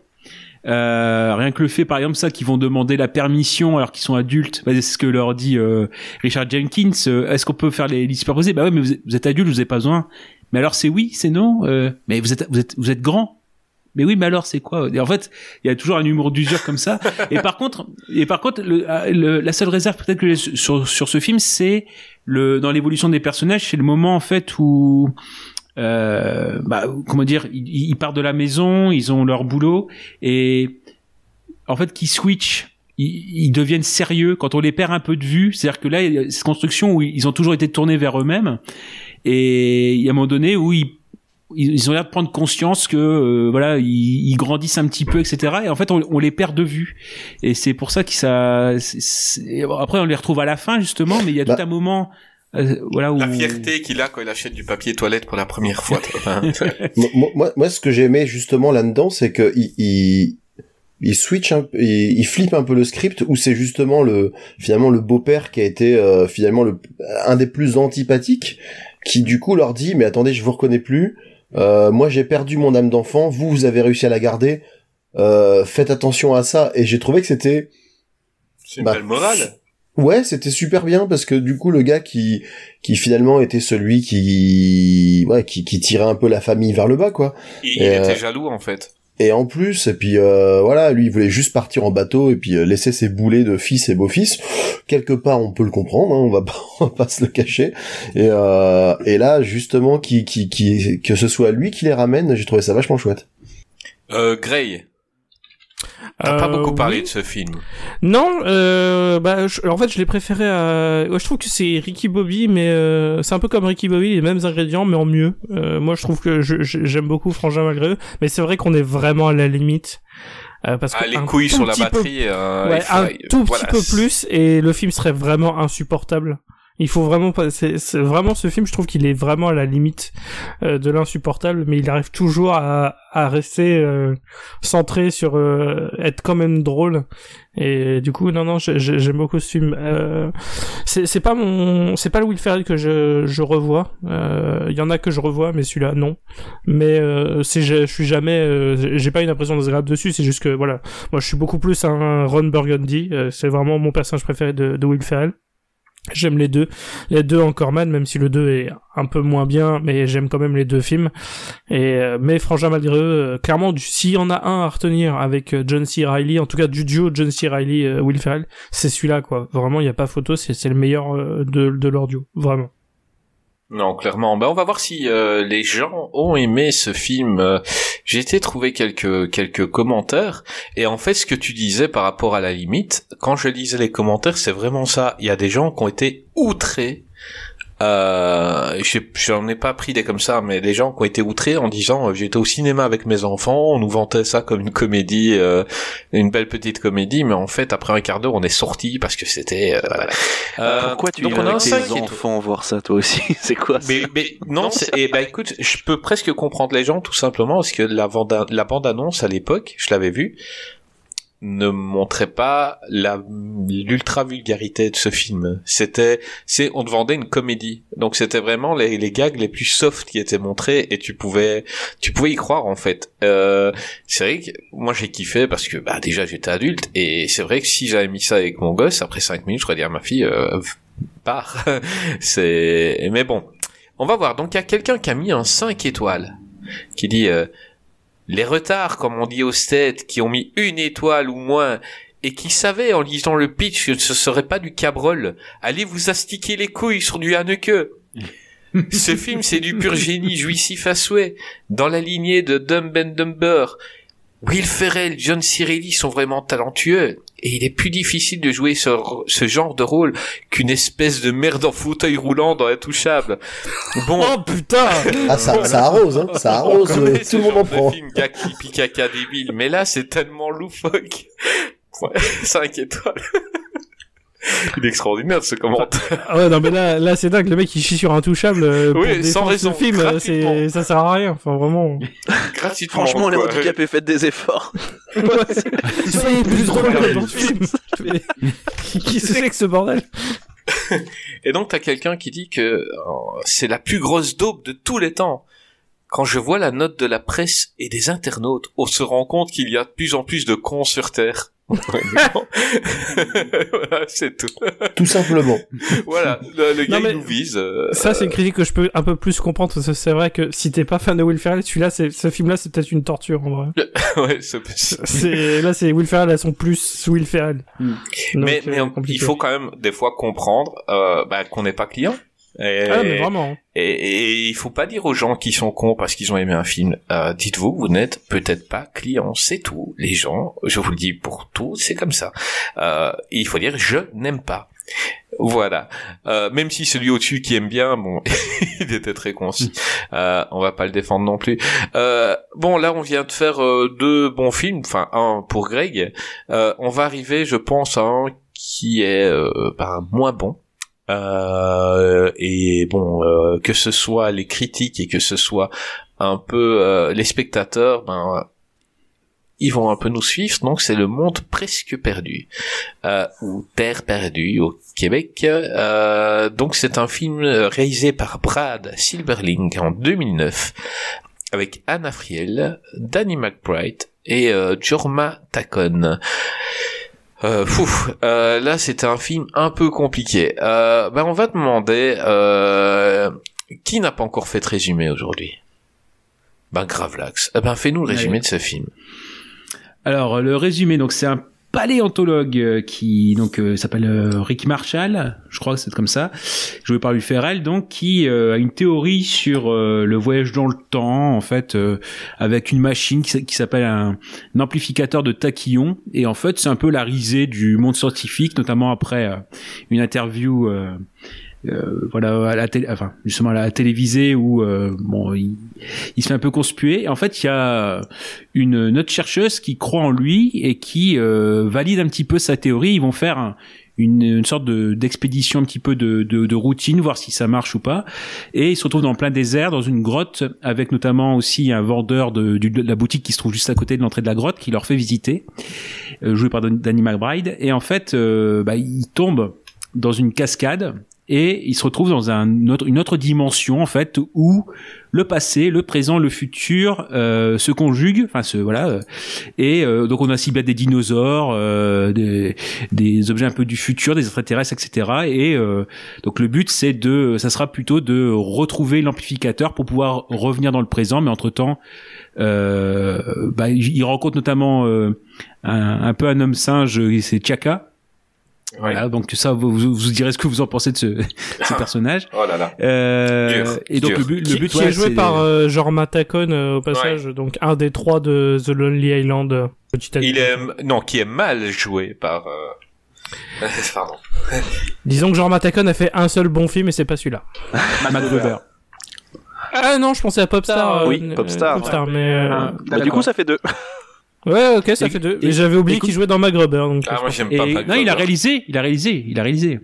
Euh, rien que le fait, par exemple, ça, qu'ils vont demander la permission alors qu'ils sont adultes, bah, c'est ce que leur dit euh, Richard Jenkins. euh, Est-ce qu'on peut faire les, les superposés Bah ouais, mais vous êtes, vous êtes adultes, vous avez pas besoin. Mais alors c'est oui, c'est non. euh, mais vous êtes, vous êtes, vous êtes grand. Mais oui, mais alors c'est quoi? Et en fait, il y a toujours un humour d'usure comme ça. [LAUGHS] Et par contre, et par contre, le, euh, le- la seule réserve peut-être que j'ai sur sur ce film, c'est le dans l'évolution des personnages, c'est le moment en fait où euh, bah, comment dire, ils, ils partent de la maison, ils ont leur boulot et en fait qui switch. Ils, ils deviennent sérieux quand on les perd un peu de vue. C'est-à-dire que là, il y a cette construction où ils ont toujours été tournés vers eux-mêmes et il y a un moment donné où ils ils ils ont l'air de prendre conscience que euh, voilà ils, ils grandissent un petit peu etc et en fait on, on les perd de vue et c'est pour ça que ça c'est- c'est- après on les retrouve à la fin justement mais il y a Bah. tout un moment euh, voilà où La fierté qu'il a quand il achète du papier toilette pour la première fois. [LAUGHS] moi, moi, moi, ce que j'ai aimé justement là-dedans, c'est que il, il, il switch, un, peu- il, il flippe un peu le script où c'est justement le finalement le beau-père qui a été euh, finalement le un des plus antipathiques, qui du coup leur dit mais attendez je vous reconnais plus, euh, moi j'ai perdu mon âme d'enfant, vous vous avez réussi à la garder, euh, faites attention à ça et j'ai trouvé que c'était C'est une Bah, belle morale. Ouais, c'était super bien parce que du coup le gars qui qui finalement était celui qui ouais qui, qui tirait un peu la famille vers le bas quoi. Il, euh, était jaloux, en fait. Et en plus et puis euh, voilà, lui il voulait juste partir en bateau et puis euh, laisser ses boulets de fils et beau-fils. Quelque part on peut le comprendre, hein, on va [LAUGHS] pas on va pas se le cacher. Et euh, et là justement qui qui qui que ce soit lui qui les ramène, j'ai trouvé ça vachement chouette. Euh, Grey. T'as pas Euh, beaucoup parlé oui. de ce film. Non, euh, bah, je- en fait, je l'ai préféré à. ouais, je trouve que c'est Ricky Bobby, mais euh, c'est un peu comme Ricky Bobby, les mêmes ingrédients, mais en mieux. Euh, moi, je trouve que j'aime beaucoup Frangin malgré eux, mais c'est vrai qu'on est vraiment à la limite. Euh, parce Ah, que les couilles sur la peu- batterie. euh, ouais, un tout voilà, petit peu plus, et le film serait vraiment insupportable. Il faut vraiment pas. C'est vraiment ce film. Je trouve qu'il est vraiment à la limite euh, de l'insupportable, mais il arrive toujours à, à rester euh, centré sur euh, être quand même drôle. Et du coup, non, non, j'ai- j'ai- j'aime beaucoup ce film. Euh, c'est c'est pas mon, c'est pas le Will Ferrell que je, je revois. Euh, Il y en a que je revois, mais celui-là non. Mais euh, c'est, je, je suis jamais, j'ai pas une impression désagréable dessus. C'est juste que voilà, moi je suis beaucoup plus un Ron Burgundy. C'est vraiment mon personnage préféré de, de Will Ferrell. J'aime les deux, les deux encore man, même si le 2 est un peu moins bien, mais j'aime quand même les deux films. Et euh, mais Frangin malgré eux, euh, clairement, s'il y en a un à retenir avec euh, John C. Reilly, en tout cas du duo John C. Reilly, euh, Will Ferrell, c'est celui-là quoi. Vraiment, il y a pas photo, c'est le meilleur de de leur duo, vraiment. Non, clairement. Ben, on va voir si euh, les gens ont aimé ce film. Euh, J'ai été trouver quelques quelques commentaires et en fait, ce que tu disais par rapport à la limite, quand je lisais les commentaires, c'est vraiment ça. Il y a des gens qui ont été outrés. Euh, j'ai- j'en ai pas pris des comme ça, mais des gens qui ont été outrés en disant euh, j'étais au cinéma avec mes enfants, on nous vantait ça comme une comédie, euh, une belle petite comédie, mais en fait après un quart d'heure on est sorti parce que c'était. euh, voilà. Euh, Pourquoi tu donc irais on a avec tes enfants voir ça toi aussi [LAUGHS] C'est quoi ça Mais, mais non, c'est, eh ben écoute, je peux presque comprendre les gens tout simplement parce que la bande, la bande annonce à l'époque, je l'avais vue. Ne montrait pas la l'ultra vulgarité de ce film. C'était, c'est, on te vendait une comédie. Donc c'était vraiment les, les gags les plus soft qui étaient montrés et tu pouvais, tu pouvais y croire en fait. Euh, c'est vrai que moi j'ai kiffé parce que bah déjà j'étais adulte et c'est vrai que si j'avais mis ça avec mon gosse après cinq minutes, je dire à ma fille, euh, [LAUGHS] c'est, mais bon, on va voir. Donc il y a quelqu'un qui a mis un 5 étoiles qui dit. Euh, les retards, comme on dit aux States, qui ont mis une étoile ou moins, et qui savaient en lisant le pitch que ce serait pas du cabrol, allez vous astiquer les couilles sur du Haneke. [LAUGHS] Ce film, c'est du pur génie jouissif à souhait, dans la lignée de Dumb and Dumber. Will Ferrell, John Cirilli sont vraiment talentueux, et il est plus difficile de jouer ce, ce genre de rôle qu'une espèce de merde en fauteuil roulant dans Intouchable. Bon. Oh putain Ah, ça, ça arrose, hein. Ça arrose, euh, tout le monde en prend. film gars qui pique caca débile, mais là c'est tellement loufoque. Ouais, [LAUGHS] 5 étoiles. Il est extraordinaire ce commentaire. Ah ouais, non mais là, là c'est dingue, le mec il chie sur Intouchable euh, pour Oui, sans raison, ce film, euh, c'est, ça sert à rien, enfin vraiment. Gratuitement. Franchement, les handicapés, faites des efforts. [LAUGHS] C'est plus drôle que dans le film. [LAUGHS] Mais Qui se fait que ce bordel Et donc t'as quelqu'un qui dit que euh, c'est la plus grosse dope de tous les temps. Quand je vois la note de la presse et des internautes, on se rend compte qu'il y a de plus en plus de cons sur Terre. Voilà, c'est tout. Tout simplement. Voilà, le, le gars mais nous vise. euh, Ça c'est une critique que je peux un peu plus comprendre, parce que c'est vrai que si t'es pas fan de Will Ferrell, celui-là, c'est, ce film-là c'est peut-être une torture en vrai. [LAUGHS] ouais, c'est possible. C'est, là c'est Will Ferrell à son plus Will Ferrell. Hmm. Donc, mais mais euh, compliqué. il faut quand même des fois comprendre euh, bah, qu'on n'est pas client. Et, Ah mais vraiment. et, et il faut pas dire aux gens qui sont cons parce qu'ils ont aimé un film. Euh, Dites-vous, que vous n'êtes peut-être pas client, c'est tout. Les gens, je vous le dis pour tout, c'est comme ça. Euh, il faut dire je n'aime pas. Voilà. Euh, même si celui au-dessus qui aime bien, bon, [LAUGHS] il était très concis. Euh, on va pas le défendre non plus. Euh, bon, là, on vient de faire euh, deux bons films, enfin un pour Greg. Euh, on va arriver, je pense, à un qui est euh, ben, moins bon. Euh, et bon, euh, que ce soit les critiques et que ce soit un peu euh, les spectateurs, ben ils vont un peu nous suivre. Donc c'est le monde presque perdu euh, ou Terre perdue au Québec. Donc c'est un film réalisé par Brad Silberling en 2009 avec Anna Friel, Danny McBride et Jorma Tacon. Euh, fouf, euh, là c'était un film un peu compliqué. Euh, ben on va demander euh, qui n'a pas encore fait de résumé aujourd'hui? Ben Gravelax. Eh ben fais-nous le résumé de ce film. Alors le résumé, donc c'est un paléontologue euh, qui donc euh, s'appelle euh, Rick Marshall, je crois que c'est comme ça, joué par Will Ferrell, donc qui euh, a une théorie sur euh, le voyage dans le temps, en fait, euh, avec une machine qui, s'appelle un, un amplificateur de tachyon, et en fait c'est un peu la risée du monde scientifique, notamment après une interview. Euh, voilà à la télé, enfin justement à la télévisée où euh, bon il, il se fait un peu conspuer. Et en fait il y a une, une autre chercheuse qui croit en lui et qui euh, valide un petit peu sa théorie. Ils vont faire un- une, une sorte de d'expédition un petit peu de, de, de routine voir si ça marche ou pas. Et ils se retrouvent dans plein désert dans une grotte avec notamment aussi un vendeur de, de la boutique qui se trouve juste à côté de l'entrée de la grotte qui leur fait visiter euh, joué par Dan- Danny McBride. Et en fait euh, bah, ils tombent dans une cascade et il se retrouve dans un autre, une autre dimension en fait où le passé, le présent, le futur euh, se conjuguent. Enfin, ce, voilà. euh, Et euh, donc on a ciblé des dinosaures, euh, des, des objets un peu du futur, des extraterrestres, etc. Et euh, donc le but c'est de, ça sera plutôt de retrouver l'amplificateur pour pouvoir revenir dans le présent, mais entre temps. Bah, il rencontre notamment un, un peu un homme singe, c'est Chaka, voilà, donc ça, vous, vous, vous direz ce que vous en pensez de ce, [LAUGHS] ce [LAUGHS] personnage. Oh là là. Euh, Dur, et donc dur. le but, le Qui, but qui ouais, est joué par euh, Jorma Tacon euh, au passage, donc un des trois de The Lonely Island. Petit Il est non qui est mal joué par. euh, [LAUGHS] Pardon. Disons que Jorma Tacon a fait un seul bon film et c'est pas celui-là. Matt Weber. Ah non, je pensais à Popstar. euh, Oui, euh, Popstar, Popstar, mais euh, Ah, Bah, du coup, ça fait deux. Ouais, ok, ça Et- fait deux. et- Mais j'avais oublié qu'il jouait dans MacGruber. Donc Ah moi j'aime Et, pas. non, Mac il a réalisé, il a réalisé, il a réalisé.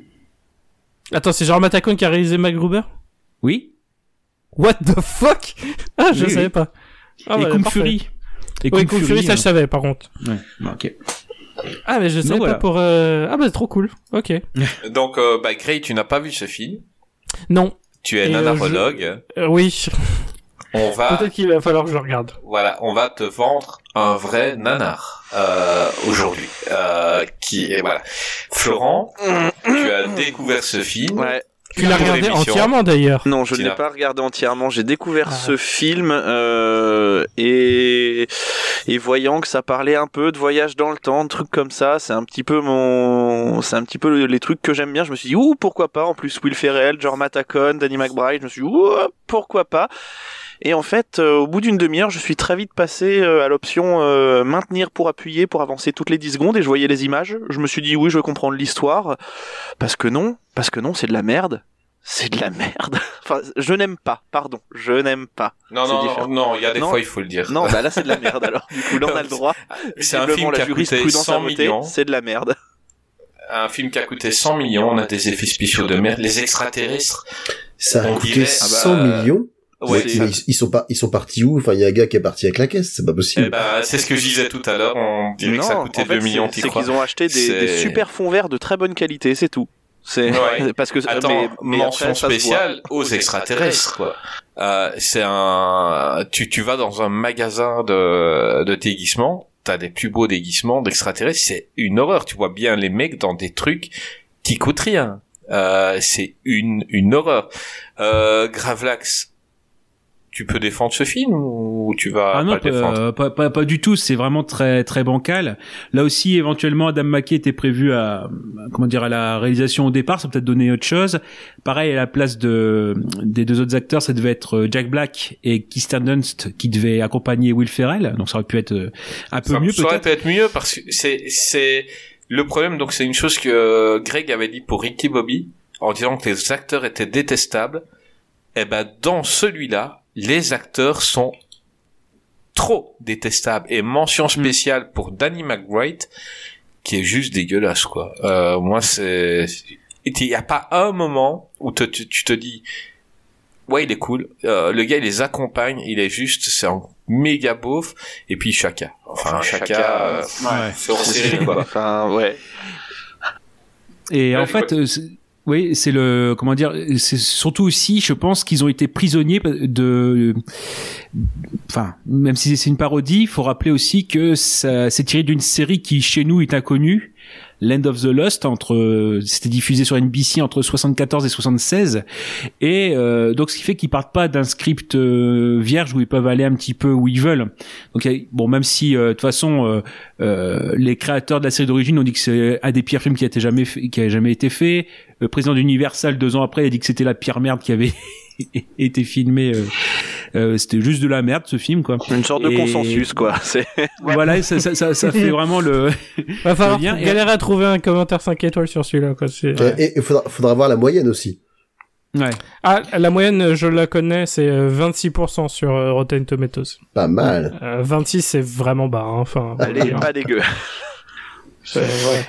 Attends, c'est Jorma Tacon qui a réalisé MacGruber Oui. What the fuck? Ah, je Oui, savais oui. pas. Ah, et bah, Kung. Fury. Et Oui, Kung Fury, ça hein. je savais par contre. Ouais, ok. Ah, mais je sais voilà. pas pour. euh, Ah, bah, c'est trop cool. Ok. [LAUGHS] Donc, euh, bah, Gray, tu n'as pas vu ce film? Non. Tu es Et, euh, nanarologue. Euh, oui. [LAUGHS] On va, Peut-être qu'il va falloir que je regarde. voilà, on va te vendre un vrai nanar euh, aujourd'hui. Euh, qui est voilà. Florent, tu as découvert ce film. Ouais. Tu l'as regardé entièrement d'ailleurs. Non, je ne l'ai pas regardé entièrement. J'ai découvert Ah. ce film euh, et et voyant que ça parlait un peu de voyage dans le temps, de trucs comme ça, c'est un petit peu mon, c'est un petit peu les trucs que j'aime bien. Je me suis dit ouh pourquoi pas? En plus Will Ferrell, George Matacon, Danny McBride, je me suis dit ouh pourquoi pas? Et en fait, euh, au bout d'une demi-heure, je suis très vite passé euh, à l'option euh, maintenir pour appuyer pour avancer toutes les 10 secondes et je voyais les images. Je me suis dit oui, je veux comprendre l'histoire. Parce que non, parce que non, c'est de la merde. C'est de la merde. [LAUGHS] Enfin, je n'aime pas, pardon, je n'aime pas. Non, non, non, différent. non, il y a des Non. fois, il faut le dire. Non, bah là c'est de la merde alors. Du coup, là on a le [LAUGHS] droit. C'est un film qui a coûté jurisprudence 100 a voté, millions. C'est de la merde. Un film qui a coûté 100 millions, on a des effets spéciaux de merde. Les extraterrestres. Ça a coûté dirait- 100 ah bah, millions. Ouais, Mais ça- ils, ils sont pas, ils sont partis où? Enfin, il y a un gars qui est parti avec la caisse, c'est pas possible. Ben, c'est ce que je disais tout à l'heure, on dirait que ça Non, coûtait en fait, 2 millions, c'est- qu'ils ont acheté des, des super fonds verts de très bonne qualité, c'est tout. C'est Ouais. [LAUGHS] parce que Attends, mais, mais mention après, spéciale aux extraterrestres, quoi. Euh, c'est un, tu, tu vas dans un magasin de, de déguisements, t'as des plus beaux déguisements d'extraterrestres, c'est une horreur. Tu vois bien les mecs dans des trucs qui coûtent rien. Euh, c'est une, une horreur. Euh, Gravelax, tu peux défendre ce film ou tu vas Ah non, pas défendre? pas, pas, pas, pas du tout. C'est vraiment très très bancal. Là aussi, éventuellement, Adam McKay était prévu à comment dire à la réalisation au départ. Ça peut peut-être donner autre chose. Pareil à la place de des deux autres acteurs, ça devait être euh, Jack Black et Kirsten Dunst qui devaient accompagner Will Ferrell. Donc ça aurait pu être euh, un peu ça, mieux ça aurait pu être mieux parce que c'est c'est le problème donc c'est une chose que euh, Greg avait dit pour Ricky Bobby en disant que les acteurs étaient détestables et ben dans celui-là les acteurs sont trop détestables. Et mention spéciale pour Danny McBride qui est juste dégueulasse quoi. Euh, moi c'est il y a pas un moment où te- tu, tu te dis ouais il est cool. Euh, le gars il les accompagne. Il est juste c'est un méga beauf. Et puis Chaka. Enfin Chaka, Chaka, euh, Ouais. c'est hors série, [LAUGHS] quoi. Enfin, ouais. Et Ouais, en fait, euh, c'est- oui, c'est le comment dire, c'est surtout aussi, je pense qu'ils ont été prisonniers de, enfin, même si c'est une parodie, il faut rappeler aussi que c'est tiré d'une série qui chez nous est inconnue. Land of the Lost entre c'était diffusé sur NBC entre 74 et 76 et euh, donc ce qui fait qu'ils partent pas d'un script euh, vierge où ils peuvent aller un petit peu où ils veulent. Donc bon même si euh, de toute façon euh, les créateurs de la série d'origine ont dit que c'est un des pires films qui a été jamais fait, qui a jamais été fait. Le président d'Universal deux ans après a dit que c'était la pire merde qui avait [LAUGHS] [LAUGHS] été filmée euh, euh, c'était juste de la merde ce film quoi Une sorte de consensus, quoi. [LAUGHS] C'est voilà ça, ça, ça, ça fait [LAUGHS] vraiment le Va falloir Le lien galérer à trouver un commentaire 5 étoiles sur celui-là, quoi. Et il faudra, faudra voir la moyenne aussi. ouais Ah, la moyenne, je la connais, c'est euh, 26% sur euh, Rotten Tomatoes. Pas mal. Euh, 26, c'est vraiment bas, hein, enfin. elle est pas dégueu. c'est- ouais.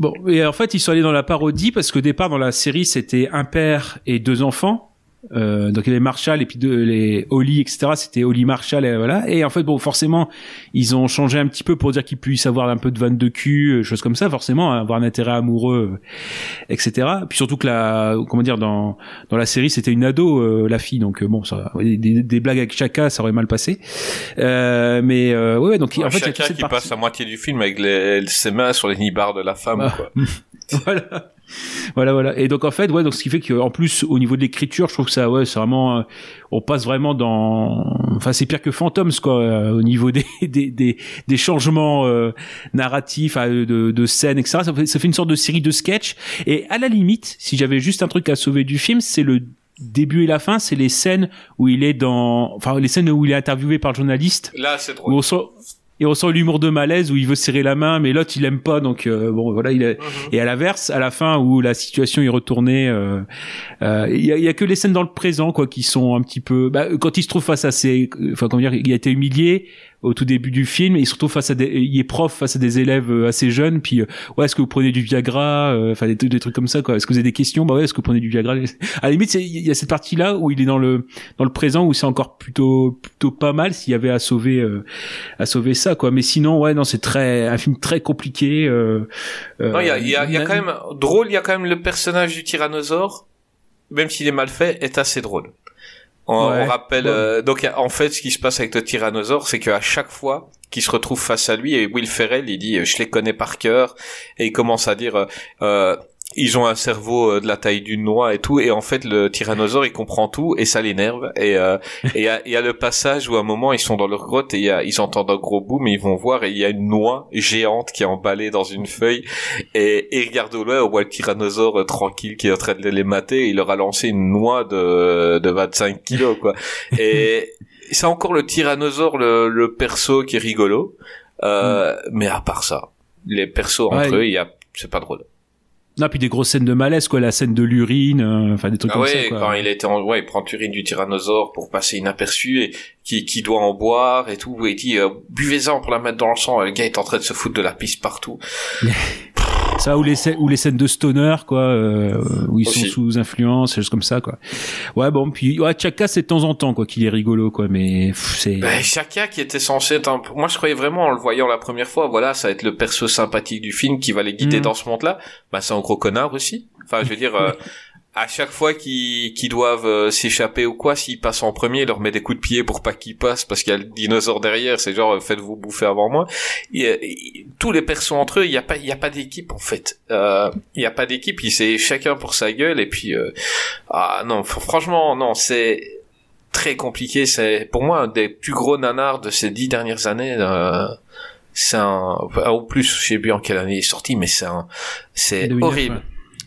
Bon, et en fait, ils sont allés dans la parodie parce qu'au départ, dans la série, c'était un père et deux enfants. Euh, donc il y avait Marshall et puis deux, les Holly, etc. C'était Holly Marshall, et voilà. Et en fait, bon, forcément, ils ont changé un petit peu pour dire qu'ils puissent avoir un peu de vanne de cul, euh, choses comme ça, forcément, hein, avoir un intérêt amoureux, euh, etc. Puis surtout que la, comment dire, dans dans la série, c'était une ado, euh, la fille, donc euh, bon, ça, des, des blagues avec Chaka, ça aurait mal passé. Euh, mais euh, ouais, ouais, donc en fait, il y a qui partie- passe la moitié du film avec les, ses mains sur les nibards de la femme Ah. quoi. [LAUGHS] [LAUGHS] voilà. Voilà voilà. Et donc en fait ouais donc ce qui fait qu'en plus au niveau de l'écriture je trouve que ça ouais c'est vraiment euh, on passe vraiment dans enfin c'est pire que Phantoms quoi euh, au niveau [LAUGHS] des des des, des changements euh, narratifs de de scènes etc ça fait, ça fait une sorte de série de sketchs. Et à la limite si j'avais juste un truc à sauver du film c'est le début et la fin c'est les scènes où il est dans enfin les scènes où il est interviewé par le journaliste. Là c'est où drôle. on sent et on sent l'humour de malaise où il veut serrer la main mais l'autre il aime pas donc euh, bon voilà il est et à l'inverse à la fin où la situation est retournée euh, euh, il y, a, il y a que les scènes dans le présent quoi qui sont un petit peu bah, quand il se trouve face à ses enfin comment dire il a été humilié au tout début du film. Il se retrouve face à des, il est prof face à des élèves euh, assez jeunes. Puis, euh, ouais, est-ce que vous prenez du Viagra euh, Enfin, des, trucs- des trucs comme ça, quoi. Est-ce que vous avez des questions? Bah ouais, est-ce que vous prenez du Viagra? [LAUGHS] À la limite, il y a cette partie-là où il est dans le dans le présent où c'est encore plutôt plutôt pas mal s'il y avait à sauver euh, à sauver ça, quoi. Mais sinon, ouais, non, c'est très un film très compliqué. Euh, euh, Non, il y a, il y a- il y a quand même drôle. Il y a quand même le personnage du tyrannosaure, même s'il est mal fait, est assez drôle. On, Ouais. on rappelle. Ouais. euh, donc en fait, ce qui se passe avec le tyrannosaure, c'est qu'à chaque fois qu'il se retrouve face à lui, et Will Ferrell, il dit, euh, je les connais par cœur, et il commence à dire. euh, euh, ils ont un cerveau euh, de la taille d'une noix et tout, et en fait le tyrannosaure il comprend tout et ça l'énerve. Et euh, [LAUGHS] et il y a, y a le passage où à un moment ils sont dans leur grotte et y a, ils entendent un gros boom et ils vont voir et il y a une noix géante qui est emballée dans une feuille et, et ils regardent au loin, on voit le tyrannosaure euh, tranquille qui est en train de les mater et il leur a lancé une noix de, de 25 kilos quoi. [LAUGHS] Et c'est encore le tyrannosaure le, le perso qui est rigolo, euh, mais à part ça, les persos entre Ouais. eux, il y a c'est pas drôle. Non, puis des grosses scènes de malaise, quoi. La scène de l'urine, euh, enfin des trucs Ah comme ouais, ça, quoi. quand il était en, ouais, il prend l'urine du tyrannosaure pour passer inaperçu et qui, qui doit en boire et tout, et il dit, euh, buvez-en pour la mettre dans le sang, et le gars est en train de se foutre de la pisse partout. [LAUGHS] Ça ou les ou les scènes de stoner quoi euh, où ils Aussi. sont sous influence, des choses comme ça quoi. Ouais bon puis ouais Chaka c'est de temps en temps quoi qu'il est rigolo quoi mais pff, c'est Ben, Chaka qui était censé être un moi je croyais vraiment en le voyant la première fois, voilà, ça va être le perso sympathique du film qui va les guider Mhm. dans ce monde-là. Bah c'est un gros connard aussi. Enfin, je veux dire, euh, [LAUGHS] à chaque fois qu'ils qu'ils doivent euh, s'échapper ou quoi, s'ils passent en premier, il leur met des coups de pied pour pas qu'ils passent parce qu'il y a le dinosaure derrière. C'est genre euh, faites-vous bouffer avant moi. Et, euh, et- tous les persos entre eux, il y a pas, il y a pas d'équipe en fait. Euh, Il y a pas d'équipe. Ils c'est chacun pour sa gueule et puis euh, ah non, fr- franchement non, c'est très compliqué. C'est pour moi un des plus gros nanars de ces dix dernières années. euh, c'est un, au plus, je sais plus en quelle année il est sorti, mais c'est un, c'est 2009, horrible. ouais.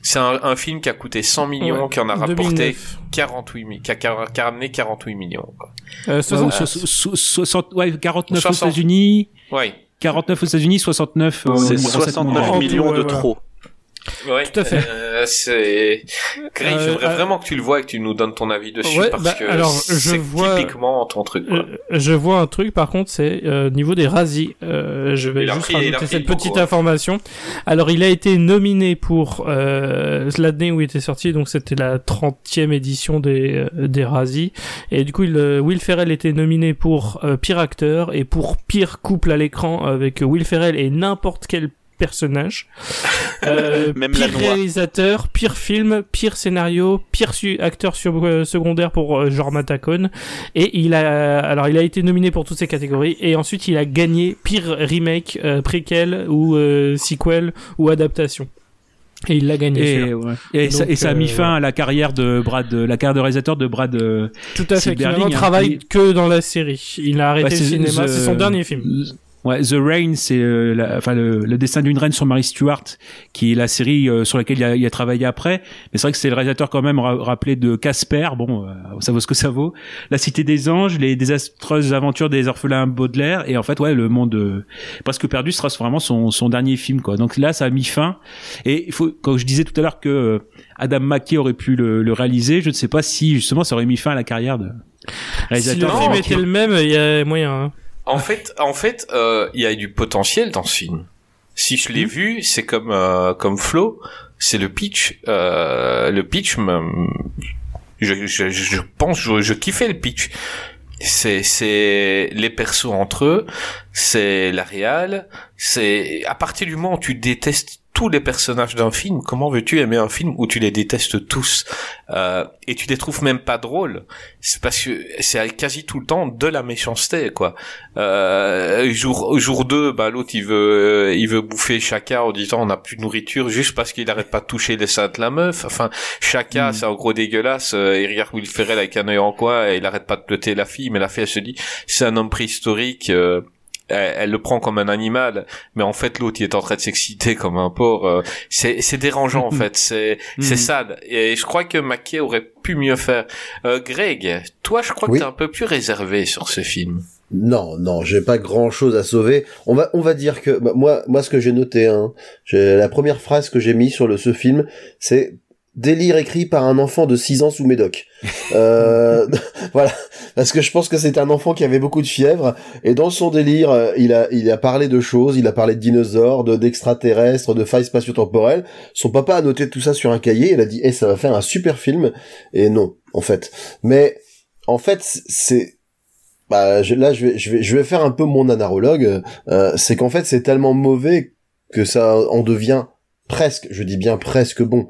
C'est un, un film qui a coûté 100 millions, Ouais, qui en a rapporté 2009. 48 mi- qui a, qui a- ramené 48 millions. Quoi. Euh, Ouais, 60 ou so- so- 60 ouais 49 aux 60. États-Unis, Ouais. 49 aux États-Unis, 69 au- C'est au- 69 en tout, millions de trop. Ouais, Tout à fait. euh, c'est. Greg, Euh, j'aimerais euh, vraiment que tu le vois et que tu nous donnes ton avis dessus Ouais, parce bah, que alors, je c'est vois- typiquement ton truc. Quoi. Euh, je vois un truc par contre, c'est euh, niveau des Razzies. Euh, je vais juste a rajouter cette petite hein. information. Alors, il a été nominé pour euh, l'année où il était sorti, donc c'était la 30e édition des euh, des Razzies. Et du coup, il, euh, Will Ferrell était nominé pour euh, pire acteur et pour pire couple à l'écran avec Will Ferrell et n'importe quel personnage. [LAUGHS] Euh, Même pire réalisateur, pire film, pire scénario, pire su- acteur sur- euh, secondaire pour euh, genre Matacone. Et il a, alors il a été nominé pour toutes ces catégories et ensuite il a gagné pire remake, euh, préquel ou euh, sequel ou adaptation. Et il l'a gagné. Et, celui-là. ouais. et, ça, Donc, et ça a mis euh, fin à la carrière de Brad, la carrière de réalisateur de Brad. Tout à fait. Qui maintenant hein, travaille que dans la série. Il a arrêté bah, le cinéma. C'est son dernier film. Ouais, The Rain, c'est euh, enfin le, le destin d'une reine sur Mary Stewart, qui est la série euh, sur laquelle il a, il a travaillé après. Mais c'est vrai que c'est le réalisateur quand même ra- rappelé de Casper. Bon, euh, ça vaut ce que ça vaut. La Cité des Anges, les désastreuses aventures des orphelins Baudelaire. Et en fait, ouais, le monde euh, presque perdu sera vraiment son, son dernier film, quoi. Donc là, ça a mis fin. Et il faut, quand je disais tout à l'heure que euh, Adam McKay aurait pu le, le réaliser, je ne sais pas si justement ça aurait mis fin à la carrière de Si le réalisateur. film était le même, il y a moyen. hein. En fait, en fait, euh, il y a du potentiel dans ce film. Si je l'ai vu, c'est comme euh, comme Flo, c'est le pitch. Euh, le pitch, je, je, je pense, je, je kiffais le pitch. C'est c'est les persos entre eux, c'est la réal, c'est à partir du moment où tu détestes tous les personnages d'un film, comment veux-tu aimer un film où tu les détestes tous euh, et tu les trouves même pas drôles? C'est parce que c'est quasi tout le temps de la méchanceté, quoi. Euh, jour jour 2, bah l'autre il veut il veut bouffer Chaka en disant on n'a plus de nourriture juste parce qu'il arrête pas de toucher les seins de la meuf. Enfin, Chaka Mm. c'est un gros dégueulasse. Euh, il regarde Will Ferrell avec un œil en coin et il arrête pas de ploter la fille, mais la fille elle se dit c'est un homme préhistorique. euh, elle, elle le prend comme un animal, mais en fait l'autre il est en train de s'exciter comme un porc. euh, c'est c'est dérangeant en fait, c'est c'est Mhm. sad. Et je crois que Mackay aurait pu mieux faire. Euh, Greg, toi je crois Oui. que t'es un peu plus réservé sur ce film. Non, non, j'ai pas grand chose à sauver. On va, on va dire que bah, moi, moi, ce que j'ai noté, hein, j'ai- la première phrase que j'ai mis sur le ce film, c'est délire écrit par un enfant de 6 ans sous médoc. Euh, [LAUGHS] voilà, parce que je pense que c'est un enfant qui avait beaucoup de fièvre et dans son délire, euh, il a il a parlé de choses, il a parlé de dinosaures, de d'extraterrestres, de failles spatio-temporelles. Son papa a noté tout ça sur un cahier, il a dit "Eh, ça va faire un super film." Et non, en fait. Mais en fait, c'est bah je- là je vais je vais je vais faire un peu mon anarologue, euh, c'est qu'en fait, c'est tellement mauvais que ça en devient presque, je dis bien presque bon.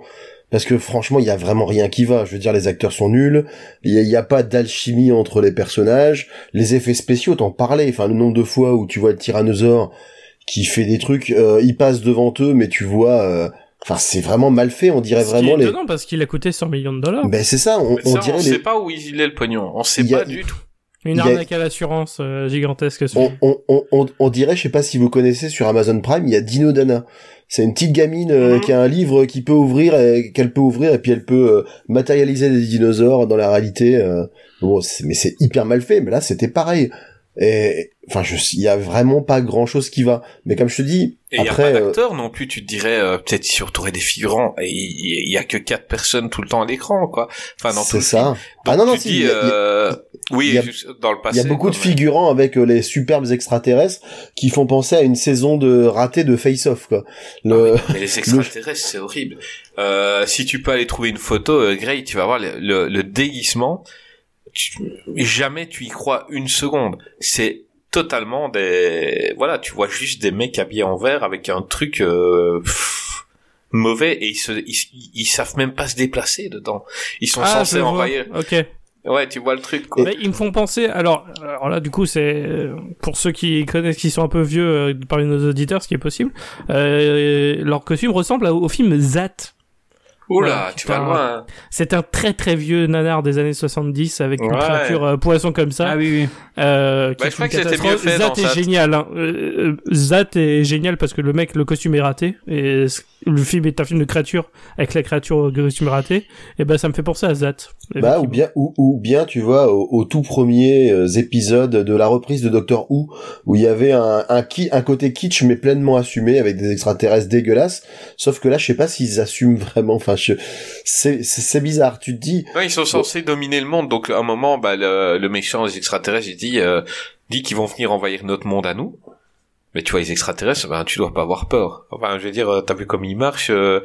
Parce que franchement, il y a vraiment rien qui va. Je veux dire, les acteurs sont nuls. Il y a, il y a pas d'alchimie entre les personnages. Les effets spéciaux, t'en parlais. Enfin, le nombre de fois où tu vois le tyrannosaure qui fait des trucs, euh, il passe devant eux, mais tu vois, euh, enfin, c'est vraiment mal fait. On dirait Ce qui vraiment est les. étonnant parce qu'il a coûté 100 millions de dollars. Ben c'est ça. On, dirait on les. sait pas où il est le pognon. On sait a- pas du tout. Une a- arnaque à l'assurance euh, gigantesque. ce on, film. on, on, on, on dirait, je sais pas si vous connaissez sur Amazon Prime, il y a Dino Dana. C'est une petite gamine euh, Mhm. qui a un livre qui peut ouvrir, et, qu'elle peut ouvrir et puis elle peut euh, matérialiser des dinosaures dans la réalité. euh. Bon, c'est- mais c'est hyper mal fait. Mais là, c'était pareil. Et enfin, je, il y a vraiment pas grand chose qui va. Mais comme je te dis, Et il y a après, pas euh, d'acteur non plus, tu te dirais, euh, peut-être si on des figurants, et il y, a que quatre personnes tout le temps à l'écran, quoi. Enfin, dans tout c'est ça. film. Ah Donc, non non, tu si, dis, il y a- il y a- euh, oui, il y a- juste dans le passé. Il y a beaucoup de mais- figurants avec euh, les superbes extraterrestres qui font penser à une saison de ratée de Face Off quoi. Le... [LAUGHS] Mais les extraterrestres, c'est horrible. Euh, si tu peux aller trouver une photo, euh, Gray, tu vas voir le, le, le déguisement. Tu- jamais tu y crois une seconde. C'est totalement des... Voilà, tu vois juste des mecs habillés en vert avec un truc euh, pff, mauvais et ils, se, ils, ils savent même pas se déplacer dedans. Ils sont Ah, censés envahir. Ok. Ouais, tu vois le truc, quoi. Mais ils me font penser. Alors, alors là, du coup, c'est euh, pour ceux qui connaissent, qui sont un peu vieux euh, parmi nos auditeurs, ce qui est possible. Euh, leur costume ressemble au film Zat. Oula, tu vas loin. C'est un très très vieux nanar des années 70 avec une créature euh, poisson comme ça. Ah oui, oui. Euh, qui Bah, est je crois que c'était mieux fait Zat dans est Zat. génial. Hein. Euh, Zat est génial parce que le mec, le costume est raté et le film est un film de créature avec la créature au costume raté. Et ben ça me fait penser à Zat. Bah ou bien ou, ou bien tu vois au, au tout premier euh, épisode de la reprise de Doctor Who où il y avait un un, ki- un côté kitsch mais pleinement assumé avec des extraterrestres dégueulasses sauf que là je sais pas s'ils assument vraiment enfin je c'est bizarre tu te dis Ouais, ils sont censés dominer le monde, donc à un moment, bah, le, le méchant des extraterrestres, il dit, euh, dit qu'ils vont venir envahir notre monde à nous. Mais tu vois, les extraterrestres, ben, tu dois pas avoir peur. Enfin, je veux dire, euh, t'as vu comme ils marchent, euh,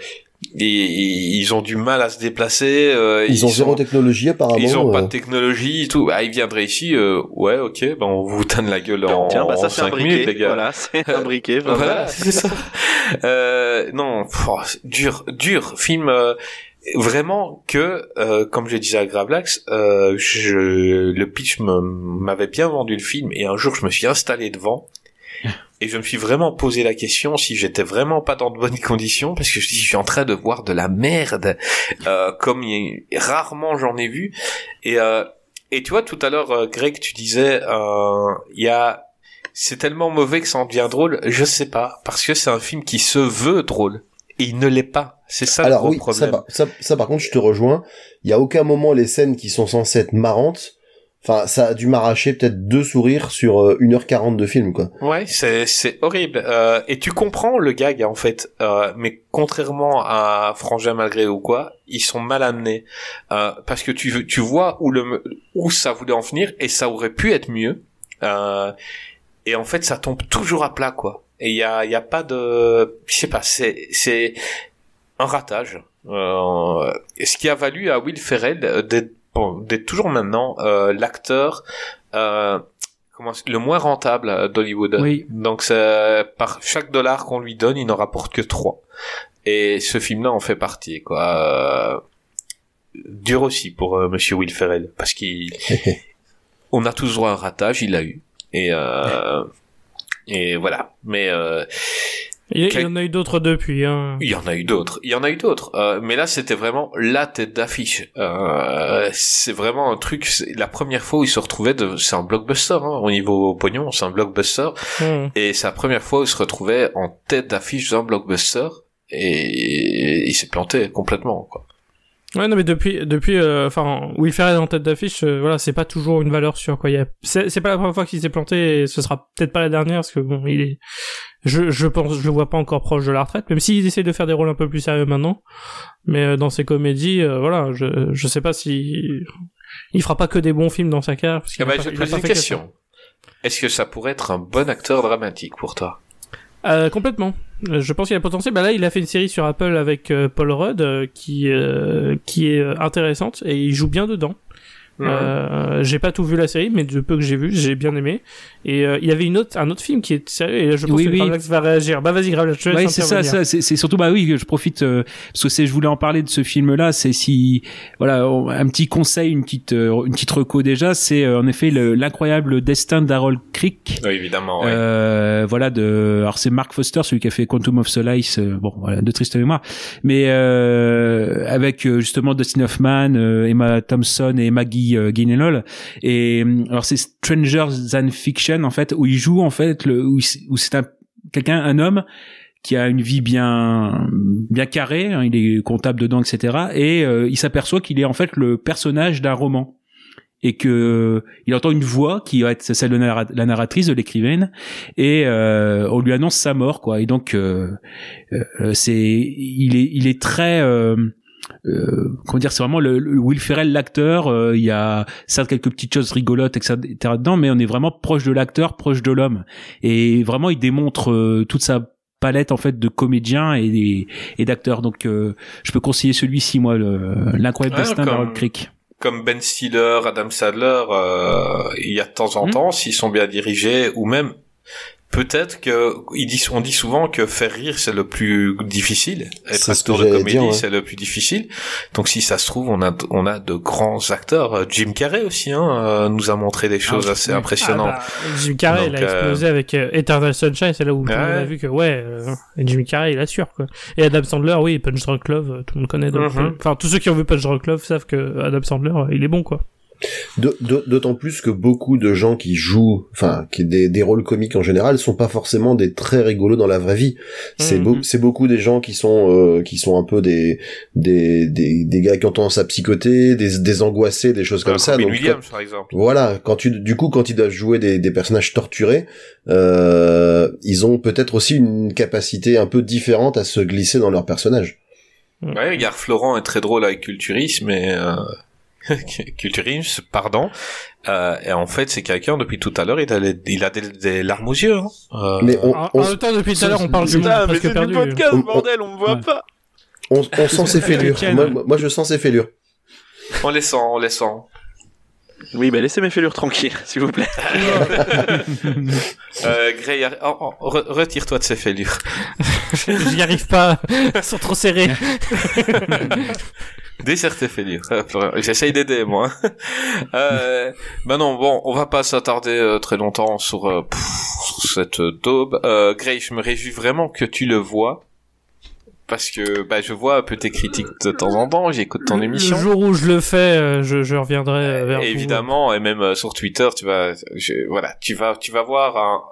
et, et ils ont du mal à se déplacer. euh, ils, ont zéro technologie apparemment Ils ont pas euh. de technologie et tout. Ah, ils viendraient ici, euh, ouais, ok, ben on vous tanne la gueule en, Tiens, bah ça en c'est un briquet. minutes, les gars. Voilà, c'est un briquet. [LAUGHS] Voilà, c'est ça. euh, non, oh, dur, dur film. euh, vraiment que, euh, comme je disais à Gravelax, euh, je, le pitch m'avait bien vendu le film et un jour je me suis installé devant et je me suis vraiment posé la question si j'étais vraiment pas dans de bonnes conditions parce que je dis je suis en train de voir de la merde euh, comme il- rarement j'en ai vu. Et euh, et tu vois tout à l'heure euh, Greg tu disais euh, il y a c'est tellement mauvais que ça en devient drôle je sais pas parce que c'est un film qui se veut drôle et il ne l'est pas. C'est ça le alors gros oui problème. ça ça par contre je te rejoins. Il y a aucun moment les scènes qui sont censées être marrantes enfin ça a dû m'arracher peut-être deux sourires sur euh, 1h40 de film quoi Ouais, c'est c'est horrible. Euh, et tu comprends le gag en fait, euh, mais contrairement à Frangin malgré ou quoi, ils sont mal amenés euh, parce que tu tu vois où le où ça voulait en venir et ça aurait pu être mieux. Euh, et en fait, ça tombe toujours à plat quoi. Et il y a y a pas de je sais pas, c'est c'est un ratage. Euh, ce qui a valu à Will Ferrell d'être bon, d'être toujours maintenant euh, l'acteur euh, le moins rentable euh, d'Hollywood. Oui. Donc par chaque dollar qu'on lui donne, il n'en rapporte que 3. Et ce film-là en fait partie quoi. Euh, dur aussi pour euh, monsieur Will Ferrell parce qu'il [LAUGHS] on a tous droit à un ratage, il l'a eu. Et euh, et voilà. Mais Il, y en a eu d'autres depuis. Hein. il y en a eu d'autres. Il y en a eu d'autres. Euh, mais là, c'était vraiment la tête d'affiche. Euh, c'est vraiment un truc. La première fois où il se retrouvait, de... c'est un blockbuster hein, au niveau pognon, c'est un blockbuster. Hmm. Et c'est la première fois où il se retrouvait en tête d'affiche d'un blockbuster. Et il s'est planté complètement. Quoi. Ouais, non, mais depuis, depuis, euh, enfin, Will Ferrell en tête d'affiche, euh, voilà, c'est pas toujours une valeur sûre, quoi. C'est pas la première fois qu'il s'est planté, et ce sera peut-être pas la dernière, parce que bon, il est, je, je pense, je le vois pas encore proche de la retraite, même s'il essaie de faire des rôles un peu plus sérieux maintenant. Mais euh, dans ses comédies, euh, voilà, je, je sais pas si, Il fera pas que des bons films dans sa carrière. parce Ah bah, pas- je te pas une question. Est-ce que ça pourrait être un bon acteur dramatique pour toi? Euh, complètement. Euh, Je pense qu'il a le potentiel. Bah là, il a fait une série sur Apple avec euh, Paul Rudd qui euh, qui est intéressante et il joue bien dedans. Euh, j'ai pas tout vu la série, mais de peu que j'ai vu, j'ai bien aimé. Et euh, il y avait une autre, un autre film qui est sérieux. Et je pense Oui, que oui. Gravelax va réagir. Bah vas-y, Gravelax, je te laisse Ouais, c'est ça, ça, c'est c'est surtout bah oui, je profite euh, parce que c'est je voulais en parler de ce film là, c'est si voilà, on- un petit conseil, une petite euh, une petite reco déjà, c'est euh, en effet le- l'incroyable destin d'Harold Crick. Oui, évidemment. ouais. Euh, voilà de alors c'est Mark Foster celui qui a fait Quantum of Solace euh, bon voilà de triste mémoire mais euh, avec justement Dustin Hoffman euh, Emma Thompson et Maggie euh, Gyllenhaal et euh, alors c'est Strangers Than Fiction en fait où il joue en fait où, c'est un quelqu'un un homme qui a une vie bien bien carrée, hein, il est comptable dedans, etc. Et euh, il s'aperçoit qu'il est en fait le personnage d'un roman et que il entend une voix qui va être celle de la narratrice de l'écrivaine et euh, on lui annonce sa mort quoi et donc euh, euh, c'est il est il est très euh, comment dire c'est vraiment le, le Will Ferrell l'acteur euh, il y a certes quelques petites choses rigolotes etc dedans mais on est vraiment proche de l'acteur proche de l'homme. Et vraiment il démontre euh, toute sa palette en fait de comédiens et, et, d'acteurs. Donc euh, je peux conseiller celui-ci moi le- l'incroyable Ah, destin comme- d'Harold Crick. Comme Ben Stiller, Adam Sadler, euh, il y a de temps en Hmm. temps, s'ils sont bien dirigés, ou même peut-être que on dit souvent que faire rire c'est le plus difficile, être acteur de comédie ouais. c'est le plus difficile. Donc si ça se trouve, on a on a de grands acteurs. Euh, Jim Carrey aussi, hein, euh, nous a montré des choses Ah, assez oui. impressionnantes. Ah bah, Jim Carrey, il a explosé avec euh, Eternal Sunshine, c'est là où Ouais. a vu que, ouais, euh, Jim Carrey, il assure, quoi. Et Adam Sandler, oui, Punch Drunk Love, euh, tout le monde connaît. donc, Mhm. euh, Enfin, tous ceux qui ont vu Punch Drunk Love savent que Adam Sandler, euh, il est bon, quoi. D'autant plus que beaucoup de gens qui jouent, enfin, qui des, des rôles comiques en général, sont pas forcément des très rigolos dans la vraie vie. C'est Mhm. beau- c'est beaucoup des gens qui sont euh, qui sont un peu des des, des des gars qui ont tendance à psychoter, des des angoissés, des choses comme ça. Donc, Williams, par exemple. Voilà, quand tu du coup quand ils doivent jouer des, des personnages torturés, euh, ils ont peut-être aussi une capacité un peu différente à se glisser dans leur personnage. Ouais, regarde, Florent est très drôle avec culturisme, mais euh... [LAUGHS] culturisme, pardon. Euh, et en fait, c'est quelqu'un depuis tout à l'heure, il a, les- il a des, des larmes aux yeux. Hein. Euh, Mais on, En, on, en même temps, depuis tout à l'heure, on parle du monde mais presque c'est du perdu. podcast, On- on- bordel, on me voit Ouais. pas. on, on sent ses fêlures. Moi, moi, je sens ses fêlures. On les sent, on les sent. Oui, bah laissez mes fêlures tranquilles, [LAUGHS] s'il vous plaît. Euh, oh, oh, re- retire-toi de ces fêlures. [LAUGHS] J'y arrive pas, ils sont trop serrés. [LAUGHS] Dessert tes fêlures. Euh, J'essaye d'aider, moi. euh, bah non, bon, on va pas s'attarder euh, très longtemps sur, euh, pff, sur cette euh, daube. Euh, Gray, je me réjouis vraiment que tu le vois. Parce que bah, je vois un peu tes critiques de temps en temps, j'écoute ton émission. Le jour où je le fais, euh, je, je reviendrai euh, vers vous. Évidemment, et même euh, sur Twitter, tu vas, je- voilà, tu vas, tu vas voir un,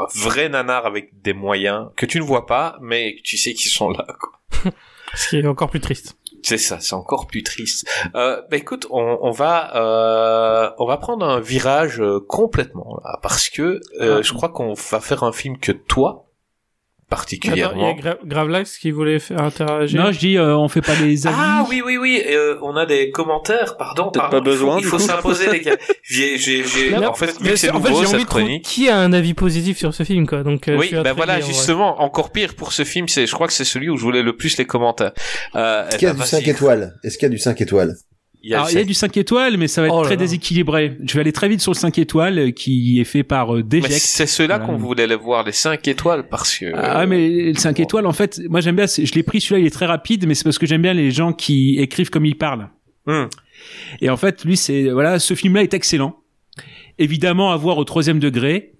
un vrai nanar avec des moyens que tu ne vois pas, mais tu sais qu'ils sont là. Quoi. [LAUGHS] Ce qui est encore plus triste. C'est ça, c'est encore plus triste. Euh, bah écoute, on, on va, euh, on va prendre un virage complètement là, parce que euh, Ah. je crois qu'on va faire un film que toi, Attends, il y particulièrement. a Gra Gravelax qui voulait faire interagir. non je dis euh, on fait pas les avis Ah oui oui oui, euh, on a des commentaires. Pardon, Peut-être pardon. pas besoin, Il du faut, il coup. faut s'imposer les gars. [LAUGHS] J'ai, j'ai, En fait, c'est en fait, j'ai envie cette de trouver chronique. qui a un avis positif sur ce film, quoi. Donc, euh, Oui, ben intrigué, voilà, justement, encore pire pour ce film, c'est, je crois que c'est celui où je voulais le plus les commentaires. Euh, Est-ce eh qu'il y a ben, du vas-y. 5 étoiles? Est-ce qu'il y a du 5 étoiles? Il y a Alors, il y a du 5 étoiles, mais ça va être Oh très là. déséquilibré. Je vais aller très vite sur le 5 étoiles, euh, qui est fait par euh, Deject. c'est ceux-là Voilà. qu'on voulait les voir, les 5 étoiles, parce que... Ah mais le 5 bon. étoiles en fait, moi j'aime bien, je l'ai pris celui-là, il est très rapide, mais c'est parce que j'aime bien les gens qui écrivent comme ils parlent. Hmm. Et en fait, lui c'est voilà, ce film-là est excellent. Évidemment à voir au troisième degré.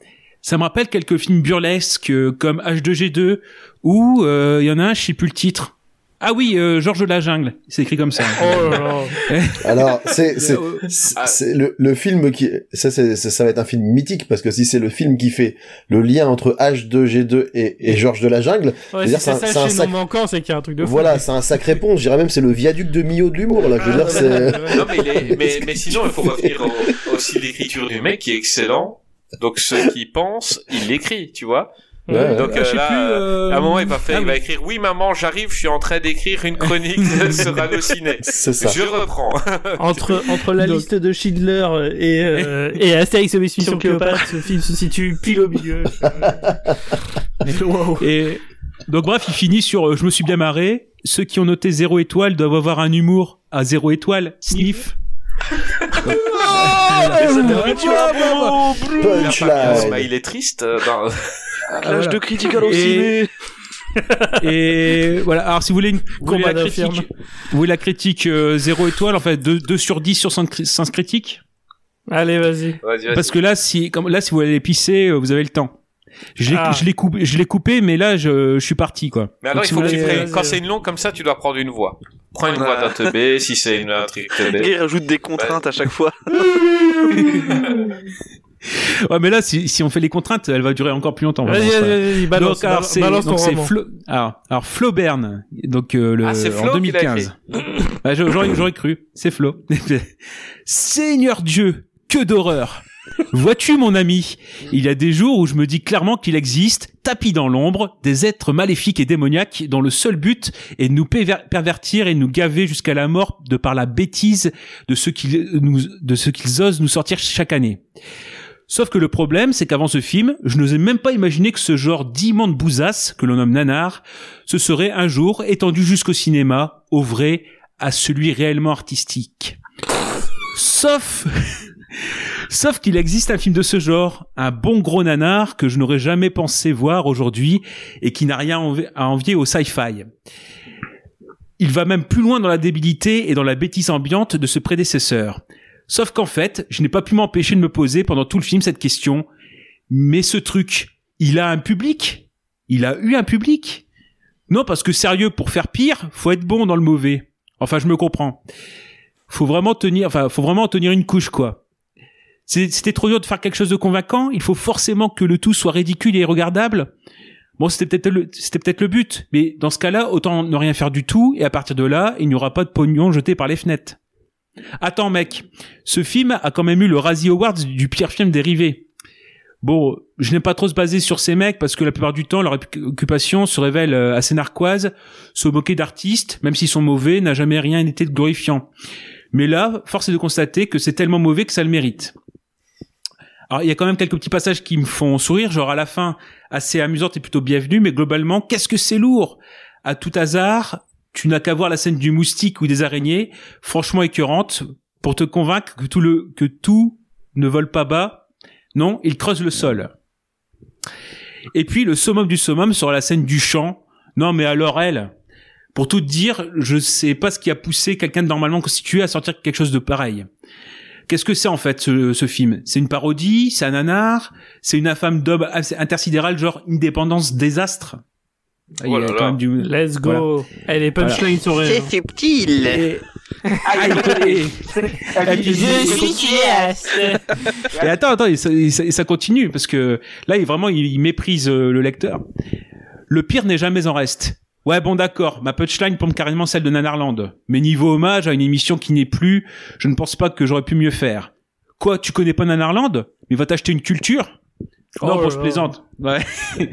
Ça me rappelle quelques films burlesques euh, comme H2G2 où euh, il y en a un, je sais plus le titre. Ah oui, euh, Georges de la jungle, c'est écrit comme ça. Oh là là. [LAUGHS] Alors, c'est c'est c'est- c'est le, le film qui ça c'est ça, ça va être un film mythique parce que si c'est le film qui fait le lien entre H2G2 et, et Georges de la jungle, Ouais, si c'est c'est un- ça c'est un sac- manquant, c'est qu'il y a un truc de fou. voilà, c'est un sacré pont. Je dirais même c'est le viaduc de Millau de l'humour là. Je veux dire, c'est Non, mais, il est- mais, mais sinon, il faut revenir au- aussi l'écriture du mec qui est excellent. Donc, ce qu'il pense, il l'écrit, tu vois. Ouais, Donc Ah, euh, je sais là, plus, euh, à un moment, il va faire, ah il va écrire oui maman, j'arrive, je suis en train d'écrire une chronique [LAUGHS] sur Allociné. C'est ça. Je reprends. [LAUGHS] Entre, entre la Donc- liste de Schindler et, euh, et Astérix et Obélix Mission Cléopâtre, ce film se situe pile au milieu. [LAUGHS] Wow. Et donc bref, il finit sur euh, je me suis bien marré. Ceux qui ont noté zéro étoile doivent avoir un humour à zéro étoile. Sniff. Il a pas Punchline. Euh, dans- Clash de critique à Et- l'ociné. [LAUGHS] Et voilà. Alors si vous voulez une vous voulez la critique, vous voulez la critique euh, zéro étoile, en fait 2, 2 sur 10 sur 5, critiques. Allez, vas-y. Vas-y, vas-y. Parce que là, si comme là, si vous allez pisser, euh, vous avez le temps. Je l'ai, Ah. je l'ai coupé, je l'ai coupé, mais là, je, je suis parti quoi. Mais alors, Donc, il si faut que tu prennes, vas-y, quand c'est une longue comme ça, tu dois prendre une voix. Prends une Ouais. voix d'un teubé, si c'est une, un truc teubé. Il rajoute des contraintes à chaque fois. [LAUGHS] [LAUGHS] [LAUGHS] Ouais, mais là, si, si on fait les contraintes, elle va durer encore plus longtemps. Vas-y, vraiment, vas-y, balance, donc, alors, balance, c'est, balance donc c'est. Flo, alors, alors Flo Bern, donc euh, le, Ah, Flo en qui l'a 2015. Bah, j'a- j'aurais, j'aurais cru, c'est Flo. [LAUGHS] Seigneur Dieu, que d'horreur. Vois-tu, mon ami, il y a des jours où je me dis clairement qu'il existe, tapis dans l'ombre, des êtres maléfiques et démoniaques dont le seul but est de nous pervertir et de nous gaver jusqu'à la mort de par la bêtise de ce qu'ils nous, de ce qu'ils osent nous sortir chaque année. Sauf que le problème, c'est qu'avant ce film, je n'osais même pas imaginer que ce genre d'immonde bousasse, que l'on nomme nanar, se serait un jour étendu jusqu'au cinéma, au vrai, à celui réellement artistique. Sauf, [LAUGHS] sauf qu'il existe un film de ce genre, un bon gros nanar que je n'aurais jamais pensé voir aujourd'hui et qui n'a rien à envier au sci-fi. Il va même plus loin dans la débilité et dans la bêtise ambiante de ce prédécesseur. Sauf qu'en fait, je n'ai pas pu m'empêcher de me poser pendant tout le film cette question. Mais ce truc, il a un public? Il a eu un public? Non, parce que sérieux, pour faire pire, faut être bon dans le mauvais. Enfin, je me comprends. Faut vraiment tenir, enfin, faut vraiment tenir une couche, quoi. C'était trop dur de faire quelque chose de convaincant. Il faut forcément que le tout soit ridicule et regardable. Bon, c'était peut-être le, c'était peut-être le but. Mais dans ce cas-là, autant ne rien faire du tout. Et à partir de là, il n'y aura pas de pognon jeté par les fenêtres. Attends, mec. Ce film a quand même eu le Razzie Awards du pire film dérivé. Bon, je n'aime pas trop se baser sur ces mecs parce que la plupart du temps, leur occupation se révèle euh, assez narquoise. Se moquer d'artistes, même s'ils sont mauvais, n'a jamais rien été de glorifiant. Mais là, force est de constater que c'est tellement mauvais que ça le mérite. Alors, il y a quand même quelques petits passages qui me font sourire, genre à la fin, assez amusante et plutôt bienvenue, mais globalement, qu'est-ce que c'est lourd? À tout hasard, tu n'as qu'à voir la scène du moustique ou des araignées, franchement écœurante, pour te convaincre que tout le que tout ne vole pas bas. Non, il creuse le sol. Et puis le summum du summum sera la scène du chant. Non, mais alors elle, pour tout dire, je sais pas ce qui a poussé quelqu'un de normalement constitué à sortir quelque chose de pareil. Qu'est-ce que c'est en fait ce, film? C'est une parodie? C'est un nanar? C'est une infâme d'homme intersidéral genre indépendance désastre Il y a Oh là quand même du- Let's go. Voilà. Elle est punchline sur rien. subtil. Et... Ah, connaît. Et attends, attends, et ça, et ça- et ça continue parce que là, il vraiment, il, il méprise euh, le lecteur. Le pire n'est jamais en reste. Ouais, bon, d'accord. Ma punchline pompe carrément celle de Nanarland. Mais niveau hommage à une émission qui n'est plus, je ne pense pas que j'aurais pu mieux faire. Quoi, tu connais pas Nanarland? Mais va t'acheter une culture? Oh Non, bon, je plaisante. Ouais. [LAUGHS]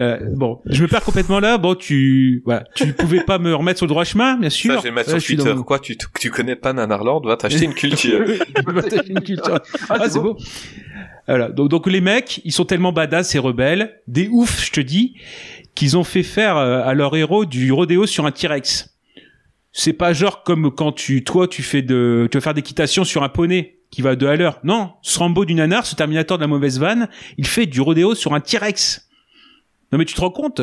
Euh, bon, je me perds complètement là. Bon, tu, voilà, tu pouvais pas me remettre sur le droit chemin, bien sûr. Ça, je vais mettre Ouais, sur dans Twitter. Quoi, tu, tu connais pas Nanarland? Va t'acheter une culture. [LAUGHS] Partager une culture. [LAUGHS] Ah, c'est beau. Voilà. Donc, donc les mecs, ils sont tellement badass et rebelles, des oufs, je te dis, qu'ils ont fait faire euh, à leur héros du rodéo sur un T-Rex. C'est pas genre comme quand tu, toi, tu fais de, tu vas faire d'équitation sur un poney qui va deux à l'heure. Non, ce Rambo du nanar, ce Terminator de la mauvaise vanne, il fait du rodéo sur un T-Rex. Non mais tu te rends compte?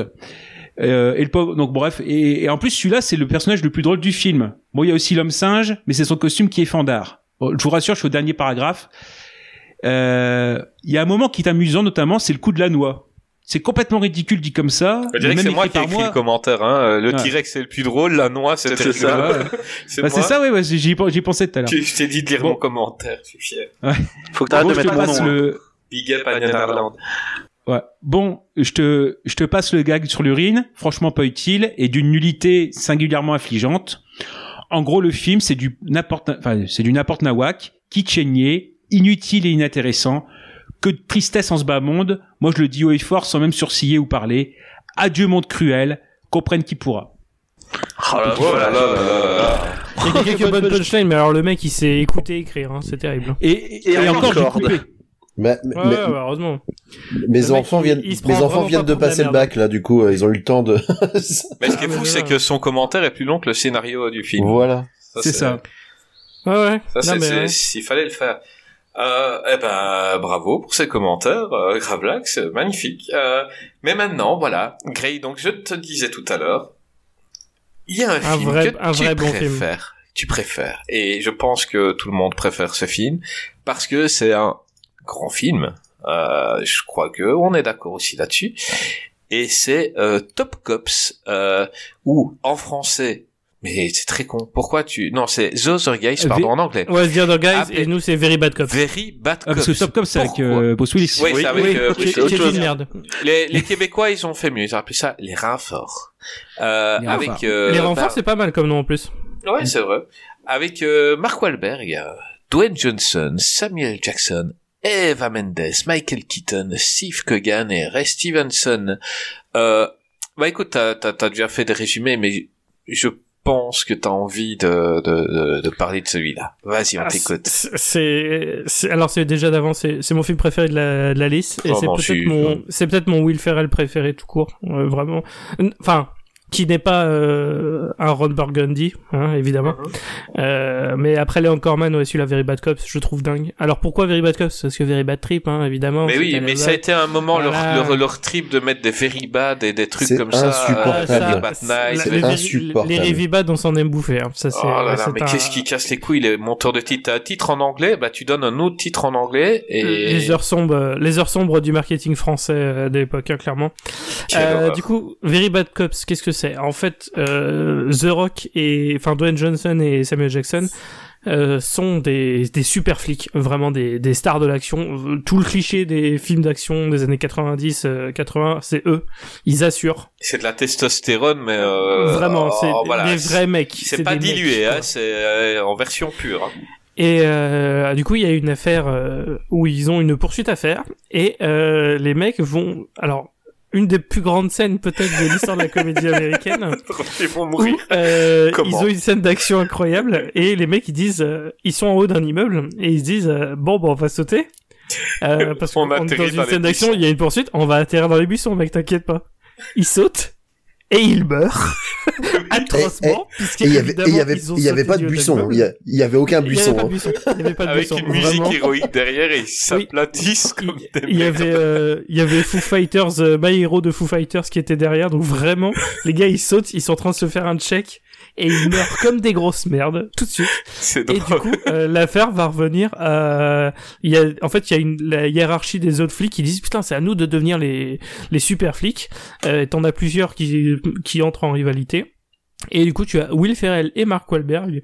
Euh, et le pauvre, donc bref, et, et en plus celui-là c'est le personnage le plus drôle du film. Bon, il y a aussi l'homme singe, mais c'est son costume qui est fandard. Bon, je vous rassure, je suis au dernier paragraphe. Euh, Il y a un moment qui est amusant, notamment, c'est le coup de la noix. C'est complètement ridicule dit comme ça. Je dirais que même c'est moi qui ai écrit le commentaire. Hein. Le Ouais. T-Rex c'est le plus drôle, la noix C'est ça. [LAUGHS] C'est Bah, moi. c'est ça, ouais, ouais j'y ai- j'y ai pensé tout à l'heure. Je t'ai dit de lire Bon. mon commentaire, je suis fier. Faut que t'arrêtes Bon, de je te mettre mon passe nom. hein. le, Big up à Nanarland. Ouais. Bon, je te, je te passe le gag sur l'urine, franchement pas utile, et d'une nullité singulièrement affligeante. En gros, le film, c'est du n'importe, enfin, c'est du n'importe nawak, kitschenier, inutile et inintéressant, que de tristesse en ce bas monde. Moi, je le dis haut et fort, sans même sourciller ou parler. Adieu monde cruel, comprenne qui pourra. Oh là là là là là là. Il y a quelques bonnes punchlines, mais alors le mec il s'est écouté écrire, hein, c'est terrible. Et, et, Et et encore, j'ai encore. coupé. Mais, mais- Ouais, mais- ouais, ouais, heureusement. mes Le mec, enfants il- viennent, mes enfants viennent pas de passer le bac là, du coup, euh, ils ont eu le temps de. [LAUGHS] Mais ce qui est fou, c'est que son commentaire est plus long que le scénario du film. voilà. C'est ça. Ouais, ouais. Ça, c'est, Non, mais c'est- ouais. il fallait le faire. Euh, eh ben, bravo pour ces commentaires, euh, Gravelax, magnifique. Euh, mais maintenant, voilà, Grey, donc je te disais tout à l'heure, il y a un, Un film vrai- que un tu vrai bon film. préfères. Tu préfères. Et je pense que tout le monde préfère ce film parce que c'est un grand film. Euh, je crois que on est d'accord aussi là-dessus. Et c'est euh, Top Cops, euh, ou en français. Mais c'est très con. Pourquoi tu... Non, c'est The Other Guys, Euh, pardon, V- en anglais. Ouais, The Other Guys, et nous c'est Very Bad Cops. Very Bad Ah, parce que. Top Cop, c'est avec euh, Bruce Willis. Oui, c'est avec euh, Bruce qui- Willis. une merde. Les, les Québécois, ils ont fait mieux. Ils ont appelé ça les renforts. Euh, Les avec euh, Les renforts, bah, c'est pas mal comme nom en plus. Ouais, c'est vrai. Avec euh, Mark Wahlberg, euh, Dwayne Johnson, Samuel Jackson, Eva Mendes, Michael Keaton, Steve Coogan et Ray Stevenson. Euh, bah écoute, t'as déjà fait des résumés, mais je pense que t'as envie de, de, de, de parler de celui-là. Vas-y, on Ah, t'écoute. c'est- alors c'est déjà d'avant, c'est, mon film préféré de la, de la liste, et Oh c'est peut-être mon, c'est peut-être mon Will Ferrell préféré tout court, euh, vraiment. Enfin, qui n'est pas euh, un Ron Burgundy, hein, évidemment. Mhm. Euh, mais après Leon Corman, ouais, celui-là, Very Bad Cops, je trouve dingue. Alors pourquoi Very Bad Cops? Parce que Very Bad Trip, hein, évidemment. Mais oui, mais ça a été un moment Voilà. leur, leur, leur trip de mettre des very bad et des trucs comme ça. insupportable. euh, c'est- les, insupportable. les Heavy Bad, on s'en aime bouffer. Hein. Ça, c'est, Oh là là, c'est mais un- qu'est-ce qui casse les couilles, les monteurs de titres? T'as un titre en anglais, bah tu donnes un autre titre en anglais et... Les heures sombres, euh, les heures sombres du marketing français euh, de l'époque, hein, clairement. Euh, du coup, Very Bad Cops, qu'est-ce que c'est? En fait, euh, The Rock et enfin Dwayne Johnson et Samuel Jackson euh, sont des, des super flics, vraiment des, des stars de l'action. Euh, Tout le cliché des films d'action des années 90, euh, 80, c'est eux. Ils assurent. C'est de la testostérone, mais... Euh... vraiment, c'est oh, voilà, des vrais mecs. C'est pas mecs, dilué, hein, c'est euh, en version pure. hein. Et euh, du coup, il y a une affaire euh, où ils ont une poursuite à faire et euh, les mecs vont alors une des plus grandes scènes peut-être de l'histoire de la comédie américaine. [LAUGHS] Ils vont où mourir. euh, ils ont une scène d'action incroyable et les mecs ils disent euh, ils sont en haut d'un immeuble et ils se disent euh, bon bah on va sauter. Euh, parce [LAUGHS] On qu'on dans une scène d'action il y a une poursuite on va atterrir dans les buissons mec t'inquiète pas. Ils sautent et ils meurent [LAUGHS] atrocement puisque Et il y avait, et il y avait, il y avait pas de buisson. Il y, il avait aucun Il y avait buisson. pas de buisson. Il y avait pas de Avec buisson. une musique Vraiment. héroïque derrière et ils s'aplatissent comme des Il y avait, euh, il y avait Foo Fighters, euh, My Hero de Foo Fighters qui était derrière. Donc vraiment, les gars ils sautent, ils sont en train de se faire un check et ils meurent comme des grosses merdes tout de suite. [LAUGHS] C'est Et du coup, euh, l'affaire va revenir à... Il y a, en fait, il y a une, la hiérarchie des autres flics qui disent, putain, c'est à nous de devenir les, les super flics. Euh, et T'en as plusieurs qui, qui entrent en rivalité. Et du coup, tu as Will Ferrell et Mark Wahlberg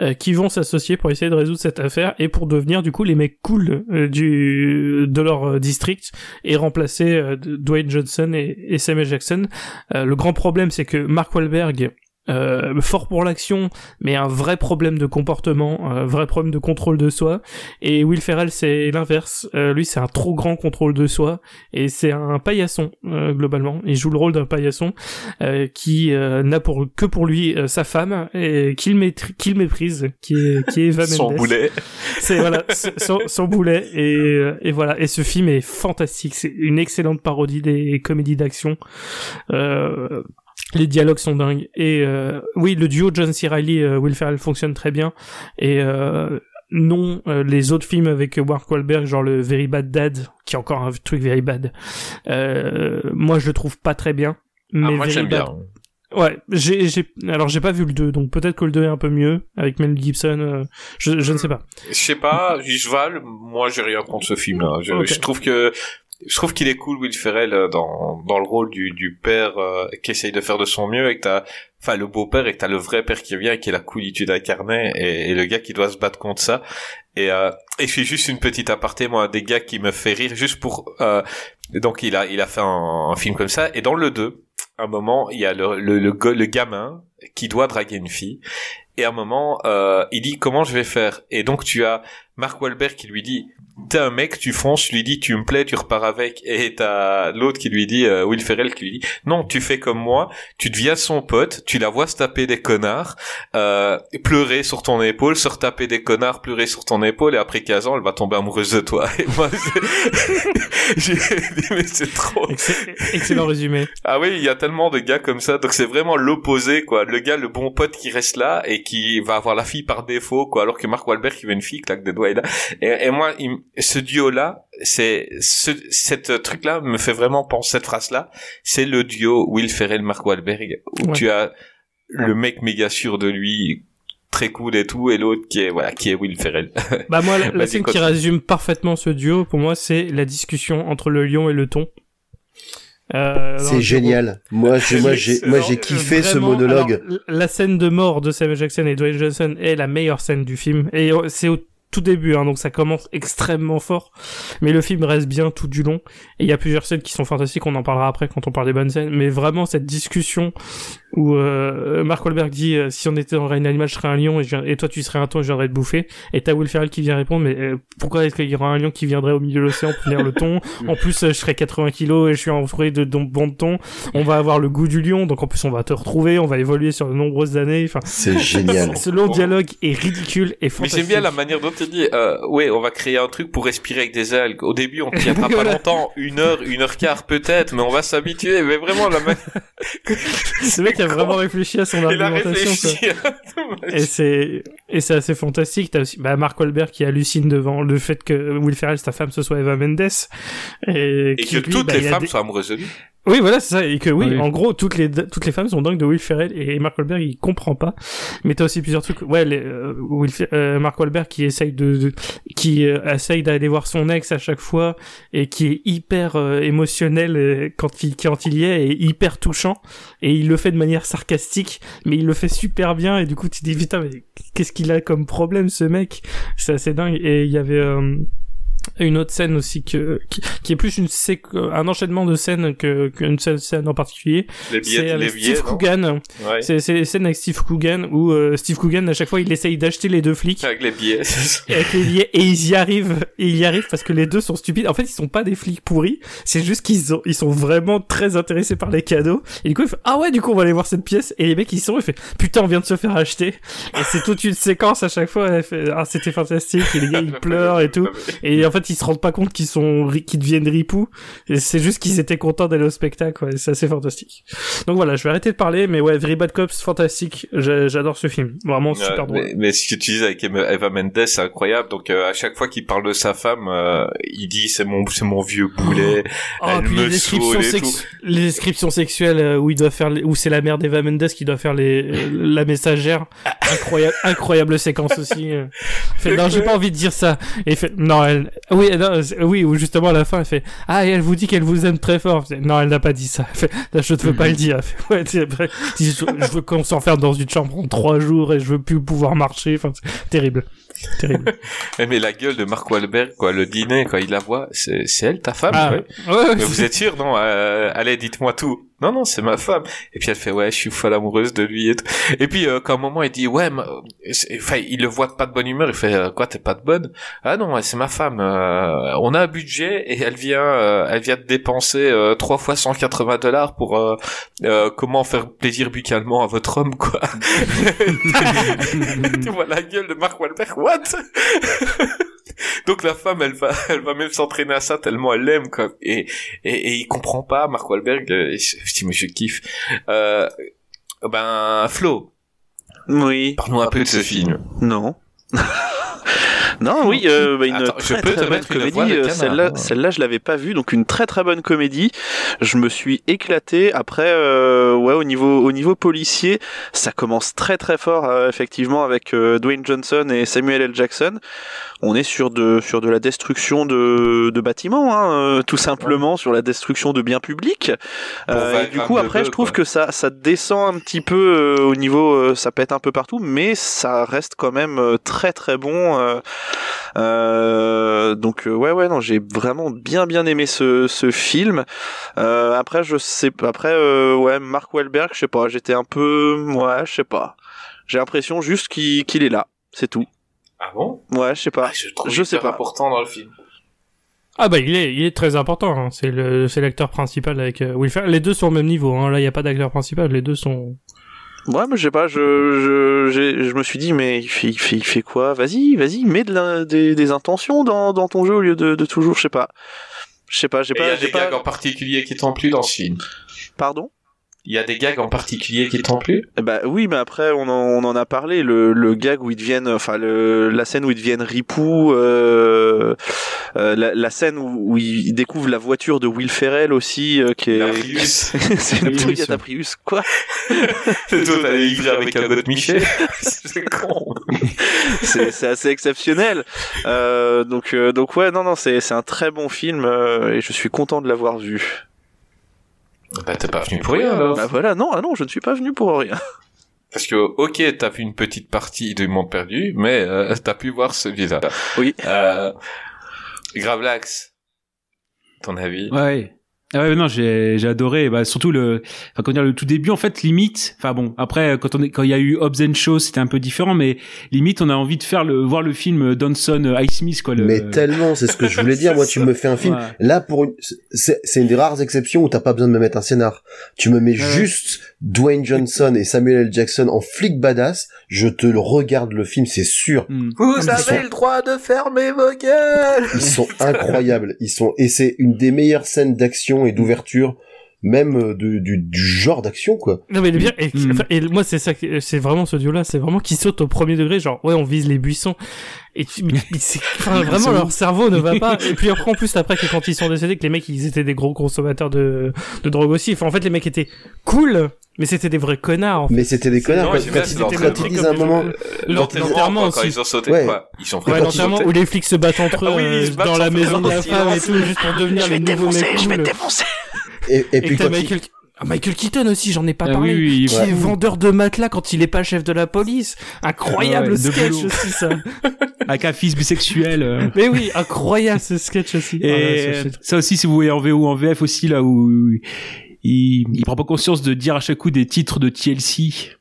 euh, qui vont s'associer pour essayer de résoudre cette affaire et pour devenir du coup les mecs cool euh, du de leur euh, district et remplacer euh, Dwayne Johnson et, et Samuel Jackson. Euh, le grand problème, c'est que Mark Wahlberg euh, fort pour l'action, mais un vrai problème de comportement, un vrai problème de contrôle de soi. Et Will Ferrell, c'est l'inverse. Euh, lui, c'est un trop grand contrôle de soi, et c'est un paillasson euh, globalement. Il joue le rôle d'un paillasson euh, qui euh, n'a pour que pour lui euh, sa femme et qu'il qu'il méprise, qui est qui est Eva [LAUGHS] Son boulet. C'est voilà son, son boulet et, euh, et voilà et ce film est fantastique. C'est une excellente parodie des comédies d'action. Euh, les dialogues sont dingues et euh, oui le duo John C. Reilly euh, Will Ferrell fonctionne très bien et euh, non euh, les autres films avec Mark Wahlberg genre le Very Bad Dad qui est encore un truc Very Bad euh, moi je le trouve pas très bien mais Ah, moi j'aime Bad- bien. Ouais, j'ai, j'ai, alors j'ai pas vu le 2, donc peut-être que le 2 est un peu mieux, avec Mel Gibson, euh, je, je ne sais pas. Je sais pas, Val, moi j'ai rien contre ce film-là. Je, je trouve que je trouve qu'il est cool Will Ferrell euh, dans dans le rôle du du père euh, qui essaye de faire de son mieux et que t'as enfin le beau-père et que t'as le vrai père qui vient et qui est la coolitude incarnée et, et le gars qui doit se battre contre ça. Et euh, et je fais juste une petite aparté moi des gars qui me fait rire juste pour euh, donc il a il a fait un, film comme ça. Et dans le 2 à un moment il y a le le le gamin qui doit draguer une fille Et à un moment, euh, il dit comment je vais faire? Et donc tu as Mark Wahlberg qui lui dit t'es un mec, tu fonces, tu lui dis tu me plais, tu repars avec. Et t'as l'autre qui lui dit euh, Will Ferrell qui lui dit non, tu fais comme moi, tu deviens son pote, tu la vois se taper des connards, euh, pleurer sur ton épaule, se retaper des connards, pleurer sur ton épaule, et après 15 ans, elle va tomber amoureuse de toi. Et moi, [LAUGHS] j'ai dit mais c'est trop. Excellent résumé. Ah oui, il y a tellement de gars comme ça, donc c'est vraiment l'opposé, quoi. Le gars, le bon pote qui reste là et qui va avoir la fille par défaut, quoi. Alors que Mark Wahlberg, qui veut une fille, claque des doigts et là. Et, et moi, il ce duo-là, c'est, ce, cette truc-là me fait vraiment penser, cette phrase-là, c'est le duo Will Ferrell-Mark Wahlberg, où Ouais. tu as le mec méga sûr de lui, très cool et tout, et l'autre qui est, voilà, qui est Will Ferrell. Bah moi, la, [LAUGHS] la scène qui résume parfaitement ce duo, pour moi, c'est la discussion entre le lion et le thon. Euh, C'est génial. Moi, j'ai, moi, j'ai, moi, j'ai kiffé ce monologue. alors, la scène de mort de Samuel Jackson et Dwayne Johnson est la meilleure scène du film. Et euh, c'est au tout début, hein, donc ça commence extrêmement fort. Mais le film reste bien tout du long. Et il y a plusieurs scènes qui sont fantastiques, on en parlera après quand on parle des bonnes scènes. Mais vraiment, cette discussion où euh, Mark Wahlberg dit euh, si on était dans le règne animal, je serais un lion et, je viens- et toi tu serais un thon et je viendrais te bouffer. Et t'as Will Ferrell qui vient répondre mais euh, pourquoi est-ce qu'il y aura un lion qui viendrait au milieu de l'océan pour venir le thon? En plus, euh, je serais 80 kilos et je suis entouré de don- bons de thon. On va avoir le goût du lion, donc en plus on va te retrouver, on va évoluer sur de nombreuses années. Enfin, C'est génial. ce long dialogue est ridicule et Mais fantastique. j'aime bien la manière dont tu dis, euh, ouais, on va créer un truc pour respirer avec des algues. Au début, on tiendra pas longtemps, une heure, une heure quart peut-être, mais on va s'habituer. Mais vraiment, la manière... [LAUGHS] Ce mec a vraiment réfléchi à son Il a argumentation. quoi. réfléchi. Et c'est et c'est assez fantastique. T'as aussi bah, Mark Wahlberg qui hallucine devant le fait que Will Ferrell, sa femme, ce soit Eva Mendes et, Et qui, que lui, toutes bah, les femmes des- soient amoureuses de lui. Oui, voilà, c'est ça. Et que oui, Oui. en gros, toutes les toutes les femmes sont dingues de Will Ferrell et Mark Wahlberg, il comprend pas. Mais t'as aussi plusieurs trucs. Ouais, les, euh, Will euh, Mark Wahlberg qui essaye de, de- qui euh, essaye d'aller voir son ex à chaque fois et qui est hyper euh, émotionnel quand il quand il y est et hyper touchant et il le fait de manière sarcastique, mais il le fait super bien et du coup tu te dis putain mais qu'est-ce qu'il a comme problème ce mec C'est assez dingue. Et il y avait euh, une autre scène aussi que qui, qui est plus une séqu- un enchaînement de scènes que qu'une seule scène en particulier. Les billets, C'est avec les billets, Steve non Coogan. Ouais. C'est c'est les scènes avec Steve Coogan où euh, Steve Coogan à chaque fois il essaye d'acheter les deux flics Avec les billets. avec les billets et ils y arrivent et ils y arrivent parce que les deux sont stupides. En fait, ils sont pas des flics pourris, c'est juste qu'ils ont ils sont vraiment très intéressés par les cadeaux. Et du coup, il fait ah ouais, du coup on va aller voir cette pièce et les mecs ils sont ils fait putain, on vient de se faire acheter. Et c'est toute une séquence à chaque fois, elle fait ah c'était fantastique et les gars ils [LAUGHS] pleurent et tout. Et en fait, ils se rendent pas compte qu'ils sont qu'ils deviennent ripoux. Et c'est juste qu'ils étaient contents d'aller au spectacle. Ouais, c'est assez fantastique. Donc voilà, je vais arrêter de parler, mais ouais, Very Bad Cops, fantastique. J'a- J'adore ce film, vraiment super Ouais, drôle. mais, mais ce que tu avec Eva Mendes, c'est incroyable. Donc euh, à chaque fois qu'il parle de sa femme, euh, il dit c'est mon c'est mon vieux boulet. [GASPS] Oh, elle puis me les descriptions, sex- les descriptions sexuelles euh, où il doit faire, les- où c'est la mère d'Eva Mendes qui doit faire les, euh, la messagère. [LAUGHS] Incroyable, incroyable séquence aussi. euh. [LAUGHS] Fait, non, j'ai pas envie de dire ça. Et il fait, non, elle, oui, non, oui, ou justement à la fin, elle fait, ah, et elle vous dit qu'elle vous aime très fort. Non, elle n'a pas dit ça. Elle fait, Là, je ne veux pas le dire. Elle fait, ouais, c'est vrai. Je, je veux qu'on s'enferme dans une chambre en trois jours et je veux plus pouvoir marcher. Enfin, terrible. Terrible. [LAUGHS] Eh, Mais la gueule de Mark Wahlberg, quoi, le dîner quand il la voit, c'est elle ta femme. Ah, ouais. ouais, ouais, Mais vous êtes sûr Non, euh, allez, dites-moi tout. Non, non, c'est ma femme. Et puis elle fait ouais, je suis folle amoureuse de lui et tout. Et puis euh, quand un moment il dit ouais, enfin il le voit de pas de bonne humeur, il fait euh, quoi, t'es pas de bonne? Ah non, ouais, c'est ma femme. Euh, on a un budget et elle vient, euh, elle vient de dépenser euh, trois fois 180 dollars pour euh, euh, comment faire plaisir buccalement à votre homme quoi. [LAUGHS] [LAUGHS] tu vois la gueule de Mark Wahlberg, what? [LAUGHS] [LAUGHS] Donc la femme, elle va, [LAUGHS] elle va même s'entraîner à ça tellement elle l'aime quoi. Et, et, et il comprend pas Mark Wahlberg. euh, je je dis mais je kiffe. Euh, ben Flo, Oui. parle-nous un peu de ce film. Non. [LAUGHS] non, oui, euh, bah, une Attends, je très peux très te bonne comédie. euh, Celle-là, celle-là, je l'avais pas vue, donc une très très bonne comédie. Je me suis éclaté. Après, euh, ouais, au niveau au niveau policier, ça commence très très fort euh, effectivement avec euh, Dwayne Johnson et Samuel L. Jackson. On est sur de sur de la destruction de, de bâtiments, hein, euh, tout simplement sur la destruction de biens publics. Pour Euh, 20 et du coup, après, je trouve quoi. que ça ça descend un petit peu euh, au niveau, euh, ça pète un peu partout, mais ça reste quand même euh, très très bon. Euh, euh, donc euh, ouais ouais non j'ai vraiment bien bien aimé ce, ce film euh, après je sais pas après euh, ouais Mark Wahlberg je sais pas j'étais un peu ouais je sais pas J'ai l'impression juste qu'il est là, c'est tout. Ah bon? Ouais, je sais pas. Ah, Je, le trouve Je sais pas. important dans le film. Ah bah il est, il est très important. hein. C'est le, c'est l'acteur principal avec euh, Will Ferrell. Les deux sont au même niveau. Hein. Là, il y a pas d'acteur principal. Les deux sont. Ouais, mais je sais pas, je, je, je me suis dit, mais il fait, il fait, il fait quoi? Vas-y, vas-y, mets de la- des, des intentions dans, dans ton jeu au lieu de, de toujours, je sais pas. Je sais pas, j'ai Et il y pas, a des pas. gags en particulier qui t'ont plu dans ce film. Pardon? Il y a des gags en particulier qui t'ont plu? Eh Bah oui, mais après on en, on en a parlé, le, le gag où ils deviennent, enfin le, la scène où ils deviennent ripou, euh, euh, la, la scène où, où ils découvrent la voiture de Will Ferrell aussi, euh, qui est. La Prius. [LAUGHS] C'est une Prius, Toyota. Prius, quoi [LAUGHS] C'est toi, t'allais livrer avec un de Michel. [LAUGHS] C'est con. c'est assez exceptionnel. Euh, donc euh, donc ouais non non c'est c'est un très bon film euh, et je suis content de l'avoir vu. Bah, t'es pas venu pour rien, alors. Bah voilà non ah non je ne suis pas venu pour rien. Parce que, ok, t'as vu une petite partie du Monde Perdu, mais euh, t'as pu voir celui-là. Oui. Euh, Gravelax, ton avis? Ouais. Ah ouais, non, j'ai j'ai adoré. Bah surtout le, enfin comment dire, le tout début en fait limite. Enfin bon, après quand on est, quand il y a eu Hobbs and Shaw, c'était un peu différent, mais limite on a envie de faire le voir le film Donson euh, Ice Smith quoi. Le... Mais tellement, c'est ce que je voulais dire. [LAUGHS] Moi, tu me fais un film. Ouais. Là, pour une, c'est, c'est une des rares exceptions où t'as pas besoin de me mettre un scénar. Tu me mets Ouais. juste Dwayne Johnson et Samuel L. Jackson en flic badass. Je te le regarde le film, c'est sûr. Hmm. Vous Ils sont- le droit de fermer vos gueules Ils sont [LAUGHS] incroyables. Ils sont, et c'est une des meilleures scènes d'action et d'ouverture, même euh, de- du, du genre d'action, quoi. Non mais est bien. Et, Mm. et moi c'est ça, c'est vraiment ce duo-là, c'est vraiment qui saute au premier degré, genre ouais on vise les buissons. Et tu, mais, mais c'est, [LAUGHS] enfin, vraiment leur cerveau ne va pas. [LAUGHS] Et puis après en plus après que quand ils sont décédés, que les mecs ils étaient des gros consommateurs de de drogue aussi. Enfin en fait les mecs étaient cool, mais c'était des vrais connards. En fait. Mais c'était des connards. Non, Quand, quand ils, quand l'enterrement. ils disent à un moment, L'enterrement Quand ils ont sauté, Ouais. quoi. Ils sont Ouais, l'enterrement où les flics se battent entre eux Ah oui, euh, battent dans la maison eux de la femme et silence. tout, juste pour devenir les nouveaux mecs cool. défoncer. et, et Et puis quand Michael... Ah, Michael Keaton aussi, j'en ai pas Ah parlé. oui, oui, qui ouais. est vendeur de matelas quand il est pas chef de la police. Incroyable Ouais, de sketch aussi ça. [LAUGHS] Avec un fils bisexuel. euh. Mais oui, incroyable ce sketch aussi. Et Ah, ouais, ça, c'est- ça aussi, si vous voyez en VO ou en VF aussi, là où il, prend pas conscience de dire à chaque coup des titres de TLC.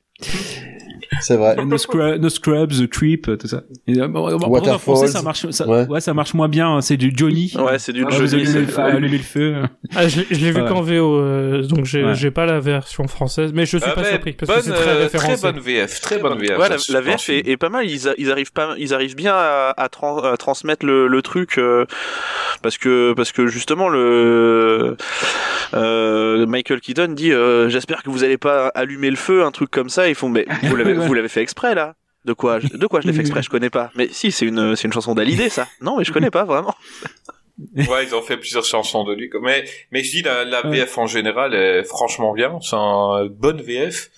C'est vrai. no, Scrub- no Scrubs, The Creep, tout ça. Et, euh, en français, ça marche, ça, Ouais. ouais. ça marche moins bien. hein, C'est du Johnny. Ouais c'est du Ah, Johnny. allumez le feu, allumez le feu. Ah, je, l'ai- l'ai vu qu'en VO, euh, donc j'ai Ouais. j'ai pas la version française, mais je suis Ah, pas surpris parce bonne, que c'est très euh, référencé. Très bonne VF, très bonne VF. Ouais, la. VF est, est pas mal. Ils, a- ils arrivent pas, ils arrivent bien à, à, tran- à transmettre le, le truc euh, parce que parce que justement le euh, Michael Keaton dit euh, j'espère que vous allez pas allumer le feu, un truc comme ça. Ils font mais vous l'avez vous l'avez fait exprès là. De quoi je- De quoi je l'ai fait exprès? Je connais pas. Mais si, c'est une c'est une chanson d'Hallyday ça. Non, mais je connais pas vraiment. [LAUGHS] Ouais, ils ont fait plusieurs chansons de lui. Mais, mais je dis, la, la Ouais. VF en général est franchement bien. C'est une bonne VF.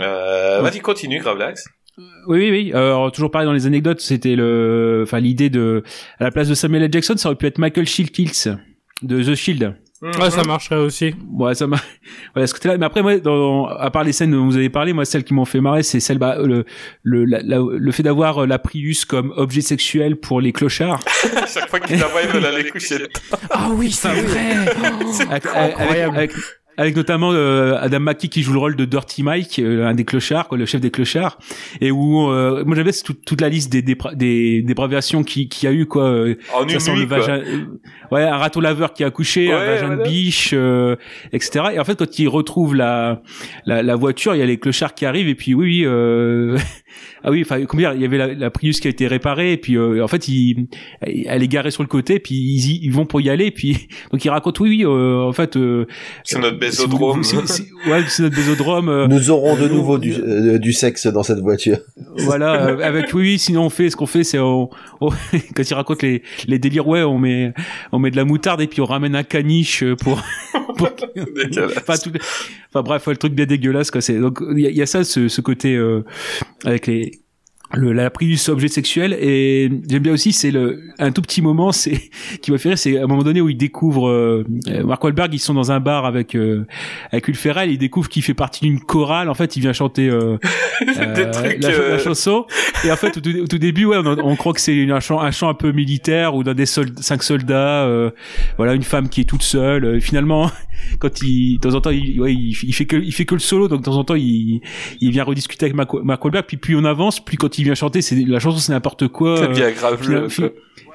Euh, Ouais. Vas-y, continue, Gravelax. Oui, oui, oui. Alors, toujours pareil dans les anecdotes, c'était le, enfin, l'idée de, à la place de Samuel L. Jackson, ça aurait pu être Michael Shield de The Shield. Ouais, ça marcherait aussi. Ouais, ça m'a, [LAUGHS] voilà, ce côté-là. Mais après, moi, dans, à part les scènes dont vous avez parlé, moi, celles qui m'ont fait marrer, c'est celle, bah, le, le, la- la- le fait d'avoir euh, la Prius comme objet sexuel pour les clochards. [LAUGHS] à chaque fois qu'il la voit, il veut aller coucher. Ah oui, c'est vrai. [LAUGHS] avec, avec, avec, avec notamment euh, Adam McKee qui joue le rôle de Dirty Mike, euh, un des clochards, quoi, le chef des clochards, et où euh, moi j'avais toute, toute la liste des des des, des dépraviations qui qui a eu quoi. euh, En une ça sent nuit, quoi. vagin, euh, ouais, un râteau laveur qui a accouché, un vagin voilà. de biche, euh, etc. Et en fait, quand il retrouve la, la la voiture, il y a les clochards qui arrivent et puis oui, oui euh, [LAUGHS] ah oui, enfin comment dire, il y avait la, la Prius qui a été réparée et puis euh, en fait, il, elle est garée sur le côté, puis ils, y- ils vont pour y aller, puis [LAUGHS] donc il raconte oui, oui, euh, en fait. euh, C'est notre si vous- bésodrome. si- si- ouais, c'est notre bésodrome. euh, Nous aurons de euh, nouveau du, euh, du sexe dans cette voiture. voilà, euh, avec oui, oui, sinon on fait ce qu'on fait, c'est on, on- [LAUGHS] quand il raconte les, les délires, ouais, on met on met de la moutarde et puis on ramène un caniche pour, [LAUGHS] pour Dégueulasse. enfin, tout- enfin bref, le truc bien dégueulasse quoi. C'est donc il y, a- il y a ça, ce, ce côté euh, avec le, la prise objet sexuel et j'aime bien aussi c'est le un tout petit moment [LAUGHS] c'est qui m'a fait rire c'est à un moment donné où il découvre euh, Mark Wahlberg ils sont dans un bar avec euh, avec Will Ferrell il découvre qu'il fait partie d'une chorale en fait il vient chanter euh, [LAUGHS] Des euh, trucs, la, euh, la chanson. Et en fait au tout, au tout début ouais on, on croit que c'est un chant un chant un peu militaire ou dans des sold- cinq soldats euh, voilà une femme qui est toute seule Euh, finalement [LAUGHS] quand il de temps en temps il, ouais, il, il fait que il fait que le solo donc de temps en temps il il vient rediscuter avec Mark, Wahlberg puis plus on avance plus quand il vient chanter c'est la chanson c'est n'importe quoi C'est euh, bien grave. Le-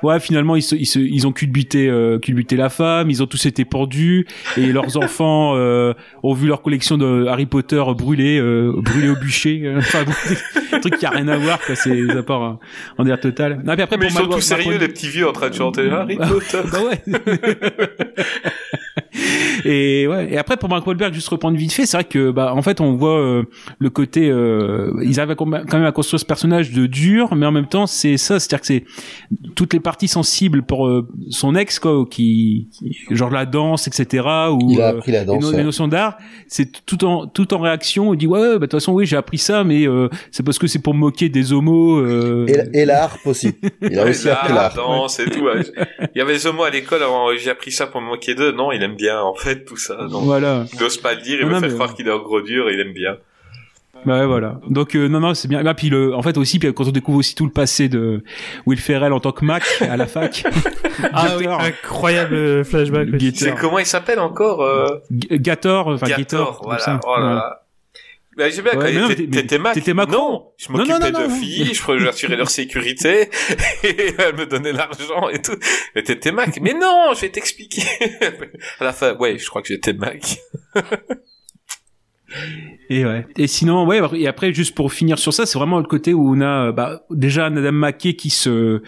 ouais, finalement, ils, se, ils, se, ils ont culbuté, euh, culbuté la femme, ils ont tous été pendus, et leurs [LAUGHS] enfants euh, ont vu leur collection de Harry Potter brûlée, euh, brûlée au bûcher. euh, [LAUGHS] Enfin, bon, des trucs qui a rien à voir, quoi. C'est des apports euh, en total. Non, puis après, Mais ils pour sont Mark- tous sérieux, les petits vieux en train de chanter Harry Potter. bah ouais. [LAUGHS] [LAUGHS] et ouais. Et après pour Mark Wahlberg, juste reprendre vite fait, c'est vrai que bah en fait on voit euh, le côté, euh, ils arrivent à quand même à construire ce personnage de dur, mais en même temps c'est ça, c'est-à-dire que c'est toutes les parties sensibles pour euh, son ex quoi, qui, qui- genre la danse, etc. Ou Il a euh, appris la les, danse. no- ouais. les notions d'art, c'est tout en tout en réaction. Il dit ouais, ouais, bah de toute façon oui j'ai appris ça, mais euh, c'est parce que c'est pour me moquer des homos. euh, Et, et la harpe aussi. Il a aussi appris la harpe. danse et tout. ouais. Il y avait Zomo à l'école, alors j'ai appris ça pour me moquer d'eux. Non, il aime bien, en fait, tout ça. Donc, Voilà. il n'ose pas le dire, il Non, fait mais- croire qu'il est en gros dur et il aime bien. Bah ouais, voilà. Donc euh, non non c'est bien. Là puis le, en fait aussi puis quand on découvre aussi tout le passé de Will Ferrell en tant que Mac à la fac. [LAUGHS] [LAUGHS] Ah oui, incroyable flashback. aussi. Gator. C'est comment il s'appelle encore euh... Gator, enfin Gator, Gator, comme voilà. ça. Oh là Ouais. là. Bah, j'ai bien Ouais, quand t'étais- Mac. t'étais Macron. Non, je m'occupais de filles, je j'assurais leur sécurité, [LAUGHS] et elle me donnait l'argent et tout. Mais t'étais Mac. Mais non, je vais t'expliquer. [LAUGHS] à la fin, ouais, je crois que j'étais Mac. [LAUGHS] Et ouais. Et sinon, ouais. Et après, juste pour finir sur ça, c'est vraiment le côté où on a, bah, déjà Adam McKay qui se,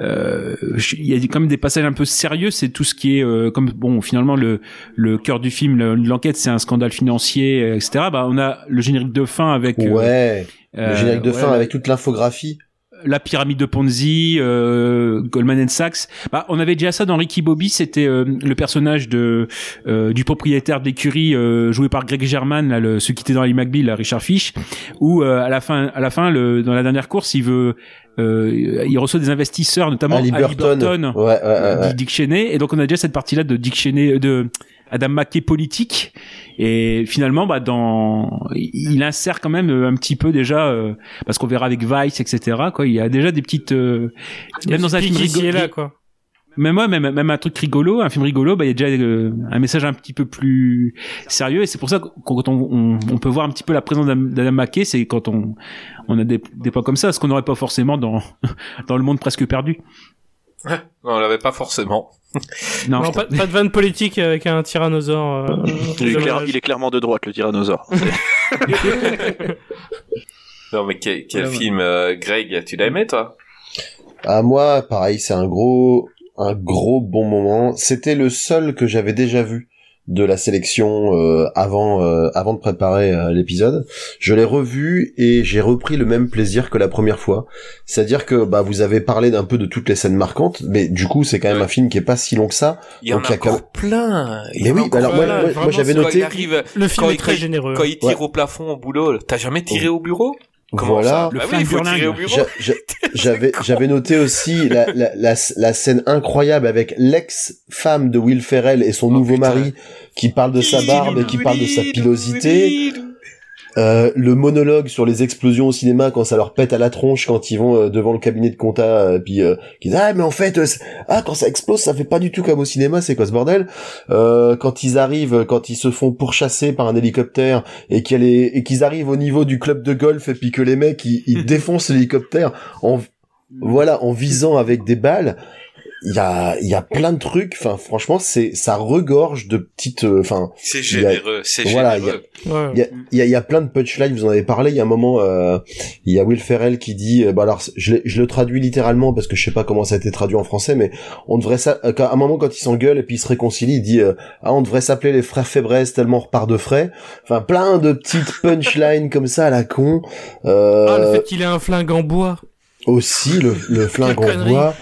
euh, il y a quand même des passages un peu sérieux. C'est tout ce qui est, euh, comme bon, finalement le le cœur du film, le- l'enquête, c'est un scandale financier, euh, etc. Bah, on a le générique de fin avec. euh, Ouais. euh, le générique de ouais, fin avec toute l'infographie. La pyramide de Ponzi, euh, Goldman Sachs. Bah, on avait déjà ça dans Ricky Bobby, c'était euh, le personnage de euh, du propriétaire de l'écurie euh, joué par Greg German, là, le, celui qui était dans Ali McBeal, là, Richard Fish, où euh, à la fin, à la fin, le, dans la dernière course, il veut, euh, il reçoit des investisseurs, notamment Ali Burton. Ouais, ouais, ouais, ouais. Dick Cheney, et donc on a déjà cette partie-là de Dick Cheney, de Adam McKay politique, et finalement, bah, dans, il insère quand même euh, un petit peu déjà, euh, parce qu'on verra avec Vice, etc. Quoi, il y a déjà des petites, euh, même dans un film rigolo, là, quoi. même ouais, même même un truc rigolo, un film rigolo, bah il y a déjà euh, un message un petit peu plus sérieux, et c'est pour ça que quand on, on, on peut voir un petit peu la présence d'Adam d'Adam McKay, c'est quand on on a des, des points comme ça, ce qu'on n'aurait pas forcément dans [LAUGHS] dans le monde presque perdu. Non, on l'avait pas forcément. Non, Non, pas, pas de vanne politique avec un tyrannosaure. euh, Il est, clair- dommage. il est clairement de droite, le tyrannosaure. [LAUGHS] [LAUGHS] Non, mais quel, quel Ouais, ouais. film, euh, Greg, tu l'as aimé, toi? À moi, pareil, c'est un gros, un gros bon moment. C'était le seul que j'avais déjà vu de la sélection euh, avant, euh, avant de préparer euh, l'épisode. Je l'ai revu et j'ai repris le même plaisir que la première fois. C'est-à-dire que bah vous avez parlé d'un peu de toutes les scènes marquantes, mais du coup c'est quand même un film qui est pas si long que ça. Il y en Donc, a il y a quand encore plein. Il y Mais oui, alors moi, j'avais Quand noté. il arrive, Le film quand est il- très généreux. quand il tire Ouais. au plafond au boulot, t'as jamais tiré au bureau? Comment Voilà. ça Le Bah oui, [LAUGHS] J'avais j'avais noté aussi la, la, la, la scène incroyable avec l'ex-femme de Will Ferrell et son Oh, nouveau putain. mari qui parle de sa barbe et qui parle de sa pilosité. Euh, le monologue sur les explosions au cinéma quand ça leur pète à la tronche quand ils vont euh, devant le cabinet de compta euh, puis euh, qui disent ah mais en fait euh, ah quand ça explose ça fait pas du tout comme au cinéma c'est quoi ce bordel? Euh, quand ils arrivent quand ils se font pourchasser par un hélicoptère et qu'ils arrivent au niveau du club de golf et puis que les mecs ils, ils [LAUGHS] défoncent l'hélicoptère en voilà en visant avec des balles il y a il y a plein de trucs enfin franchement c'est ça regorge de petites euh, enfin C'est généreux, c'est voilà, généreux. Ouais. il y a, il y, a, y a plein de punchlines, vous en avez parlé, il y a un moment, euh, il y a Will Ferrell qui dit, euh, bah alors je, je le traduis littéralement parce que je sais pas comment ça a été traduit en français, mais on devrait ça, euh, à un moment quand il s'engueule et puis il se réconcilie, il dit, euh, ah on devrait s'appeler les frères Fébrez tellement on repart de frais, enfin plein de petites [LAUGHS] punchlines comme ça à la con, euh, Ah, le fait qu'il ait un flingue en bois. aussi le, le [LAUGHS] flingue en bois.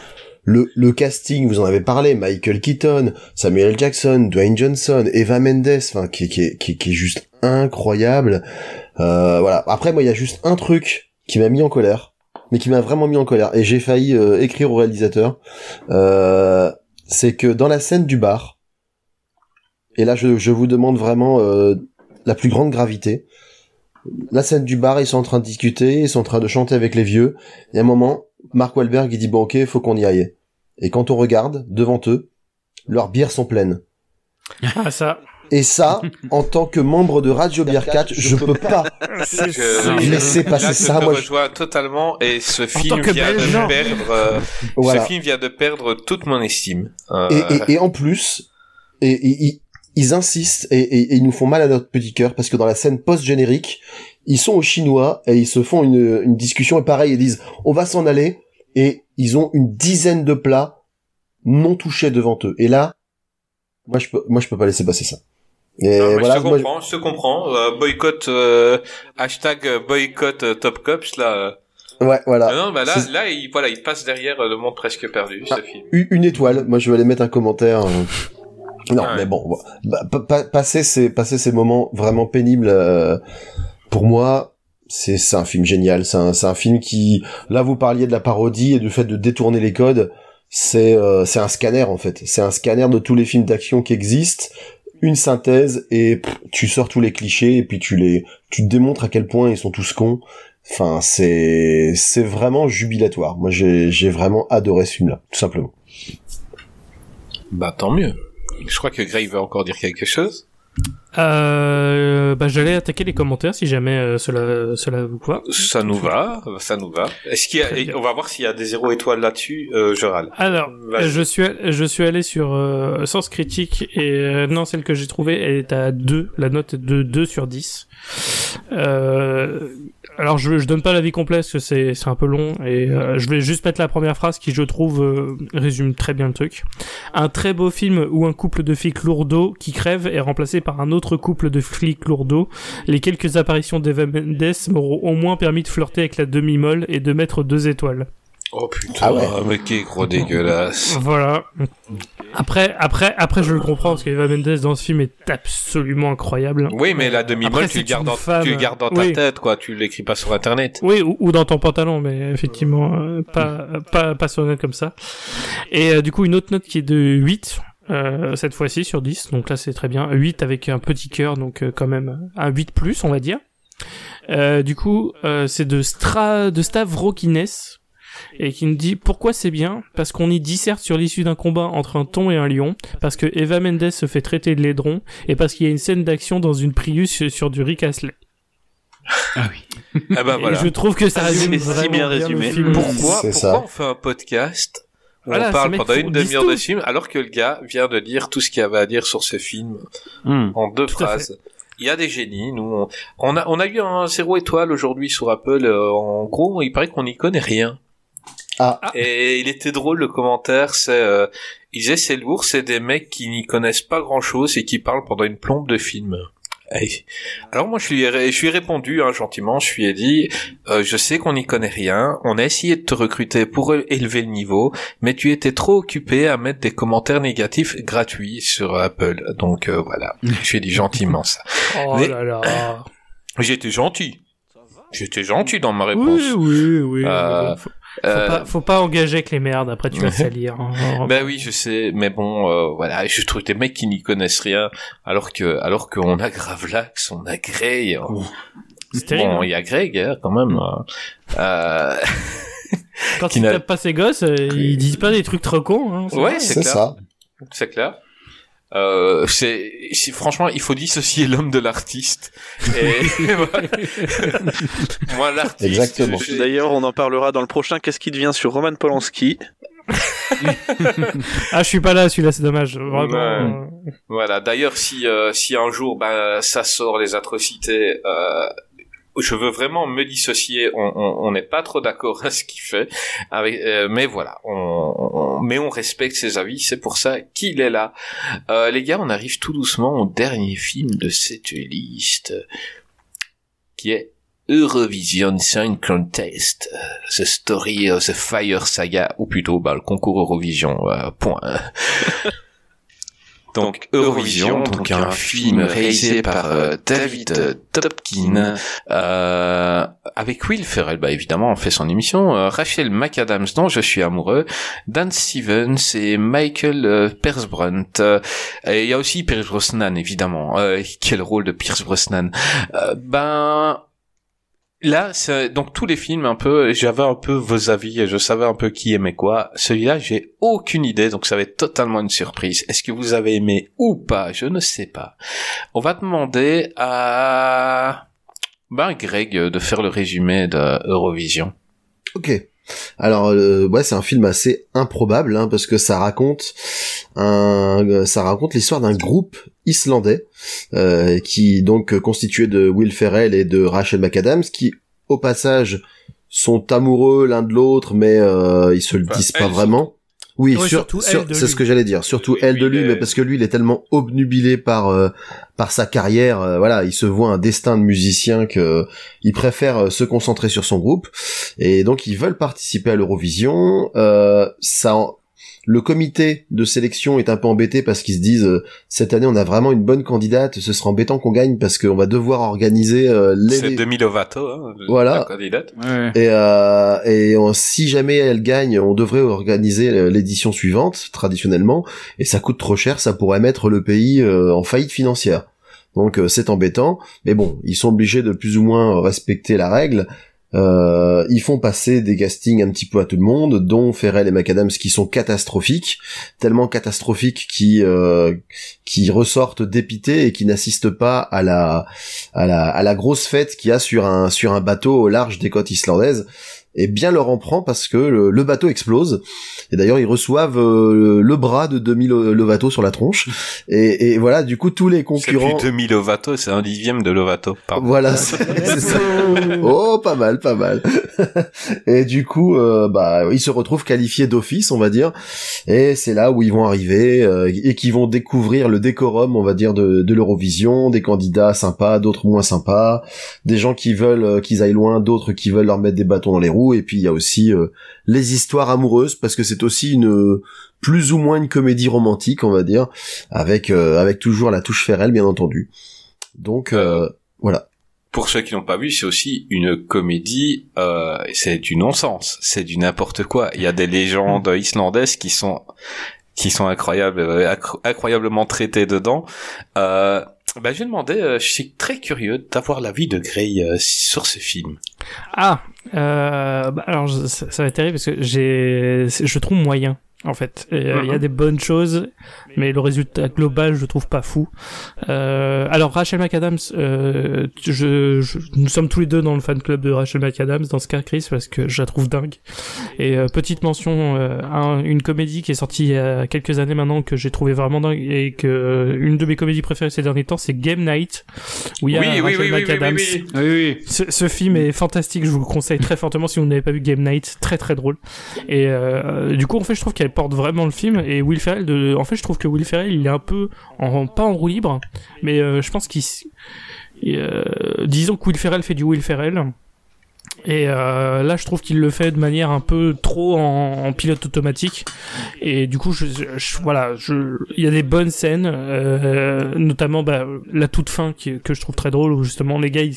Le, casting, vous en avez parlé, Michael Keaton, Samuel Jackson, Dwayne Johnson, Eva Mendes, enfin qui, qui, est- juste incroyable. Euh, voilà. Après, moi, il y a juste un truc qui m'a mis en colère. mais qui m'a vraiment mis en colère. Et j'ai failli euh, écrire au réalisateur. Euh, c'est que dans la scène du bar, et là je, je vous demande vraiment la plus grande gravité. La scène du bar, ils sont en train de discuter, ils sont en train de chanter avec les vieux. Et à un moment, Mark Wahlberg il dit bon ok, faut qu'on y aille. Et quand on regarde devant eux, leurs bières sont pleines. Ah, ça. Et ça, en tant que membre de Radio Beer 4, je peux pas laisser [LAUGHS] passer ça. je te Moi, je- rejoins totalement et ce film vient de perdre, euh, Voilà. ce film vient de perdre toute mon estime. Euh, Et, et, et en plus, et, et- ils- ils insistent et, et- et ils nous font mal à notre petit cœur parce que dans la scène post-générique, ils sont aux Chinois et ils se font une, une discussion et pareil, ils disent on va s'en aller et ils ont une dizaine de plats non touchés devant eux. Et là, moi je peux, moi je peux pas laisser passer ça. Et non, voilà, je te je- comprends, je te comprends. Euh, boycott, euh, hashtag boycott euh, Top Cops, là. euh. ouais, voilà. Ah non, bah là, là, il, voilà, il passe derrière le monde presque perdu, ce Ah. film. Une étoile. Moi, je vais aller mettre un commentaire. Non, Ouais. mais bon, bah, pa- pa- passer ces passer ces moments vraiment pénibles. euh, pour moi, c'est un film génial. C'est un un film qui, là, vous parliez de la parodie et du fait de détourner les codes. C'est euh, un scanner en fait. C'est un scanner de tous les films d'action qui existent. Une synthèse et tu sors tous les clichés et puis tu les tu démontres à quel point ils sont tous cons. Enfin, c'est c'est vraiment jubilatoire. Moi, j'ai vraiment adoré ce film-là, tout simplement. Bah, tant mieux. Je crois que Greg va encore dire quelque chose. Euh, bah, j'allais attaquer les commentaires si jamais euh, cela, cela vous va. Ça nous va, ça nous va. Est-ce qu'il y a, on va voir s'il y a des zéro étoiles là-dessus, euh, je râle. Alors, je suis, je suis allé sur euh, Sens Critique et euh, non, celle que j'ai trouvée, elle est à 2, la note est de 2 sur 10. Euh, alors, je, je donne pas l'avis complet parce que c'est, un peu long et euh, je vais juste mettre la première phrase qui, je trouve, euh, résume très bien le truc. Un très beau film où un couple de flics lourdeaux qui crève est remplacé par un autre couple de flics lourdeaux. Les quelques apparitions d'Eva Mendes m'auront au moins permis de flirter avec la demi-molle et de mettre deux étoiles. Oh putain, Ah ouais. mais quel gros dégueulasse. Voilà. Après, après, après, je le comprends parce qu'Eva Mendes dans ce film est absolument incroyable. Oui, mais la demi-molle, tu le gardes femme. tu le gardes dans ta Oui. tête, quoi. Tu l'écris pas sur internet. Oui, ou, ou dans ton pantalon, mais effectivement, euh, pas, pas, pas sur net comme ça. Et euh, du coup, une autre note qui est de 8, euh, cette fois-ci sur 10, donc là c'est très bien. 8 avec un petit cœur, donc euh, quand même un 8 plus, on va dire. Euh, du coup, euh, c'est de, Stra... de Stavrokines, et qui nous dit pourquoi c'est bien? Parce qu'on y disserte sur l'issue d'un combat entre un thon et un lion parce que Eva Mendes se fait traiter de laidron et parce qu'il y a une scène d'action dans une Prius sur du Rick Astley. Ah oui. Ah bah Et voilà. je trouve que ça Ah, résume si bien le résumé. film. Pourquoi, pourquoi ça. on fait un podcast où Voilà, on parle pendant une demi-heure de film alors que le gars vient de dire tout ce qu'il y avait à dire sur ce film Hmm. en deux phrases. Il y a des génies, nous. On, on a, on a eu un zéro étoile aujourd'hui sur Apple. euh, en gros, il paraît qu'on n'y connaît rien. Ah. Et il était drôle le commentaire, c'est, euh, il disait c'est lourd, c'est des mecs qui n'y connaissent pas grand chose et qui parlent pendant une plombe de film. Et- Alors moi je lui ai, je lui ai répondu hein, gentiment, je lui ai dit euh, je sais qu'on n'y connaît rien, on a essayé de te recruter pour élever le niveau, mais tu étais trop occupé à mettre des commentaires négatifs gratuits sur Apple. Donc euh, voilà, je lui ai dit gentiment ça. [LAUGHS] Oh Mais- là là. [COUGHS] J'étais gentil. J'étais gentil dans ma réponse. Oui, oui, oui. Euh, faut, faut Euh, pas, faut pas engager avec les merdes, après tu vas salir. hein. [LAUGHS] Ben oui, je sais, mais bon, euh, voilà, je trouve des mecs qui n'y connaissent rien, alors que, alors qu'on a Gravelax, on a Grey. hein. C'est terrible. Bon, il y a Greg, hein, quand même. hein. Euh, [LAUGHS] Quand ils tapent pas ses gosses, euh, ils disent pas des trucs trop cons. Hein, c'est ouais, c'est C'est clair. ça. C'est clair. Euh, c'est, franchement, il faut dissocier l'homme de l'artiste. Et [LAUGHS] [LAUGHS] voilà. moi, l'artiste. Exactement. D'ailleurs, on en parlera dans le prochain Qu'est-ce qui devient sur Roman Polanski. Ah, je suis pas là, celui-là, c'est dommage. Vraiment. Ouais. Voilà. D'ailleurs, si euh, si un jour ben ça sort les atrocités, euh, je veux vraiment me dissocier. On n'est pas trop d'accord [LAUGHS] à ce qu'il fait. Avec, euh, mais voilà. On, on- mais on respecte ses avis. C'est pour ça qu'il est là. Euh, les gars, on arrive tout doucement au dernier film de cette liste, qui est Eurovision Song Contest, The Story of the Fire Saga, ou plutôt bah, le concours Eurovision. euh, point. [LAUGHS] Donc Eurovision, donc un film réalisé par euh, David euh, Topkin, euh, avec Will Ferrell, bah évidemment, on fait son émission, euh, Rachel McAdams, dont je suis amoureux, Dan Stevens et Michael euh, Persbrunt. Euh, et il y a aussi Pierce Brosnan, évidemment. Euh, quel rôle de Pierce Brosnan? Euh, Ben Là, donc tous les films un peu, j'avais un peu vos avis, je savais un peu qui aimait quoi. Celui-là, j'ai aucune idée, donc ça va être totalement une surprise. Est-ce que vous avez aimé ou pas? Je ne sais pas. On va demander à ben Greg de faire le résumé de Eurovision. Ok. Alors euh, ouais, c'est un film assez improbable hein, parce que ça raconte un, ça raconte l'histoire d'un groupe islandais euh, qui donc constitué de Will Ferrell et de Rachel McAdams qui au passage sont amoureux l'un de l'autre mais euh, ils se le Enfin, disent pas vraiment. Oui, Ouais, sur- surtout sur- c'est ce que j'allais dire. Surtout elle de lui, mais parce que lui, il est tellement obnubilé par euh, par sa carrière. euh, voilà, il se voit un destin de musicien que il préfère euh, se concentrer sur son groupe. Et donc, ils veulent participer à l'Eurovision. Euh, ça, en- le comité de sélection est un peu embêté parce qu'ils se disent euh, cette année, on a vraiment une bonne candidate. Ce sera embêtant qu'on gagne parce qu'on va devoir organiser euh, les. C'est Demi Lovato, hein, Voilà. la candidate. Ouais. Et, euh, et on- si jamais elle gagne, on devrait organiser euh, l'édition suivante, traditionnellement, et ça coûte trop cher, ça pourrait mettre le pays euh, en faillite financière. Donc euh, c'est embêtant, mais bon, ils sont obligés de plus ou moins respecter la règle. Euh, ils font passer des castings un petit peu à tout le monde, dont Ferrell et McAdams qui sont catastrophiques, tellement catastrophiques qui euh, ressortent dépités et qui n'assistent pas à la grosse fête qu'il y a sur un bateau au large des côtes islandaises. Et bien leur en prend parce que le, le bateau explose. Et d'ailleurs, ils reçoivent euh, le bras de Demi Lo- Lovato sur la tronche. [LAUGHS] Et, et voilà, du coup, tous les C'est concurrents... plus Demi Lovato, c'est un dixième de Lovato. Pardon. Voilà, [LAUGHS] c'est c'est ça. Oh, pas mal, pas mal. [LAUGHS] et du coup, euh, bah, ils se retrouvent qualifiés d'office, on va dire. Et c'est là où ils vont arriver euh, et qui vont découvrir le décorum, on va dire, de, de l'Eurovision, des candidats sympas, d'autres moins sympas, des gens qui veulent euh, qu'ils aillent loin, d'autres qui veulent leur mettre des bâtons dans les roues. Et puis il y a aussi euh, les histoires amoureuses, parce que c'est aussi une plus ou moins une comédie romantique, on va dire, avec euh, avec toujours la touche Ferrell, bien entendu. Donc euh, voilà. Pour ceux qui n'ont pas vu, c'est aussi une comédie, euh, c'est du non-sens, c'est du n'importe quoi. Il y a des légendes islandaises qui sont qui sont incroyables, euh, incroyablement traitées dedans. Euh, bah, je vais demander, euh, je suis très curieux d'avoir l'avis de Gray euh, sur ce film. Ah, euh, bah alors ça, ça va être terrible parce que j'ai, je trouve moyen en fait. Euh, Il y a des bonnes choses, mais le résultat global je trouve pas fou. Euh, alors Rachel McAdams, euh, je, je- nous sommes tous les deux dans le fan club de Rachel McAdams dans ce cas Chris parce que je la trouve dingue. Et euh, petite mention, euh, un- une comédie qui est sortie il y a quelques années maintenant que j'ai trouvé vraiment dingue et que euh, une de mes comédies préférées ces derniers temps c'est Game Night où il y a Oui, oui, Rachel oui, McAdams. oui, oui. Oui, oui. Ce, ce film est fantastique, je vous le conseille très fortement si vous n'avez pas vu Game Night, très très drôle. Et euh, du coup, en fait, je trouve qu'elle porte vraiment le film. Et Will Ferrell, en fait, je trouve que Will Ferrell, il est un peu, en, pas en roue libre, mais euh, je pense qu'il, euh, disons que Will Ferrell fait du Will Ferrell. Et euh, là, je trouve qu'il le fait de manière un peu trop en, pilote automatique. Et du coup, je, je- voilà, il y a des bonnes scènes, notamment bah, la toute fin qui, que je trouve très drôle, où justement les gars, ils,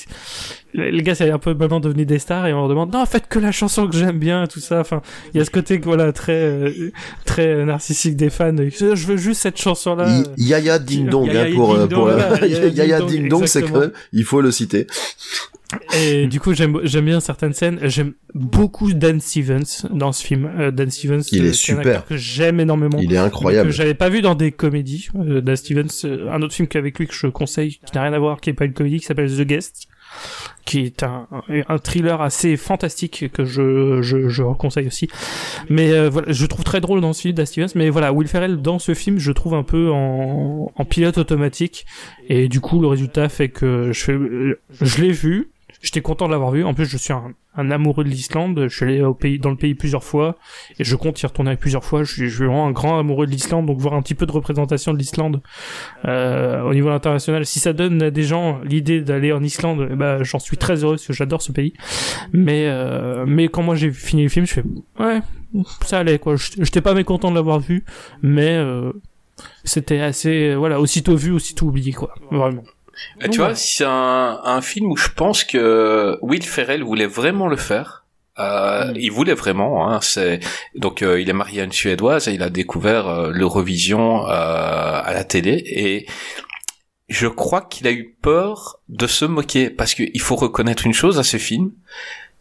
les gars, c'est un peu maintenant devenu des stars et on leur demande non, faites que la chanson que j'aime bien, tout ça. Enfin, il y a ce côté voilà très euh, très narcissique des fans. Je veux juste cette chanson là. Yaya Ding Dong hein, pour Ding euh, pour Dong, euh, [LAUGHS] Yaya Ding Dong, c'est même il faut le citer. Et du coup, j'aime j'aime bien certaines scènes. J'aime beaucoup Dan Stevens dans ce film. Euh, Dan Stevens, Il est un super. que j'aime énormément. Il est incroyable. que j'avais pas vu dans des comédies. Euh, Dan Stevens, un autre film qu'avec lui que je conseille, qui n'a rien à voir, qui est pas une comédie, qui s'appelle The Guest, qui est un, un thriller assez fantastique que je, je, je conseille aussi. Mais euh, voilà, je trouve très drôle dans ce film Dan Stevens, mais voilà, Will Ferrell dans ce film, je trouve un peu en, en pilote automatique, et du coup le résultat fait que je, je l'ai vu. J'étais content de l'avoir vu. En plus, je suis un, un amoureux de l'Islande. Je suis allé au pays, dans le pays plusieurs fois et je compte y retourner plusieurs fois. Je suis, vraiment un grand amoureux de l'Islande, donc voir un petit peu de représentation de l'Islande euh, au niveau international, si ça donne à des gens l'idée d'aller en Islande, eh ben, j'en suis très heureux parce que j'adore ce pays. Mais euh, mais quand moi j'ai fini le film, je fais ouais, ça allait quoi. J'étais pas mécontent de l'avoir vu, mais euh, C'était assez, voilà, aussitôt vu, aussitôt oublié, quoi. Vraiment. Et tu vois, c'est un, un film où je pense que Will Ferrell voulait vraiment le faire. Euh, Il voulait vraiment. Hein, c'est donc euh, il est marié à une suédoise et il a découvert euh, l'Eurovision euh, à la télé et je crois qu'il a eu peur de se moquer parce qu'il faut reconnaître une chose à ce film,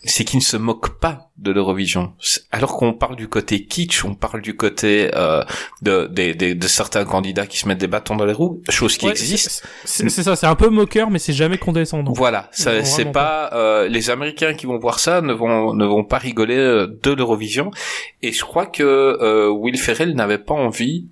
c'est qu'il ne se moque pas de l'Eurovision. Alors qu'on parle du côté kitsch, on parle du côté euh, de, de, de, de certains candidats qui se mettent des bâtons dans les roues, chose qui Ouais, existe. c'est- ça, c'est un peu moqueur, mais c'est jamais condescendant. Voilà, c'est pas euh, les Américains qui vont voir ça ne vont ne vont pas rigoler euh, de l'Eurovision et je crois que euh, Will Ferrell n'avait pas envie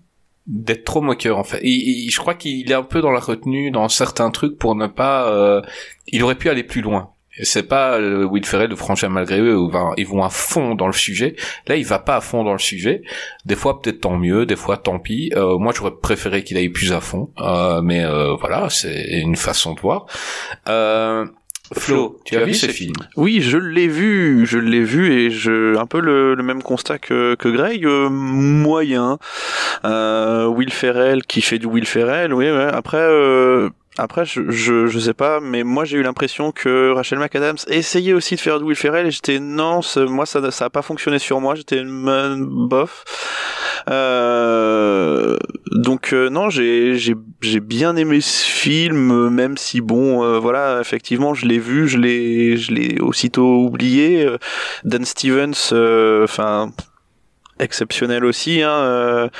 d'être trop moqueur en fait. Il- il- je crois qu'il est un peu dans la retenue dans certains trucs pour ne pas euh, il aurait pu aller plus loin. Et C'est pas euh, Will Ferrell de Frangin malgré eux où va- ils vont à fond dans le sujet. Là, il va pas à fond dans le sujet. Des fois, peut-être tant mieux, des fois tant pis. Euh, moi, j'aurais préféré qu'il aille plus à fond. Euh, mais euh, voilà, c'est une façon de voir. Euh, Flo, tu as vu ce film? Oui, je l'ai vu, je l'ai vu et je un peu le, le même constat que que Greg, euh, moyen. Euh, Will Ferrell qui fait du Will Ferrell, oui, ouais. Après, euh, après, je, je je sais pas, mais moi j'ai eu l'impression que Rachel McAdams essayait aussi de faire du Will Ferrell et j'étais non, moi ça ça a pas fonctionné sur moi, j'étais bof. Euh, donc euh, non, j'ai j'ai j'ai bien aimé ce film, même si bon, euh, voilà, effectivement, je l'ai vu, je l'ai je l'ai aussitôt oublié. Dan Stevens, euh, enfin exceptionnel aussi, hein,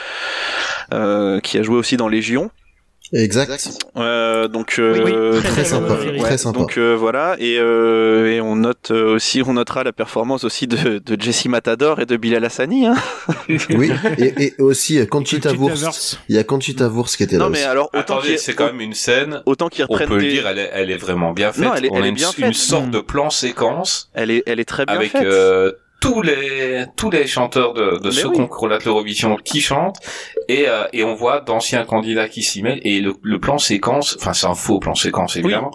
euh, qui a joué aussi dans Légion. Exact. Euh, donc euh, Oui, très, très sympa, ouais, très sympa. Donc euh, voilà et, euh, et on note euh, aussi on notera la performance aussi de, de Jesse Matador et de Bilal Hassani. Hein. [LAUGHS] Oui, et, et aussi euh, Conchita Conchita Wurst. Il y a Conchita Wurst qui était là Non mais aussi. alors autant c'est quand même une scène. autant qu'ils On reprennent peut le des- dire, elle est, elle est vraiment bien faite. Non, elle est- On elle a est une, bien une faite. sorte Mm. de plan séquence elle est elle est très bien avec faite. Euh, tous les tous les chanteurs de, ce oui. concours là de l'Eurovision qui chantent et euh, et on voit d'anciens candidats qui s'y mêlent et le, le plan séquence, enfin c'est un faux plan séquence évidemment,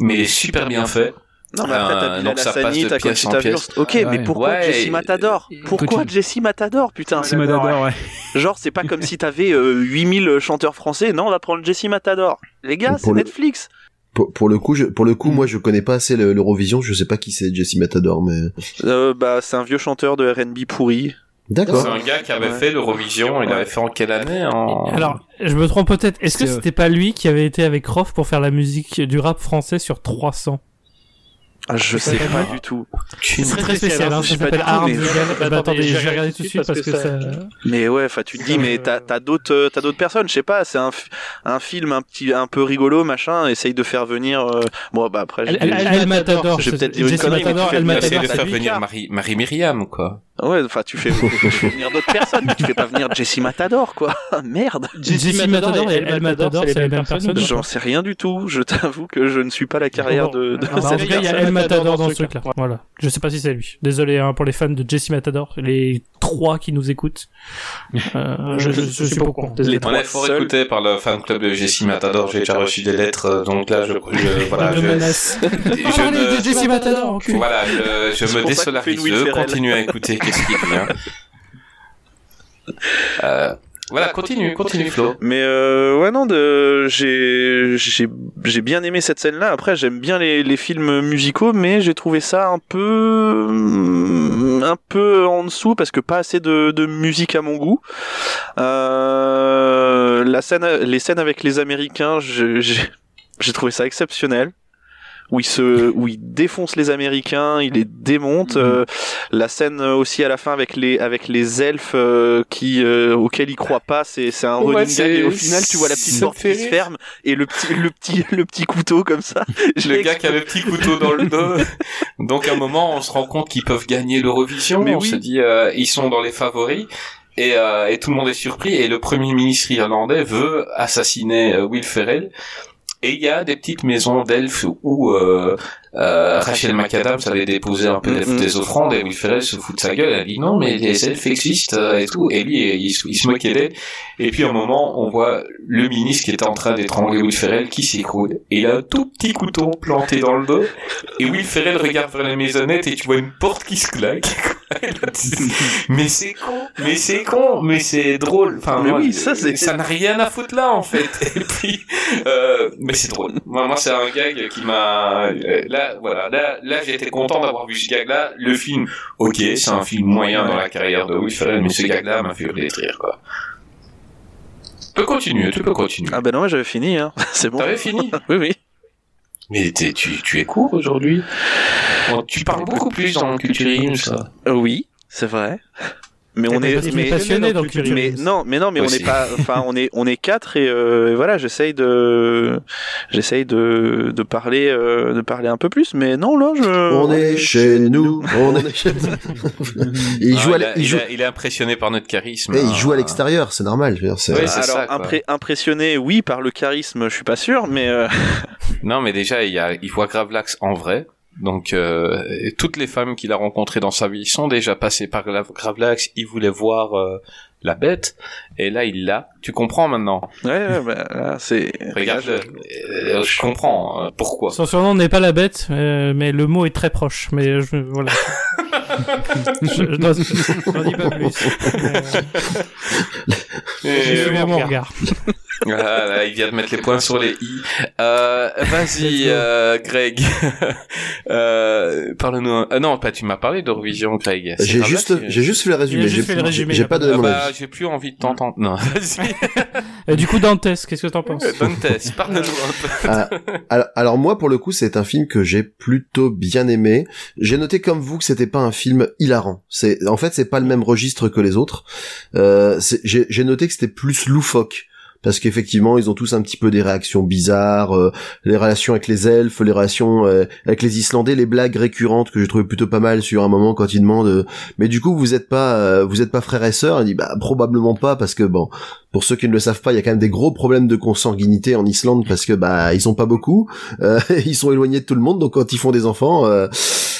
mais super bien fait. Non, mais après, Euh, t'as donc Bilal ça passe Hassani, de t'as pièce en Conchita pièce. Wurst. Ok, Ouais. mais pourquoi Ouais, Jessie Matador Pourquoi Jessie Matador, putain C'est Matador, ouais. Genre, c'est pas comme si t'avais euh, 8000 chanteurs français. Non, on va prendre Jessie Matador. Les gars, c'est le- Netflix. Pour, pour le coup, je, pour le coup, moi, je connais pas assez le- l'Eurovision. Je sais pas qui c'est Jesse Matador, mais Euh, bah, c'est un vieux chanteur de R&B pourri. d'accord. C'est un gars qui avait Ouais. fait l'Eurovision, il avait fait en quelle année en... Alors, je me trompe peut-être. Est-ce que C'est- c'était pas lui qui avait été avec Roth pour faire la musique du rap français sur 300 Ah, je sais pas du tout. C'est très spécial, hein, je ça sais pas s'appelle du tout, Hard mais- Vegan. Bah, attendez, je je vais regarder tout de suite parce que ça... Mais ouais, enfin, tu te dis, mais t'as d'autres, euh, t'as d'autres personnes. Je sais pas, c'est un, un film un petit, un peu rigolo, machin. Essaye de faire venir. euh, Bon, bah après, j'ai- peut-être dit une connerie, mais de faire venir. Marie, Marie Myriam, quoi. Ouais, enfin, tu fais, [LAUGHS] tu fais venir d'autres personnes. mais Tu fais pas venir Jessie Matador, quoi. [LAUGHS] Merde. Jesse Matador et El Matador, c'est la même personne. J'en sais rien du tout. Je t'avoue que je ne suis pas la carrière de, de en cette tout cas, il y a. El Matador dans ce truc-là. Voilà. Je sais pas si c'est lui. Désolé hein, pour les fans de Jesse Matador, les trois qui nous écoutent. [LAUGHS] Euh, je, je, je suis pas au courant. On trois est fort écouté par le fan club de Jessie Matador, j'ai déjà reçu des lettres, euh, donc là, je, [LAUGHS] je- voilà, Je [LAUGHS] je, menace. je Jesse Matador, voilà, je, je me désolarise, je Ferrell. continue à écouter qu'est-ce qu'il dit, hein. Euh, voilà, continue, continue, Flo. Mais euh, ouais non, de, j'ai j'ai j'ai bien aimé cette scène-là. Après, j'aime bien les, les films musicaux, mais j'ai trouvé ça un peu un peu en dessous parce que pas assez de, de musique à mon goût. Euh, la scène, les scènes avec les Américains, j'ai trouvé ça exceptionnel. Où il se, où il défonce les Américains, il les démonte. Euh, la scène aussi à la fin avec les avec les elfes euh, qui euh, auxquels il croit pas, c'est c'est un running gag et au final tu vois la petite porte qui se ferme et le petit le petit le petit couteau comme ça. [LAUGHS] Je Le gars qui a le petit couteau dans le dos. [LAUGHS] Donc à un moment, on se rend compte qu'ils peuvent gagner l'Eurovision. Mais on oui. se dit, euh, ils sont dans les favoris. Et, euh, et tout le monde est surpris. Et le premier ministre irlandais veut assassiner euh, Will Ferrell. Et il y a des petites maisons d'elfes où euh, Rachel McAdams avait déposé un peu des, Mhm. des offrandes et Will Ferrell se fout de sa gueule. Elle dit non, mais les elfes existent euh, et tout. Et lui, il, se- il se moquait d'elle. Et puis, à un moment, on voit le ministre qui était en train d'étrangler Will Ferrell qui s'écroule. Et il a un tout petit couteau planté dans le dos. Et Will Ferrell regarde vers la maisonnette et tu vois une porte qui se claque. [LAUGHS] Là, mais c'est con, mais c'est con, mais c'est drôle. Enfin, Mais moi, oui, ça, c'est- ça n'a rien à foutre là en fait. [LAUGHS] Et puis, euh, mais c'est drôle. Moi, moi c'est un gag qui m'a. euh, Là, voilà, là, été content d'avoir vu ce gag-là. Le film, ok, c'est un film moyen dans la carrière de Will Ferrell, mais ce gag-là m'a fait rire, quoi. Tu peux continuer, tu peux continuer. Ah ben non, j'avais fini, hein. [LAUGHS] c'est bon. T'avais fini [LAUGHS] Oui, oui. Mais tu, tu es court aujourd'hui. Bon, tu parles beaucoup plus dans le culturisme, ça. Euh, oui, c'est vrai. Mais on est, est mais, passionné dans le mais non, mais non, mais on n'est pas, enfin, on est, on est quatre et euh, voilà, j'essaye de, j'essaye de, de parler, euh, de parler un peu plus, mais non là, je. On est chez nous. On est [LAUGHS] chez nous. Et il Ah, joue, à il, il il joue, a- il est impressionné par notre charisme. il hein. joue à l'extérieur, c'est normal. je veux dire, c'est- Ouais, c'est Alors ça, quoi. impré- impressionné, oui, par le charisme, je suis pas sûr, mais euh, [LAUGHS] Non, mais déjà, il, y a, il voit Gravelax en vrai. Donc, euh, et toutes les femmes qu'il a rencontrées dans sa vie sont déjà passées par Gra- Gravelax. Il voulait voir euh, la bête. Et là, il l'a. Tu comprends maintenant? Ouais, ouais, bah, là, c'est. Regarde, euh, je comprends euh, pourquoi. Son surnom n'est pas la bête, euh, mais le mot est très proche. Mais je, voilà. [LAUGHS] je, je n'en- dis pas plus. [LAUGHS] Euh, J'ai Et, euh, mon regard. Ah, là, il vient de mettre les points sur les i. Euh, Vas-y, euh, Greg. [LAUGHS] euh, Parle-nous. un- Ah non, pas. Tu m'as parlé d'Eurovision, Greg. J'ai juste, j'ai juste fait le résumé. J'ai fait le résumé, j'ai pas donné Ah mon bah, avis. j'ai plus envie de t'entendre. Non, [LAUGHS] vas-y. Euh, du coup, Dantes, qu'est-ce que t'en penses Dantes, parle-nous un peu. Ah, alors, alors moi, pour le coup, c'est un film que j'ai plutôt bien aimé. J'ai noté comme vous que c'était pas un film hilarant. C'est, en fait, c'est pas le même registre que les autres. Euh, j'ai noté que c'était plus loufoque. Parce qu'effectivement, ils ont tous un petit peu des réactions bizarres, euh, les relations avec les elfes, les relations euh, avec les Islandais, les blagues récurrentes que j'ai trouvé plutôt pas mal sur un moment quand ils demandent. euh, mais du coup, vous êtes pas, euh, vous êtes pas frères et sœurs? Il dit bah probablement pas parce que bon, pour ceux qui ne le savent pas, il y a quand même des gros problèmes de consanguinité en Islande parce que bah ils sont pas beaucoup, euh, [LAUGHS] ils sont éloignés de tout le monde, donc quand ils font des enfants, euh,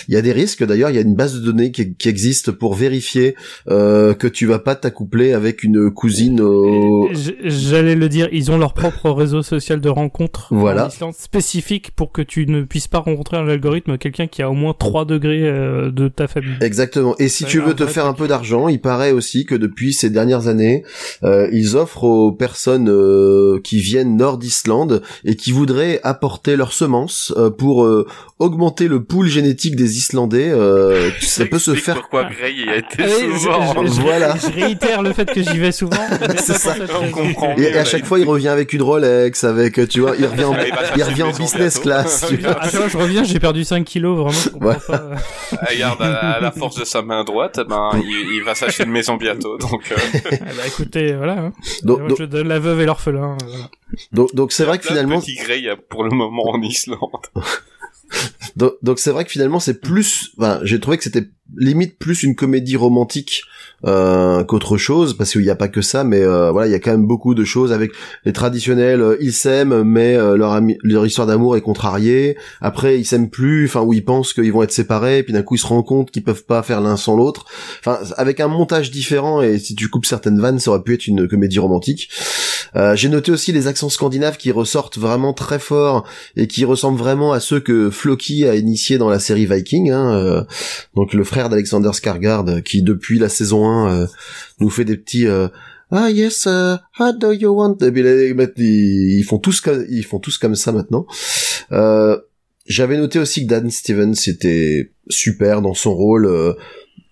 il y a des risques. D'ailleurs, il y a une base de données qui, qui existe pour vérifier euh, que tu vas pas t'accoupler avec une cousine au... J'allais le dire, ils ont leur propre réseau social de rencontres Voilà. en Islande spécifique pour que tu ne puisses pas rencontrer un algorithme quelqu'un qui a au moins 3 degrés euh, de ta famille. Exactement. Et si tu veux te faire un peu d'argent, il paraît aussi que depuis ces dernières années, euh, ils offrent aux personnes euh, qui viennent nord d'Islande et qui voudraient apporter leurs semences euh, pour euh, augmenter le pool génétique des Islandais. euh, [LAUGHS] ça peut se faire. Pourquoi Greg y a été Ah je- souvent. je, je- Voilà. je réitère le fait que j'y vais souvent. [LAUGHS] C'est ça. On comprend. Et à chaque fois, il revient avec une Rolex, avec, tu vois, il revient, en, Ah, il revient en business class. tu vois. Ah, tu vois, je reviens, j'ai perdu 5 kilos, vraiment. je comprends Ouais. pas. Ah, Regarde, à la, à la force de sa main droite, ben, il, il va s'acheter une maison bientôt. Donc, euh, Ah [LAUGHS] bah écoutez, voilà. Hein. Donc, donc, je donne la veuve et l'orphelin. euh, voilà. donc, donc c'est vrai que de finalement, petits Grey, il y a pour le moment en Islande. [LAUGHS] Donc, donc c'est vrai que finalement c'est plus, enfin, j'ai trouvé que c'était limite plus une comédie romantique euh, qu'autre chose parce qu'il n'y a pas que ça, mais euh, voilà il y a quand même beaucoup de choses avec les traditionnels. euh, ils s'aiment, mais euh, leur ami- leur histoire d'amour est contrariée. Après ils s'aiment plus, enfin où ils pensent qu'ils vont être séparés, puis d'un coup ils se rendent compte qu'ils peuvent pas faire l'un sans l'autre. Enfin avec un montage différent et si tu coupes certaines vannes, ça aurait pu être une comédie romantique. Euh, j'ai noté aussi les accents scandinaves qui ressortent vraiment très fort et qui ressemblent vraiment à ceux que Floki a initiés dans la série Viking. Hein, donc le frère d'Alexander Skarsgård qui depuis la saison 1 euh, nous fait des petits euh, ah yes uh, how do you want? Et ils, font tous comme ils font tous comme ça maintenant. Euh, j'avais noté aussi que Dan Stevens était super dans son rôle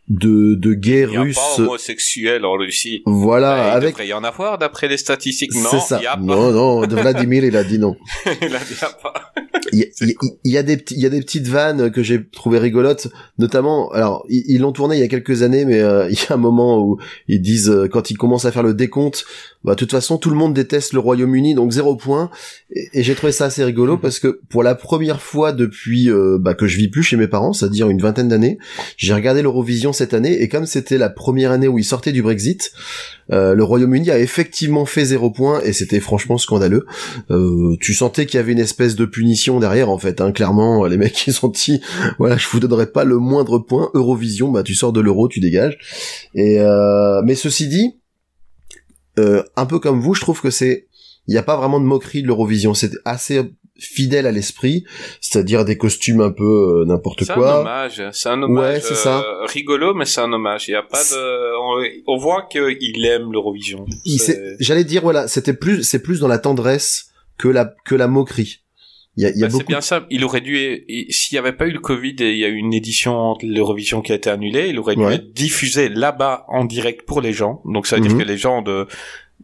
de de Il a russe. pas homosexuel en Russie. Voilà, il avec devrait y en avoir d'après les statistiques. Non, c'est ça. il y a pas. Non, non, de Vladimir, il a dit non. [LAUGHS] il a dit, pas. Il y, a- [LAUGHS] il y a- il des petits, il y a des petites vannes que j'ai trouvées rigolotes, notamment. Alors, ils ils l'ont tourné il y a quelques années, mais euh, [LAUGHS] il y a un moment où ils disent euh, quand ils commencent à faire le décompte, bah de toute façon tout le monde déteste le Royaume-Uni, donc zéro point. Et, et j'ai trouvé ça assez rigolo parce que pour la première fois depuis euh, bah, que je vis plus chez mes parents, c'est-à-dire une vingtaine d'années, j'ai regardé l'Eurovision cette année et comme c'était la première année où ils sortaient du Brexit, euh, le Royaume-Uni a effectivement fait zéro point et c'était franchement scandaleux. Euh, tu sentais qu'il y avait une espèce de punition derrière en fait. Hein. Clairement, les mecs [LAUGHS] ils sont dit, voilà, je vous donnerai pas le moindre point. Eurovision, bah tu sors de l'euro, tu dégages. Et euh, mais ceci dit, euh, un peu comme vous, je trouve que c'est, il n'y a pas vraiment de moquerie de l'Eurovision. C'est assez fidèle à l'esprit, c'est-à-dire des costumes un peu euh, n'importe C'est un quoi. hommage, c'est un hommage Ouais, c'est ça. euh, rigolo, mais c'est un hommage. Il y a pas de, on, on voit qu'il aime l'Eurovision. J'allais dire voilà, c'était plus, c'est plus dans la tendresse que la que la moquerie. Il y a, il y a Bah. C'est bien ça. Il aurait dû, s'il n'y avait pas eu le Covid et il y a eu une édition de l'Eurovision qui a été annulée, il aurait dû Ouais. être diffusé là-bas en direct pour les gens. Donc ça veut dire Mhm. que les gens de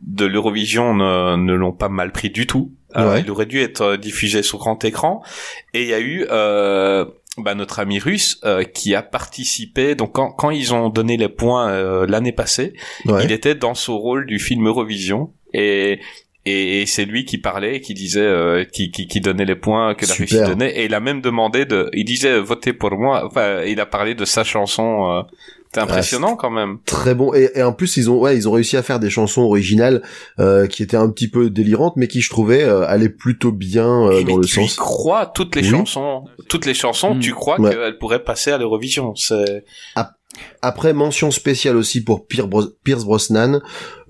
de l'Eurovision ne, ne l'ont pas mal pris du tout. Euh, Ouais. il aurait dû être euh, diffusé sur grand écran. Et il y a eu euh, bah, notre ami russe euh, qui a participé. Donc quand, quand ils ont donné les points l'année passée, Ouais. il était dans son rôle du film Eurovision et et, et c'est lui qui parlait, qui disait, euh, qui, qui, qui donnait les points que la Super. Russie donnait, et il a même demandé de, il disait votez pour moi. Enfin, il a parlé de sa chanson. Euh, c'est impressionnant quand même. Très bon et, et en plus ils ont ouais ils ont réussi à faire des chansons originales euh, qui étaient un petit peu délirantes mais qui je trouvais euh, allaient plutôt bien euh, dans mais le tu sens. crois toutes les Oui. chansons, toutes les chansons, tu crois Ouais. qu'elles pourraient passer à l'Eurovision? C'est Après mention spéciale aussi pour Pierce Brosnan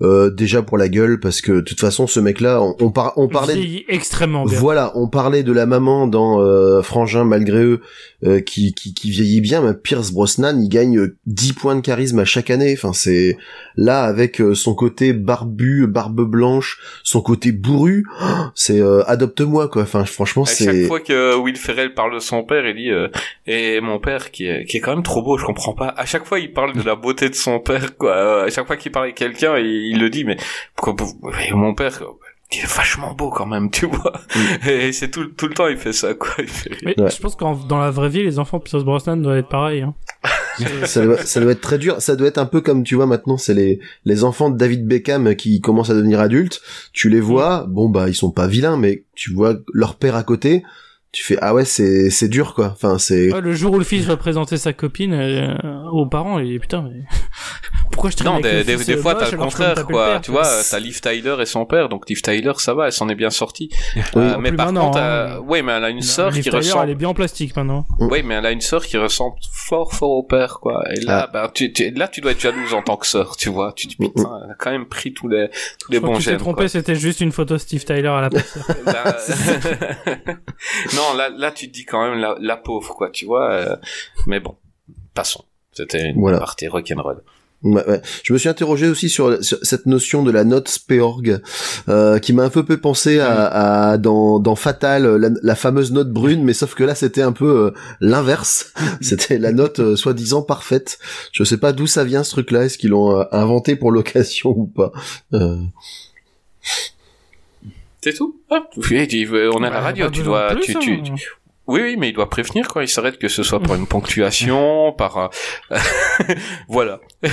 euh, déjà pour la gueule parce que de toute façon ce mec là on, on, par- on parlait Vieillit extrêmement bien. Voilà, on parlait de la maman dans euh, Frangin malgré eux euh, qui, qui qui vieillit bien, mais Pierce Brosnan, il gagne euh, 10 points de charisme à chaque année. Enfin, c'est là avec euh, son côté barbu, barbe blanche, son côté bourru, [GASPS] c'est euh, adopte-moi quoi. Enfin, franchement, à chaque c'est fois que Will Ferrell parle de son père, il dit euh, et mon père qui est qui est quand même trop beau, je comprends pas. À chaque fois, il parle de la beauté de son père quoi. Euh, À chaque fois qu'il parle avec quelqu'un, il, il le dit mais pourquoi mais mon père? Il est vachement beau quand même, tu vois. Et c'est tout tout le temps il fait ça quoi. Fait. Mais Ouais. je pense que dans la vraie vie, les enfants de Pierce Brosnan doivent être pareils. Hein. [LAUGHS] ça, doit, ça doit être très dur. Ça doit être un peu comme tu vois maintenant, c'est les les enfants de David Beckham qui commencent à devenir adultes. Tu les vois, bon bah ils sont pas vilains, mais tu vois leur père à côté. Tu fais ah ouais c'est c'est dur quoi. Enfin c'est Ouais, le jour où le fils va présenter sa copine euh, aux parents, dit putain, mais pourquoi je traîne Non, avec des, fois t'as le contraire quoi. père, tu vois, t'as Liv Tyler et son père, donc Liv Tyler ça va, elle s'en est bien sortie. Oui. Euh, mais par maintenant, contre, hein. euh, oui, mais elle a une Non, sœur Liv qui Tyler, ressemble. elle est bien en plastique maintenant. Oui, mais elle a une sœur qui ressemble fort, fort au père, quoi. Et là, ben, tu, tu- là, tu dois être jalouse en tant que sœur, tu vois. Tu dis, Mm, putain, elle a quand même pris tous les, tous les bons que tu t'es gènes, trompé, c'était juste une photo Steve Tyler à la place. Là- [LAUGHS] [LAUGHS] non, là, là, tu te dis quand même la, la pauvre, quoi, tu vois. euh, mais bon, passons. C'était une Voilà. partie rock'n'roll. Ouais, ouais. Je me suis interrogé aussi sur, sur cette notion de la note Speorg, euh, qui m'a un peu peu pensé à, à dans, dans Fatal, la, la fameuse note brune, mais sauf que là c'était un peu euh, l'inverse. [LAUGHS] c'était la note euh, soi-disant parfaite. Je sais pas d'où ça vient ce truc-là. Est-ce qu'ils l'ont euh, inventé pour l'occasion [LAUGHS] ou pas euh, C'est tout? Ah, on est à la Bah, radio, tu dois, plus, tu, tu, hein. tu- oui, oui, mais il doit prévenir quand il s'arrête que ce soit par une ponctuation, [LAUGHS] par, euh, [LAUGHS] voilà. [LAUGHS]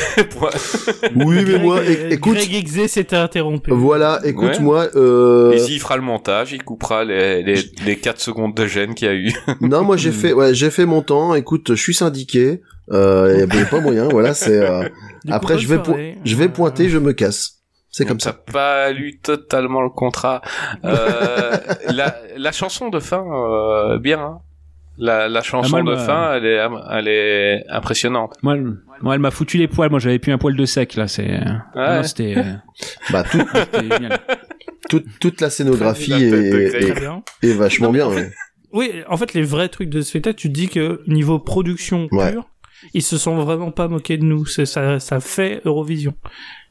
Oui, mais moi, euh, écoute, Greg Exé s'était interrompu. voilà, écoute-moi. Euh... Et il fera le montage, il coupera les, les, les 4 secondes de gêne qu'il y a eu. Non, moi j'ai fait, ouais, j'ai fait mon temps. Écoute, je suis syndiqué. Euh, y a pas moyen. Voilà, c'est. euh, Après, je vais, je vais Euh, pointer, je me casse. C'est comme T'as ça. pas lu totalement le contrat. Euh, [LAUGHS] la, la chanson de fin, euh, bien. hein. La, la chanson Ah, moi, de fin, elle est, elle est impressionnante. Moi, elle- moi, elle m'a foutu les poils. Moi, j'avais plus un poil de sec là. C'est. Ah non, c'était. euh, [LAUGHS] Bah tout, toute, toute la scénographie La est, est, vachement Non, bien. en fait, ouais. Oui, en fait, les vrais trucs de ce spectacle, tu te dis que niveau production Ouais. pure, ils se sont vraiment pas moqués de nous. C'est ça, ça fait Eurovision.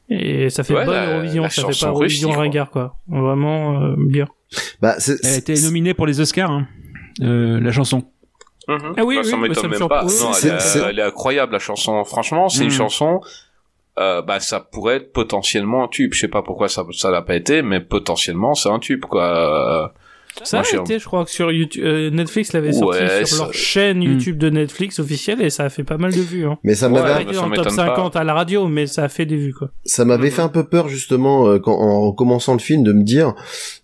Et ça fait Ouais, bonne la- Eurovision, la ça fait pas Eurovision ringard, quoi. Vraiment euh, bien. Bah. Elle a été nominée pour les Oscars. Hein. Euh, la chanson. Ah oui, Bah, ça oui, mais m'étonne ça même pas. Oui, Non, elle, est, c'est- elle est incroyable la chanson. Franchement, c'est une Mm. chanson. Euh, bah ça pourrait être potentiellement un tube. Je sais pas pourquoi ça ça l'a pas été, mais potentiellement c'est un tube quoi. Ça a été, je crois que sur YouTube, euh, Netflix l'avait sorti Ouais, sur ça- leur chaîne Hmm. YouTube de Netflix officielle et ça a fait pas mal de vues. Hein. Mais ça Ouais, m'avait, bah, dans le top m'étonne pas. 50 à la radio, mais ça a fait des vues, quoi. ça m'avait fait un peu peur justement euh, quand, en commençant le film de me dire,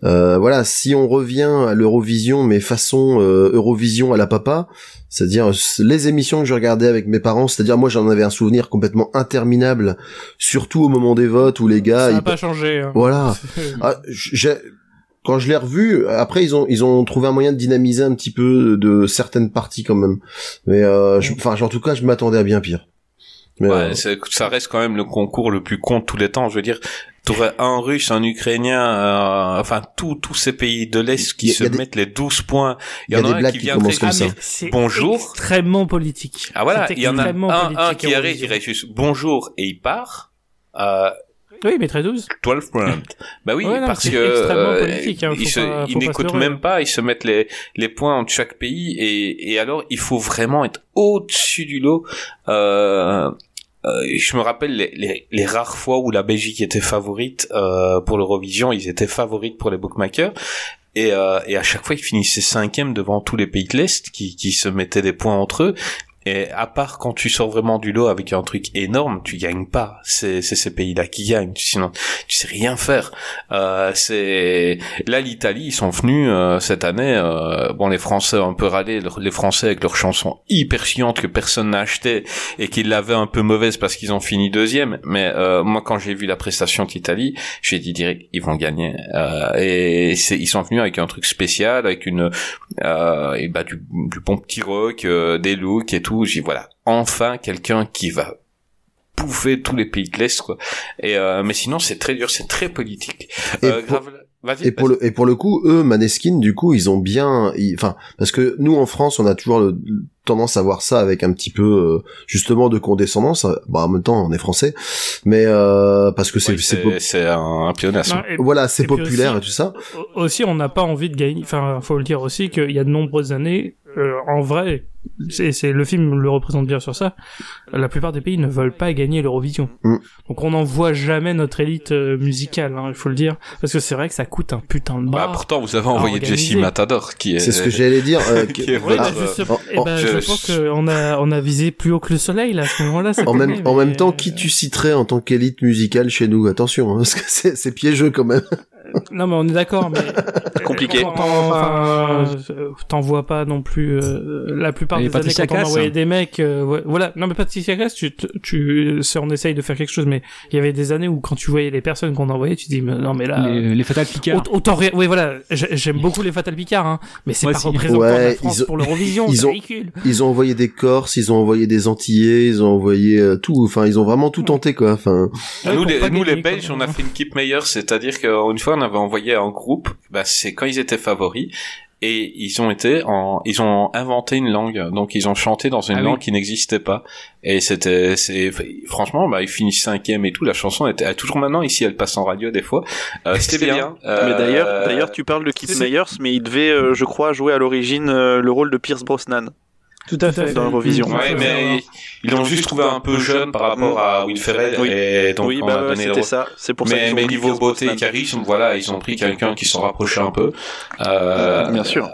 euh, voilà, si on revient à l'Eurovision mais façon euh, Eurovision à la papa, c'est-à-dire les émissions que je regardais avec mes parents, c'est-à-dire moi j'en avais un souvenir complètement interminable, surtout au moment des votes où les gars, ça ils- n'a pas changé. hein. voilà. [LAUGHS] Ah, j'ai quand je l'ai revu, après ils ont ils ont trouvé un moyen de dynamiser un petit peu de certaines parties quand même. Mais euh, je- enfin, en tout cas, je m'attendais à bien pire. Mais, Ouais, euh, ça reste quand même le concours le plus con de tous les temps. Je veux dire, t'aurais un Russe, un Ukrainien, euh, enfin tous tous ces pays de l'est qui a- se a des- mettent les 12 points. il y a des en un blagues qui qui vient très- comme ça. c'est Bonjour. extrêmement politique. Ah voilà, C'est il y en a extrêmement un, un qui arrive, il juste bonjour et il part. Euh, Oui, mais très 12. 12 points. bah oui, Ouais, non, parce que euh, hein, ils se- ils n'écoutent même pas, ils se mettent les les points entre chaque pays et et alors il faut vraiment être au-dessus du lot. Euh, euh, je me rappelle les, les, les rares fois où la Belgique était favorite euh, pour l'Eurovision, ils étaient favorites pour les bookmakers. Et, euh, et à chaque fois, ils finissaient cinquième devant tous les pays de l'Est qui, qui se mettaient des points entre eux. Et à part quand tu sors vraiment du lot avec un truc énorme, tu gagnes pas. C'est ces pays-là qui gagnent. Sinon, tu sais rien faire. Euh, c'est là l'Italie, ils sont venus euh, cette année. euh, bon, les Français ont un peu râlé. le- Les Français avec leurs chansons hyper chiantes que personne n'a acheté et qui l'avaient un peu mauvaise parce qu'ils ont fini deuxième. Mais euh, moi, quand j'ai vu la prestation de l'Italie, j'ai dit direct, ils vont gagner. Euh, et ils sont venus avec un truc spécial, avec une euh, et bah du, du bon petit rock, des looks et tout. J'ai voilà, enfin quelqu'un qui va bouffer tous les pays de l'Est, quoi. Et euh, mais sinon, c'est très dur, c'est très politique. Et Euh, pour- grave, vas-y. Et pour le et pour le coup, eux, Maneskin, du coup, ils ont bien, enfin, parce que nous en France, on a toujours le- tendance à voir ça avec un petit peu euh, justement de condescendance. Bon, en même temps, on est français, mais euh, parce que c'est Oui, c'est c'est pop- c'est un, un et- voilà, c'est populaire aussi- et tout ça. Au- Aussi, on n'a pas envie de gagner. Enfin, faut le dire aussi qu'il y a de nombreuses années, euh, en vrai, c'est c'est- le film le représente bien sur ça. La plupart des pays ne veulent pas gagner l'Eurovision. Mm. Donc, on n'en voit jamais notre élite euh, musicale. hein, il faut le dire, parce que c'est vrai que ça coûte un putain de Bah, bar. pourtant, vous avez envoyé. Jessie Matador, qui est. C'est ce que j'allais dire. euh, [LAUGHS] qui est votre- bah, Ah, je, je- pense qu'on a, on a visé plus haut que le soleil, là, à ce moment-là. en même année, en mais, même temps, euh, qui tu citerais en tant qu'élite musicale chez nous? Attention, hein, parce que c'est c'est piégeux quand même. Non, mais on est d'accord, mais [LAUGHS] Compliqué. Enfin, euh, t'en vois pas non plus. euh, la plupart des Patricia années quand on envoyait hein. des mecs, euh, ouais, voilà. Non, mais Patricia Cass, tu, tu, c'est- on essaye de faire quelque chose, mais il y avait des années où quand tu voyais les personnes qu'on envoyait, tu te dis mais non, mais là. les, les Fatal Picard. aut- Autant. Oui, voilà. j'ai- J'aime beaucoup les Fatal Picard, hein, mais c'est pas aussi. représentant de la France ils ont- pour l'Eurovision. ils C'est ont- ridicule. Ils ont envoyé des Corses, ils ont envoyé des Antillais, ils ont envoyé euh, tout. Enfin, ils ont vraiment tout tenté quoi. Enfin, nous, les, nous, les Belges, on a fait une keep meilleure, c'est-à-dire qu'une fois, on avait envoyé un groupe, bah, c'est quand ils étaient favoris, et ils ont été en, ils ont inventé une langue, donc ils ont chanté dans une Ah oui. langue qui n'existait pas, et c'était, c'est, franchement, bah, ils finissent cinquième et tout, la chanson était, toujours maintenant, ici, elle passe en radio des fois, euh, [LAUGHS] c'était bien. Mais Euh, d'ailleurs, d'ailleurs, tu parles de Keith Meyers, mais il devait, euh, je crois, jouer à l'origine euh, le rôle de Pierce Brosnan Tout à fait. dans l'Eurovision. Ouais, mais ils l'ont juste trouvé un peu jeune par rapport à Will Ferrell, Oui. et donc oui, on bah a ouais, donné c'était ça. C'est pour ça mais, qu'ils mais niveau beauté et charisme, voilà, ils ont pris quelqu'un qui s'en rapprochait un peu. Euh, Bien sûr.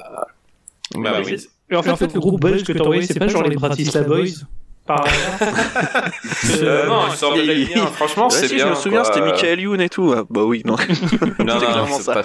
Bah oui. Et en fait, le groupe belge que t'as envoyé, c'est pas genre les Bratislava Boys par hasard [LAUGHS] Euh, non, il semblerait Il- bien. Franchement, Ouais, c'est si, bien. je me souviens, c'était Michael Youn et tout. Ah, bah oui, non. [LAUGHS] Non, non, ça. pas.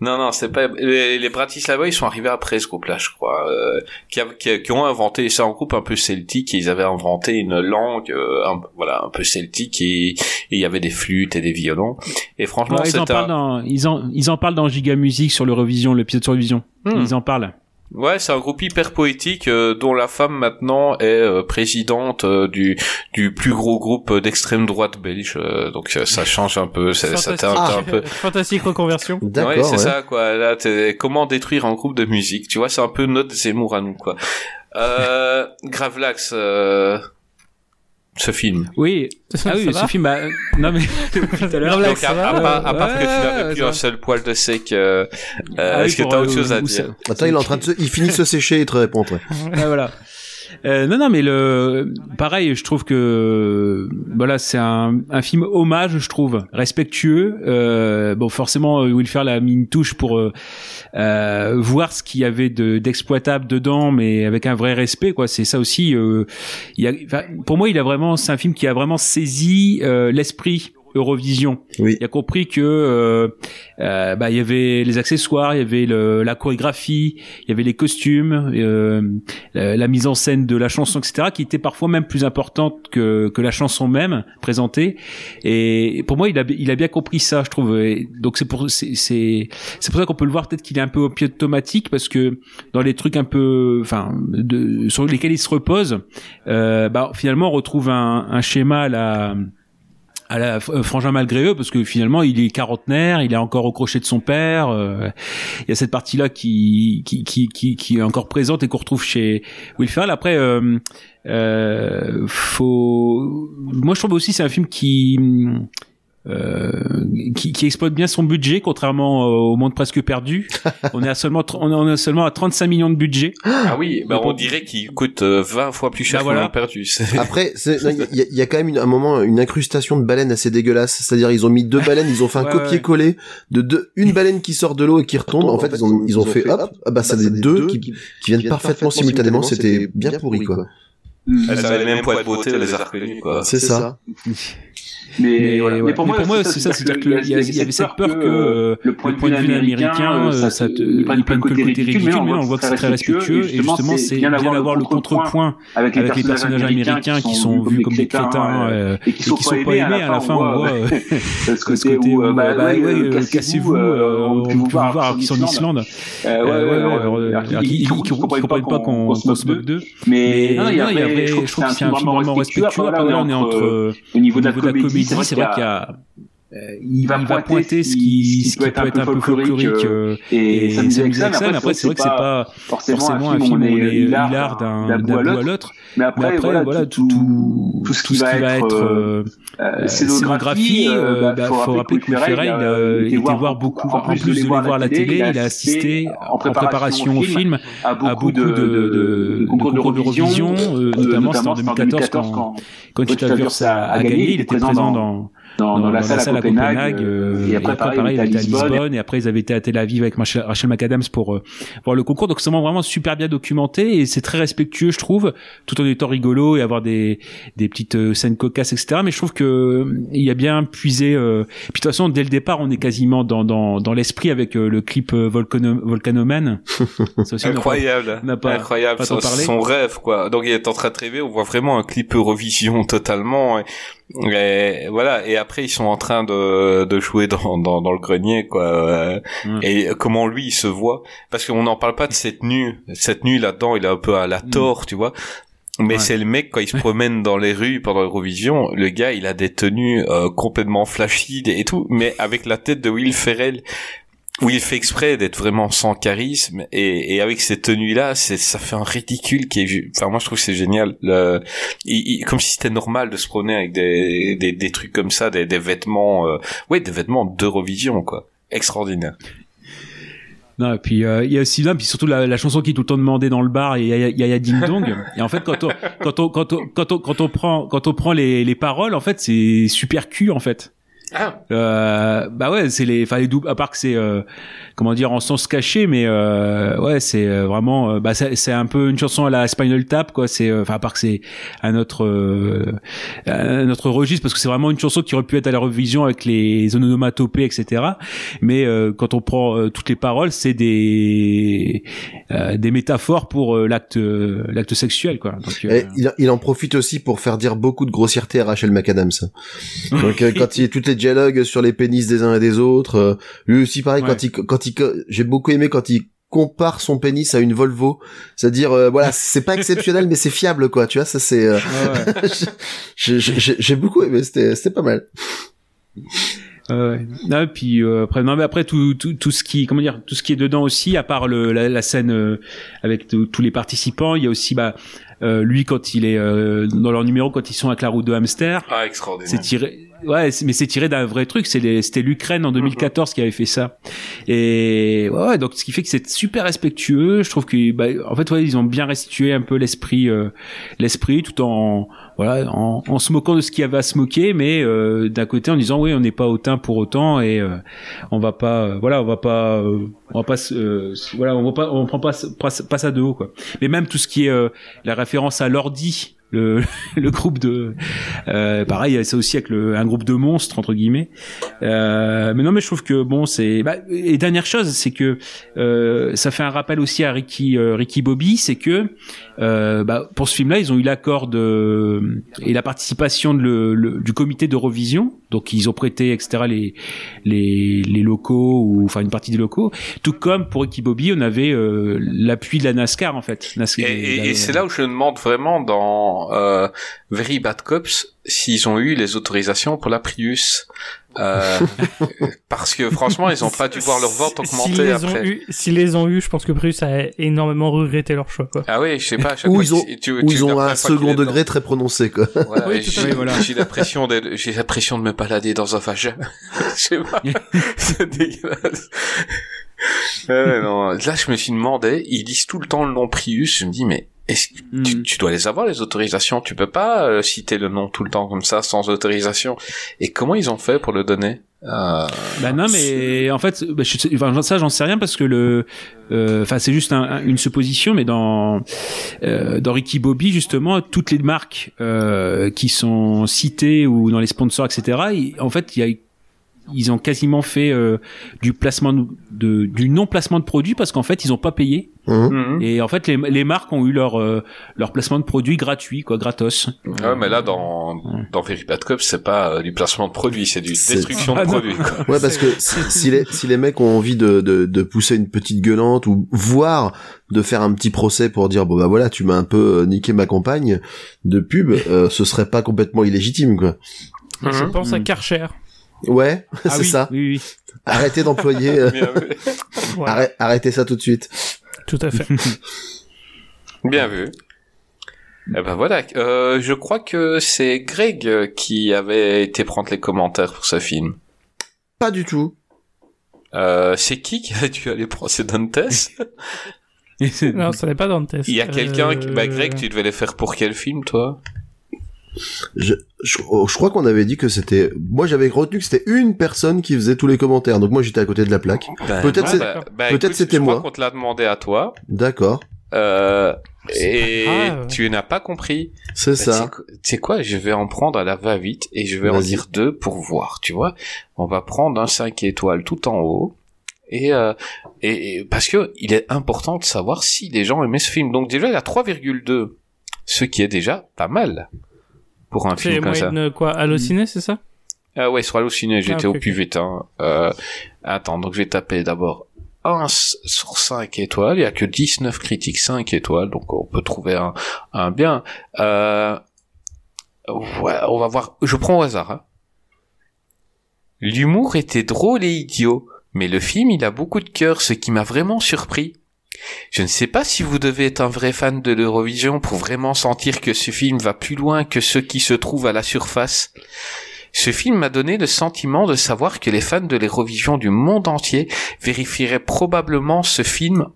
Non, non, c'est pas. Les, les Bratislava, ils sont arrivés après ce groupe-là, je crois, euh, qui, a- qui, a- qui ont inventé. C'est un groupe un peu celtique. Et ils avaient inventé une langue, euh, un, voilà, un peu celtique, et et il y avait des flûtes et des violons. Et franchement, Ouais, ils, en un- dans, ils, en, ils en parlent dans Giga Music sur l'Eurovision, l'épisode sur l'Eurovision. Hmm. Ils en parlent. Ouais, c'est un groupe hyper poétique euh, dont la femme maintenant est euh, présidente euh, du du plus gros groupe d'extrême droite belge. euh, donc euh, ça change un peu. Ça, ça Fantastique. teinte un peu. Fantastique reconversion. [LAUGHS] d'accord. ouais, c'est ouais. ça quoi. Là, t'es- comment détruire un groupe de musique? Tu vois, c'est un peu notre Zemmour à nous quoi. Euh, Gravelax, euh, ce film. Oui. Ah oui, ce film, bah, euh, non mais, [LAUGHS] tout à l'heure. Donc à, à part, à part que tu Ouais, n'avais plus un seul poil de sec, euh, euh, Ah oui, est-ce que pour, t'as euh, autre chose à dire Attends, il est en train de se, il finit de se sécher et te répond. ouais. Ah, voilà. Euh, non, non, mais le, pareil, je trouve que, voilà, c'est un, un film hommage, je trouve, respectueux. Euh, bon, forcément, euh, Will Ferrell a mis une touche pour euh, euh, voir ce qu'il y avait de d'exploitable dedans, mais avec un vrai respect, quoi. C'est ça aussi. Euh, il y a, pour moi, il a vraiment, c'est un film qui a vraiment saisi l'esprit Eurovision. Oui. Il a compris que euh, euh, bah il y avait les accessoires, il y avait le, la chorégraphie, il y avait les costumes, euh, la, la mise en scène de la chanson, etc., qui était parfois même plus importante que que la chanson même présentée. Et pour moi, il a il a bien compris ça, je trouve. Et donc c'est pour c'est c'est pour ça qu'on peut le voir peut-être qu'il est un peu automatique parce que dans les trucs un peu enfin de sur lesquels il se repose, euh, bah finalement on retrouve un, un schéma à la à la euh, frangin malgré eux parce que finalement il est quarantenaire il est encore au crochet de son père euh, il y a cette partie là qui qui, qui qui qui est encore présente et qu'on retrouve chez Will Ferrell. Après euh, euh, faut moi je trouve aussi c'est un film qui qui, qui exploite bien son budget contrairement au monde presque perdu [LAUGHS] on est à seulement on est- on est seulement à 35 millions de budget Ah oui, bah on dirait qu'il coûte euh, 20 fois plus cher Bah qu'on voilà. perdu. [LAUGHS] Après, il y, a- il y a quand même une- un moment une incrustation de baleines assez dégueulasse. C'est-à-dire ils ont mis deux baleines, ils ont fait un Ouais, ouais. copier-coller de deux, une baleine qui sort de l'eau et qui retombe. En fait, ils ont ils ont fait hop, ah bah ça des deux qui, qui viennent parfaitement simultanément. C'était bien pourri quoi. Elles avaient le même poids de beauté, on les a reconnus, quoi. C'est ça. Mais, Mais, voilà. ouais. mais pour moi, c'est ça, c'est-à-dire qu'il y, il avait cette peur que euh, le point de vue américain, euh, ça te, ils prennent que le côté ridicule, mais on voit que c'est très respectueux, et justement, c'est bien d'avoir le contrepoint avec les personnages américains qui sont vus comme des crétins euh, et qui sont pas aimés. À la fin, on voit euh, [LAUGHS] ce côté où, euh, bah ouais, ouais, cassez-vous, on peut voir qu'ils sont en Islande. Ils comprennent pas qu'on se moque d'eux. Mais il je trouve que c'est un film vraiment respectueux. Là, on est entre, au niveau de la comédie, c'est vrai qu'il y a euh, il, va, il va pointer ce qui, ce qui peut être un peu folklorique euh, et, et avec ça. Mais après, c'est vrai que c'est pas forcément un film où on est hilar d'un bout à l'autre. Mais après, voilà, tout, tout, tout ce qui va être euh, scénographie, euh, bah, faut rappeler que Ferrell, il a été voir beaucoup, en plus de les voir à la télé, il a assisté en préparation au film à beaucoup de concours d'Eurovision, notamment en 2014 quand Wurst a gagné, il était présent dans dans, dans, dans, la, salle, salle à Copenhague. Euh, et après, et après pareil, il était à Lisbonne. Et après, ils avaient été à Tel Aviv avec Rachel, Rachel McAdams pour euh, voir le concours. Donc, c'est vraiment super bien documenté et c'est très respectueux, je trouve, tout en étant rigolo et avoir des, des petites euh, scènes cocasses, etc. Mais je trouve que euh, il y a bien puisé. Euh... Puis de toute façon, dès le départ, on est quasiment dans, dans, dans l'esprit avec euh, le clip Volcano, Volcanoman. Incroyable. On n'a pas, Incroyable. Pas son, son, rêve, quoi. Donc, il est en train de rêver. On voit vraiment un clip Eurovision [LAUGHS] totalement. Et... Et voilà. Et après, ils sont en train de, de jouer dans, dans, dans le grenier, quoi. Mm. Et comment lui, il se voit? Parce qu'on n'en parle pas de cette nuit. Cette nuit là-dedans, il est un peu à la tort, mm. tu vois. Mais ouais. c'est le mec, quand il se promène dans les rues pendant l'Eurovision, le gars, il a des tenues euh, complètement flashy et tout, mais avec la tête de Will Ferrell où il fait exprès d'être vraiment sans charisme et, et avec ces tenues là c'est ça fait un ridicule qui est enfin moi je trouve que c'est génial le, il, il, comme si c'était normal de se promener avec des des, des trucs comme ça des, des vêtements euh, ouais des vêtements d'Eurovision quoi extraordinaire non, et puis euh, il y a aussi là, puis surtout la, la, chanson qui est tout le temps demandée dans le bar, il y a, y a, y a Ding Dong. et en fait, quand on quand on quand on quand on quand on prend quand on prend les les paroles, en fait, c'est super cul en fait. Ah. Euh, bah ouais, c'est les, enfin les doubles, à part que c'est, euh, comment dire, en sens caché, mais euh, ouais, c'est vraiment, euh, bah c'est un peu une chanson à la Spinal Tap, quoi. C'est, enfin à part que c'est un autre, un autre registre, parce que c'est vraiment une chanson qui aurait pu être à la revision avec les onomatopées, etc. Mais quand on prend toutes les paroles, c'est des des métaphores pour l'acte l'acte sexuel, quoi. Donc, il, il en profite aussi pour faire dire beaucoup de grossièreté à Rachel McAdams. [LAUGHS] Donc quand il est toutes les dialogues sur les pénis des uns et des autres. Euh, lui aussi pareil ouais. quand il quand il j'ai beaucoup aimé quand il compare son pénis à une Volvo, c'est-à-dire euh, voilà, [LAUGHS] c'est pas exceptionnel mais c'est fiable quoi, tu vois, ça c'est euh... ouais. [LAUGHS] j'ai beaucoup aimé, c'était c'était pas mal. Euh, non, puis euh, après, non, mais après tout, tout, tout ce qui, comment dire, tout ce qui est dedans aussi, à part le, la, la scène euh, avec tous les participants, il y a aussi bah, euh, lui quand il est euh, dans leur numéro quand ils sont avec la route de hamster. Ah, extraordinaire. C'est tiré, ouais, mais c'est tiré d'un vrai truc. C'était l'Ukraine en 2014 qui avait fait ça. Et ouais, donc ce qui fait que c'est super respectueux. Je trouve que, bah, en fait, ouais, ils ont bien restitué un peu l'esprit, euh, l'esprit, tout en voilà, en, en, se moquant de ce qu'il y avait à se moquer, mais euh, d'un côté en disant oui, on n'est pas hautain pour autant et euh, on va pas, euh, voilà, on va pas, on va pas, voilà, on va pas, on prend pas, pas, pas ça de haut quoi. Mais même tout ce qui est la référence à l'ordi, le, [LAUGHS] le groupe de euh, pareil c'est aussi avec le, un groupe de monstres entre guillemets. Euh, mais non mais je trouve que bon c'est bah, et dernière chose c'est que euh, ça fait un rappel aussi à Ricky euh, Ricky Bobby c'est que euh, bah, pour ce film là ils ont eu l'accord de et la participation de le, le- du comité d'Eurovision. Donc ils ont prêté etc les les les locaux ou enfin une partie des locaux. Tout comme pour Ricky Bobby on avait euh, l'appui de la NASCAR en fait. NASCAR, Et, et- et c'est là où je me demande vraiment dans euh, Very Bad Cops s'ils ont eu les autorisations pour la Prius. Euh, [LAUGHS] parce que franchement, ils ont pas dû voir leur vente augmenter après. s'ils les ont eu, je pense que Prius a énormément regretté leur choix, quoi. Ah oui, je sais pas. À chaque Où fois ils ont, tu- ils ont un second degré très prononcé, quoi. Voilà, Oui, j'ai j'ai l'impression d'être- j'ai l'impression de me balader dans un vagin. [LAUGHS] Je sais pas. [LAUGHS] C'est dégueulasse. Ouais, non. Là, je me suis demandé, ils disent tout le temps le nom Prius. Je me dis, mais est-ce que Hmm. tu, tu dois les avoir les autorisations? Tu peux pas euh, citer le nom tout le temps comme ça sans autorisation. Et comment ils ont fait pour le donner? Euh... Bah non, mais en fait, bah, je enfin, ça j'en sais rien parce que le, euh, enfin c'est juste un- un- une supposition, mais dans euh, dans Ricky Bobby justement, toutes les marques euh, qui sont citées ou dans les sponsors, etc. en fait, il y a ils ont quasiment fait euh, du placement de, de- du non placement de produits parce qu'en fait ils ont pas payé Mhm. mhm. et en fait les, les marques ont eu leur euh, leur placement de produits gratuit quoi gratos Ouais, mais là, dans, dans Very Bad Cops, c'est pas euh, du placement de produit, c'est du destruction de Ah produits. quoi. Ouais, parce que si, si les, si les mecs ont envie de, de, de pousser une petite gueulante ou voire de faire un petit procès pour dire bon bah voilà tu m'as un peu euh, niqué ma compagne de pub, euh, ce serait pas complètement illégitime quoi. Je Mhm. pense à. Karcher. Ouais, Ah [LAUGHS] c'est oui, ça. oui oui Arrêtez d'employer. [LAUGHS] euh, arrêtez ça tout de suite. tout à fait. [LAUGHS] Bien vu. Eh ben voilà, euh, je crois que c'est Greg qui avait été prendre les commentaires pour ce film. Pas du tout. Euh, c'est qui qui a dû aller prendre? C'est Dantes? Non, ça n'est pas Dantes. Il y a quelqu'un qui... Bah Greg, tu devais les faire pour quel film, toi? Je, je, je crois qu'on avait dit que c'était. Moi, j'avais retenu que c'était une personne qui faisait tous les commentaires. Donc moi, j'étais à côté de la plaque. Peut-être Ah, c'est- bah, bah, peut-être écoute, c'était moi. qu'on te l'a demandé à toi. D'accord. Euh, et tu n'as pas compris. C'est Bah, ça. tu sais quoi- je vais en prendre à la va-vite et je vais en dire deux pour voir, tu vois. On va prendre un 5 étoiles tout en haut. Et, euh, et, et- parce que il est important de savoir si les gens aimaient ce film. Donc déjà, il y a 3,2. Ce qui est déjà pas mal. Pour un C'est film comme ça. moyenne, quoi, Allociné, c'est ça? Ah ouais, sur Allociné, j'étais Ah, au ok, plus ok. vite. Hein. Euh, attends, donc je vais taper d'abord 1 s- sur 5 étoiles. Il y a que 19 critiques 5 étoiles, donc on peut trouver un, un bien. Euh, ouais, on va voir. Je prends au hasard. hein. L'humour était drôle et idiot, mais le film, il a beaucoup de cœur, ce qui m'a vraiment surpris. Je ne sais pas si vous devez être un vrai fan de l'Eurovision pour vraiment sentir que ce film va plus loin que ce qui se trouve à la surface. Ce film m'a donné le sentiment de savoir que les fans de l'Eurovision du monde entier vérifieraient probablement ce film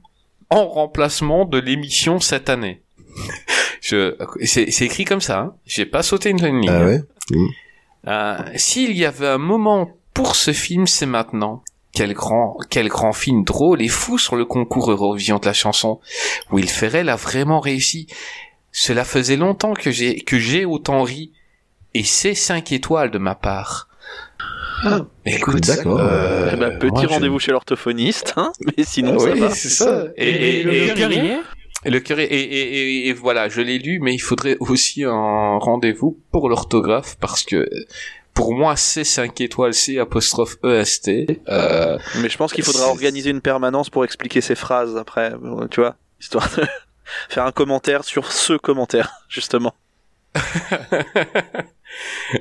en remplacement de l'émission cette année. [LAUGHS] Je, c'est, écrit comme ça, hein. J'ai pas sauté une ligne. Ah ouais? Euh, S'il y avait un moment pour ce film, c'est maintenant. Quel grand, quel grand film drôle et fou sur le concours Eurovision de la chanson. Will Ferrell a vraiment réussi. Cela faisait longtemps que j'ai, que j'ai autant ri. Et c'est 5 étoiles de ma part. Écoute, D'accord. euh, Eh ben, petit moi, je- rendez-vous chez l'orthophoniste, hein, [LAUGHS] mais sinon Ah ça oui, va. c'est ça. Et, et- le et- cœur et le cœur est- et, et, et, et voilà, je l'ai lu, mais il faudrait aussi un rendez-vous pour l'orthographe parce que pour moi c'est 5 étoiles, c'est apostrophe EST. Euh, Mais je pense qu'il faudra organiser une permanence pour expliquer ces phrases après, euh, tu vois, histoire de [LAUGHS] faire un commentaire sur ce commentaire, [LAUGHS] justement. [LAUGHS]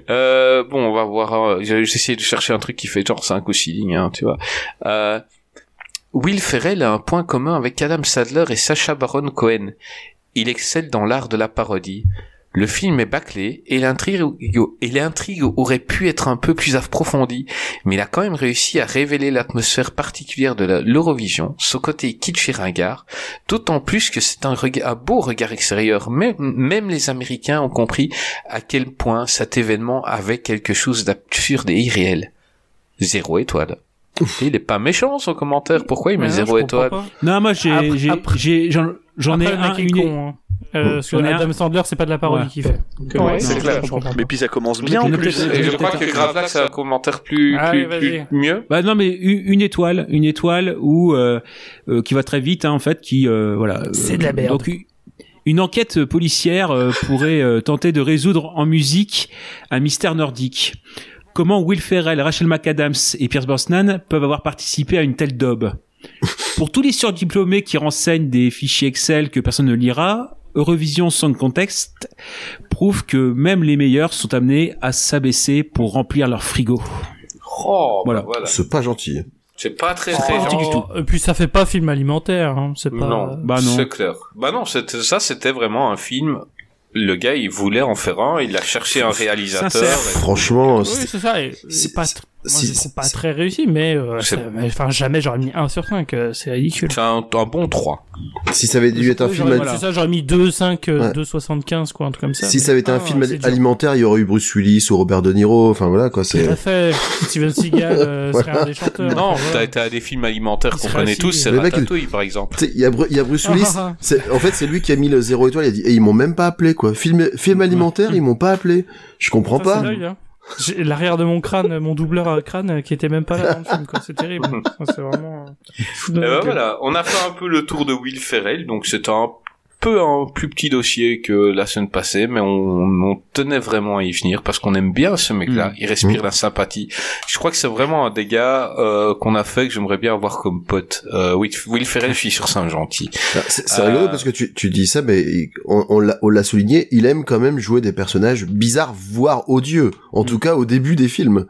euh, bon, on va voir. euh, j'ai- J'essaie de chercher un truc qui fait genre 5 ou 6 lignes, hein, tu vois. Euh, Will Ferrell a un point commun avec Adam Sadler et Sacha Baron Cohen. Il excelle dans l'art de la parodie. Le film est bâclé et l'intrigue, et l'intrigue aurait pu être un peu plus approfondie, mais il a quand même réussi à révéler l'atmosphère particulière de l'Eurovision, son côté kitsch et ringard, d'autant plus que c'est un, beau regard extérieur. Même, même les Américains ont compris à quel point cet événement avait quelque chose d'absurde et irréel. Zéro étoile. Il est pas méchant son commentaire. Pourquoi il met Ouais, zéro étoile? non moi j'ai j'en ai un une, con, hein. Euh, parce que Adam un- Sandler, c'est pas de la parodie Ouais. qu'il fait. Ouais, c'est je clair. Mais puis ça commence bien en Une plus. Et je crois que Gravelax c'est un commentaire plus, Ah plus, mieux. Bah non mais une étoile, une étoile où euh, euh, qui va très vite hein, en fait, qui euh, voilà. euh, C'est de la merde. Donc une enquête policière euh, pourrait euh, tenter de résoudre en musique un mystère nordique. Comment Will Ferrell, Rachel McAdams et Pierce Brosnan peuvent avoir participé à une telle daube? Pour tous les surdiplômés qui renseignent des fichiers Excel que personne ne lira, Eurovision Song Contest prouve que même les meilleurs sont amenés à s'abaisser pour remplir leur frigo. Oh, Voilà. bah voilà. C'est pas gentil. C'est pas très Oh, très gentil. Et puis ça fait pas film alimentaire, hein. c'est pas. Non, Bah non. c'est clair. Bah non, c'était- ça c'était vraiment un film. Le gars, il voulait en faire un, il a cherché un réalisateur. Franchement, Oui, c'est- ça. c'est- pas, si- c'est- pas très réussi, mais, euh, mais, enfin jamais j'aurais mis 1 sur 5, euh, c'est ridicule. C'est un, un bon 3. si ça avait dû être un film, j'aurais- mis 2, 5, euh, Ouais. 2, 75, quoi, un truc comme ça. si ça avait été un Ah, film ali- dur. alimentaire, il y aurait eu Bruce Willis ou Robert De Niro. Enfin voilà quoi. Tout C'est à fait. Steven Seagal euh, [LAUGHS] serait un des chanteurs. Non, enfin, t'as à des films alimentaires qu'on connaît tous, c'est Le mec, il- Ratatouille par exemple. Il y a, Bru- y a Bruce Willis. Ah, ah, c'est, en fait, c'est lui qui a mis le zéro étoile. Il a dit, et ils m'ont même pas appelé, quoi. Film, film alimentaire, ils m'ont pas appelé. Je comprends pas. L'arrière de mon crâne, mon doubleur à crâne qui était même pas là dans le film, quoi. C'est terrible. [LAUGHS] C'est vraiment. euh, ma ben voilà, on a fait un peu le tour de Will Ferrell, donc c'est un peu un plus petit dossier que la semaine passée, mais on, on tenait vraiment à y venir parce qu'on aime bien ce mec-là. Mm. Il respire Mm. la sympathie. Je crois que c'est vraiment un des gars euh, qu'on a fait que j'aimerais bien avoir comme pote. Euh, Will, Will Ferrell, je suis sûr, c'est C'est, c'est Euh, rigolo parce que tu, tu dis ça, mais on, on l'a, on l'a souligné, il aime quand même jouer des personnages bizarres, voire odieux. En tout cas, au début des films.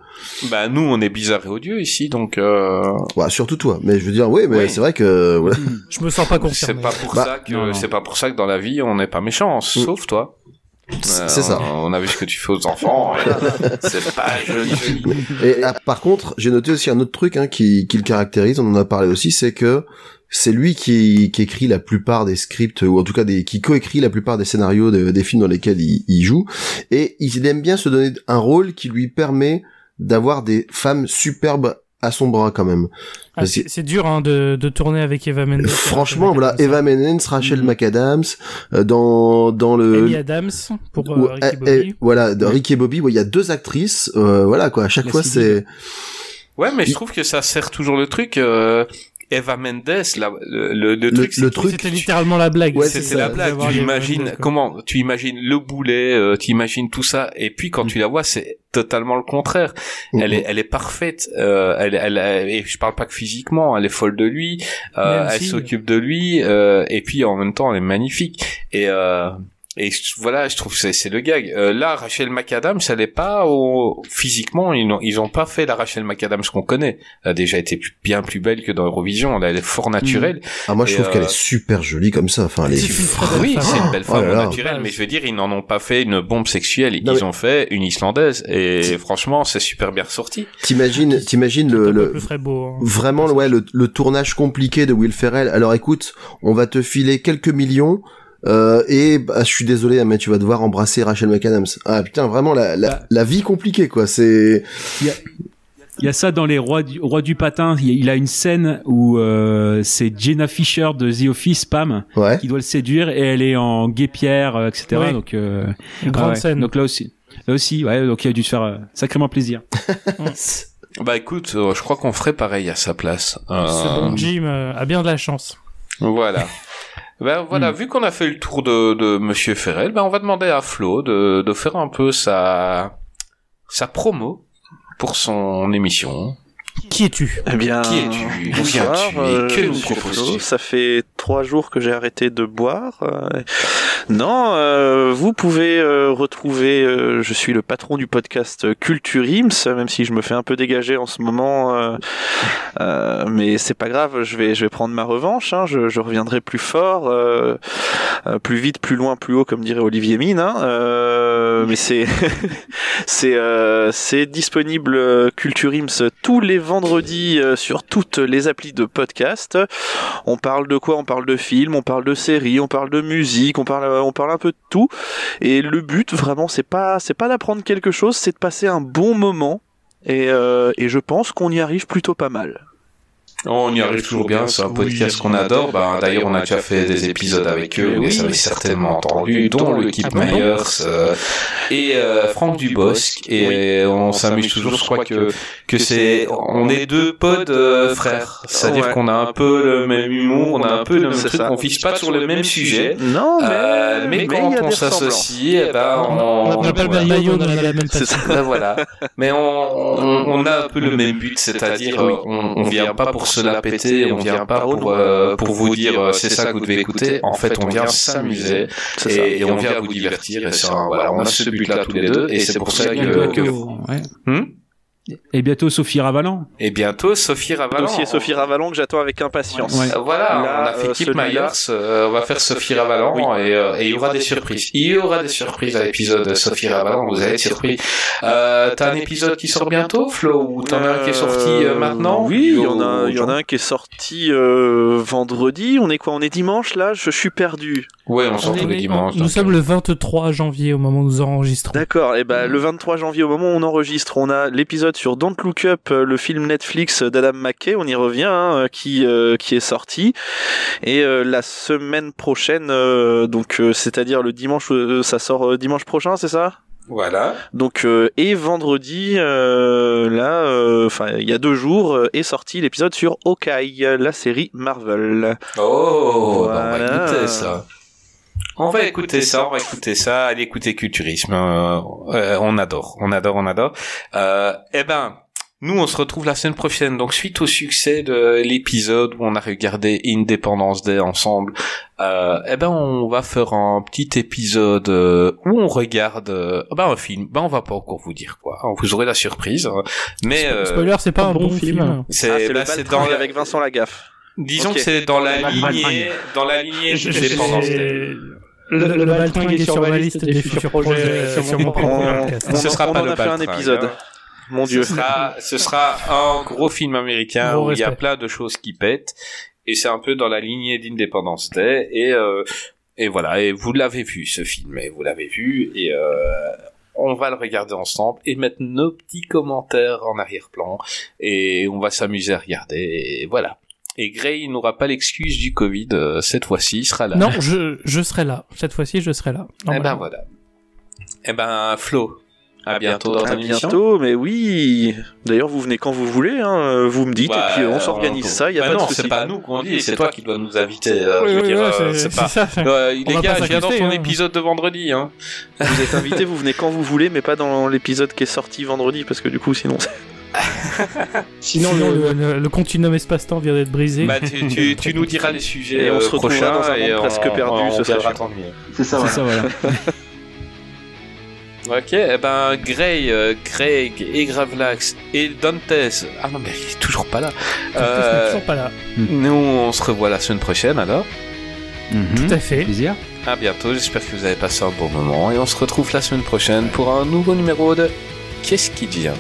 Bah nous, on est bizarre et odieux ici, donc euh, Ouais, surtout toi. Mais je veux dire, oui, mais Oui. c'est vrai que, voilà. [LAUGHS] Je me sens pas c'est concerné. pas pour Bah, ça que non, non. c'est pas pour ça que dans la vie on n'est pas méchant, sauf toi. C'est Euh, ça. On a vu ce que tu fais aux enfants. [LAUGHS] c'est pas joli, joli. Et ah, par contre, j'ai noté aussi un autre truc hein, qui, qui le caractérise, on en a parlé aussi, c'est que c'est lui qui, qui écrit la plupart des scripts, ou en tout cas des, qui coécrit la plupart des scénarios de- des films dans lesquels il, il joue, et il aime bien se donner un rôle qui lui permet d'avoir des femmes superbes à son bras quand même. Ah, c'est dur hein, de, de tourner avec Eva Mendes. Franchement, voilà, Eva Mendes, Rachel Mhm. McAdams, euh, dans dans le Amy Adams pour ou- euh, Ricky eh, Bobby. eh, voilà, de Ricky et Bobby, ouais, il y a deux actrices, euh, voilà quoi. À chaque La fois, c'est Ouais, mais je trouve que ça sert toujours le truc. Euh, Eva Mendes, la, le, le, le truc, le truc- C'était littéralement la blague. Ouais, c'était c'est la blague. Tu imagines Mendes, comment Tu imagines le boulet, euh, tu imagines tout ça, et puis quand tu la vois, c'est totalement le contraire. Elle est, elle est parfaite. Euh, elle, elle, elle- et je parle pas que physiquement. Elle est folle de lui. Euh, elle s'occupe de lui. Euh, et puis en même temps, elle est magnifique. Et euh, et voilà, je trouve que c'est c'est le gag. Euh, là, Rachel McAdams, elle est pas au... physiquement, ils n'ont ils ont pas fait la Rachel McAdams qu'on connaît. Elle a déjà été plus- bien plus belle que dans Eurovision. Là, elle est fort naturelle. Ah moi je Et, trouve euh, qu'elle est super jolie comme ça. Enfin, elle est... C'est une très belle Oui, femme. c'est une belle Oh femme là là. naturelle, mais je veux dire, ils n'en ont pas fait une bombe sexuelle. Non, ils mais- ont fait une islandaise. Et franchement, c'est super bien ressorti. T'imagines, t'imagines le, le plus frais beau. hein. vraiment ouais le, le tournage compliqué de Will Ferrell. Alors écoute, on va te filer quelques millions. Euh, et bah, je suis désolé, hein, mais tu vas devoir embrasser Rachel McAdams. Ah putain, vraiment la, la, Bah. la vie compliquée quoi. C'est Il y a ça dans les rois du, rois du patin. Il a- il a une scène où euh, c'est Jenna Fisher de The Office, Pam, ouais. qui doit le séduire et elle est en guépière, euh, etc. Donc, euh, Une ah grande ouais. scène. Donc là aussi, là aussi, ouais. Donc il a dû se faire euh, sacrément plaisir. [LAUGHS] Bah écoute, euh, je crois qu'on ferait pareil à sa place. Euh, Ce bon Jim euh, a bien de la chance. Voilà. [LAUGHS] Ben voilà, vu qu'on a fait le tour de, de Monsieur Ferrel, ben on va demander à Flo de, de faire un peu sa sa promo pour son émission. Qui es-tu Eh bien, Qui es-tu? Bonsoir, euh, que nous je suis proposes-tu Flo. Ça fait trois jours que j'ai arrêté de boire. euh, non, euh, vous pouvez euh, retrouver. euh, je suis le patron du podcast Culture Ims, même si je me fais un peu dégager en ce moment. euh, euh, mais c'est pas grave, je vais, je vais prendre ma revanche. hein, je, je reviendrai plus fort, euh, euh, plus vite, plus loin, plus haut, comme dirait Olivier Mine. hein, euh, mais c'est [LAUGHS] c'est euh, c'est disponible Culture Ims tous les vendredis euh, sur toutes les applis de podcast. On parle de quoi? On parle de films, on parle de séries, on parle de musique, on parle on parle un peu de tout. Et le but vraiment c'est pas c'est pas d'apprendre quelque chose, c'est de passer un bon moment. Et, euh, et je pense qu'on y arrive plutôt pas mal. On y arrive toujours bien, c'est un podcast qu'on adore. Bah, D'ailleurs, on a déjà fait des épisodes avec eux, vous les avez certainement entendus, dont le Keep Myers euh, et euh, Franck Dubosc. Et on s'amuse toujours, je crois que, que c'est... On est deux pods euh, frères, c'est-à-dire Ouais. qu'on a un peu le même humour, on a un peu le même truc, ça. on fiche pas sur le même sujet. Non, mais, Euh, mais, mais quand on s'associe, eh ben, On on, n'a pas le même maillot, on a la même ça. Ben voilà. Mais on, a un peu le même but, c'est-à-dire euh, on, on vient pas pour se la péter, on vient pas pour, euh, pour vous dire euh, c'est ça que vous devez écouter. En fait, on vient s'amuser et, et on vient vous divertir. Et ça, voilà, on a ce but-là tous les deux, et c'est pour ça que. ouais. Hmm? Et bientôt Sophie Ravalan. Et bientôt, Sophie Ravalan. Dossier Sophie Ravalan que j'attends avec impatience. Ouais. Euh, Voilà, Là, on a fait euh, Keep celui-là- Myers, euh, on va faire Sophie Ravalan et, euh, et il y aura des surprises. Il y aura des surprises à l'épisode de Sophie Ravalan, vous allez être surpris. Euh, t'as un épisode qui sort bientôt, Flo, ou t'en as un qui est sorti euh, maintenant? Oui, il y en a, il y en a un qui est sorti euh, vendredi. On est quoi? On est dimanche là? Je suis perdu. Ouais, on sort On tous les est- dimanches. Nous donc, sommes le 23 janvier au moment où nous enregistrons. D'accord. Et ben le 23 janvier, au moment où on enregistre, on a l'épisode sur Don't Look Up, euh, le film Netflix d'Adam McKay. On y revient, hein, qui euh, qui est sorti. Et euh, la semaine prochaine, euh, donc euh, c'est-à-dire le dimanche, euh, ça sort euh, dimanche prochain, c'est ça? Voilà. Donc euh, et vendredi, euh, là, euh, enfin il y a deux jours, euh, est sorti l'épisode sur Hawkeye, la série Marvel. Oh, bah, on va écouter ça. On va écouter ça, on va écouter ça. Allez écouter Culturisme. Euh, euh, on adore, on adore, on adore. Euh, eh ben, nous, on se retrouve la semaine prochaine. Donc, suite au succès de l'épisode où on a regardé Independence Day ensemble, euh, eh ben, on va faire un petit épisode euh, où on regarde euh, ben, un film. Ben, on va pas encore vous dire quoi. Vous aurez la surprise. hein. Mais euh, Spoiler, c'est pas un bon film. c'est Ah, c'est ben, le dans avec Vincent Lagaffe. Disons que c'est dans la lignée, dans la lignée Je- j'ai- Day. Le, le Baltringue est sur ma liste des futurs projets euh, sur mon On, Ce sera on pas en le a fait un Baltringue, épisode. hein. Mon dieu. Ce sera, ce sera un gros film américain Gros où il y a plein de choses qui pètent. Et c'est un peu dans la lignée d'Independence Day. Et, euh, et voilà. Et vous l'avez vu, ce film. Et vous l'avez vu. Et, euh, on va le regarder ensemble et mettre nos petits commentaires en arrière-plan. Et on va s'amuser à regarder. Et voilà. Et Gray il n'aura pas l'excuse du Covid euh, cette fois-ci, il sera là. Non, je, je serai là. Cette fois-ci, je serai là. Eh ben voilà. Eh ben Flo, à bientôt dans À bientôt, mais oui. D'ailleurs, vous venez quand vous voulez, hein. vous me dites, Ouais, et puis on s'organise ça, il y a Bah pas non, de souci. c'est pas nous qu'on dit, c'est toi qui dois nous inviter. euh, Oui, je veux oui, dire, ouais, c'est pas. ça. Euh, les gars, je viens dans ton hein. épisode de vendredi. Hein. Vous êtes invité, vous venez quand vous voulez, mais pas dans l'épisode qui est sorti vendredi, parce que du coup, sinon, [LAUGHS] Sinon, le, le, le continuum espace-temps vient d'être brisé. Bah, tu, tu, [LAUGHS] tu nous diras les sujets Et on euh, se retrouvera dans un et monde on- presque perdu, on ce mieux. C'est ça, C'est voilà. ça, [LAUGHS] voilà. Ok, eh ben Gray, euh, Craig et Gravelax et Dantes. Ah non, mais il est toujours pas là. Euh... Toujours pas là. nous, on se revoit la semaine prochaine alors. Mhm. Tout à fait. Plaisir. À bientôt, j'espère que vous avez passé un bon moment et on se retrouve la semaine prochaine pour un nouveau numéro de Qu'est-ce qui devient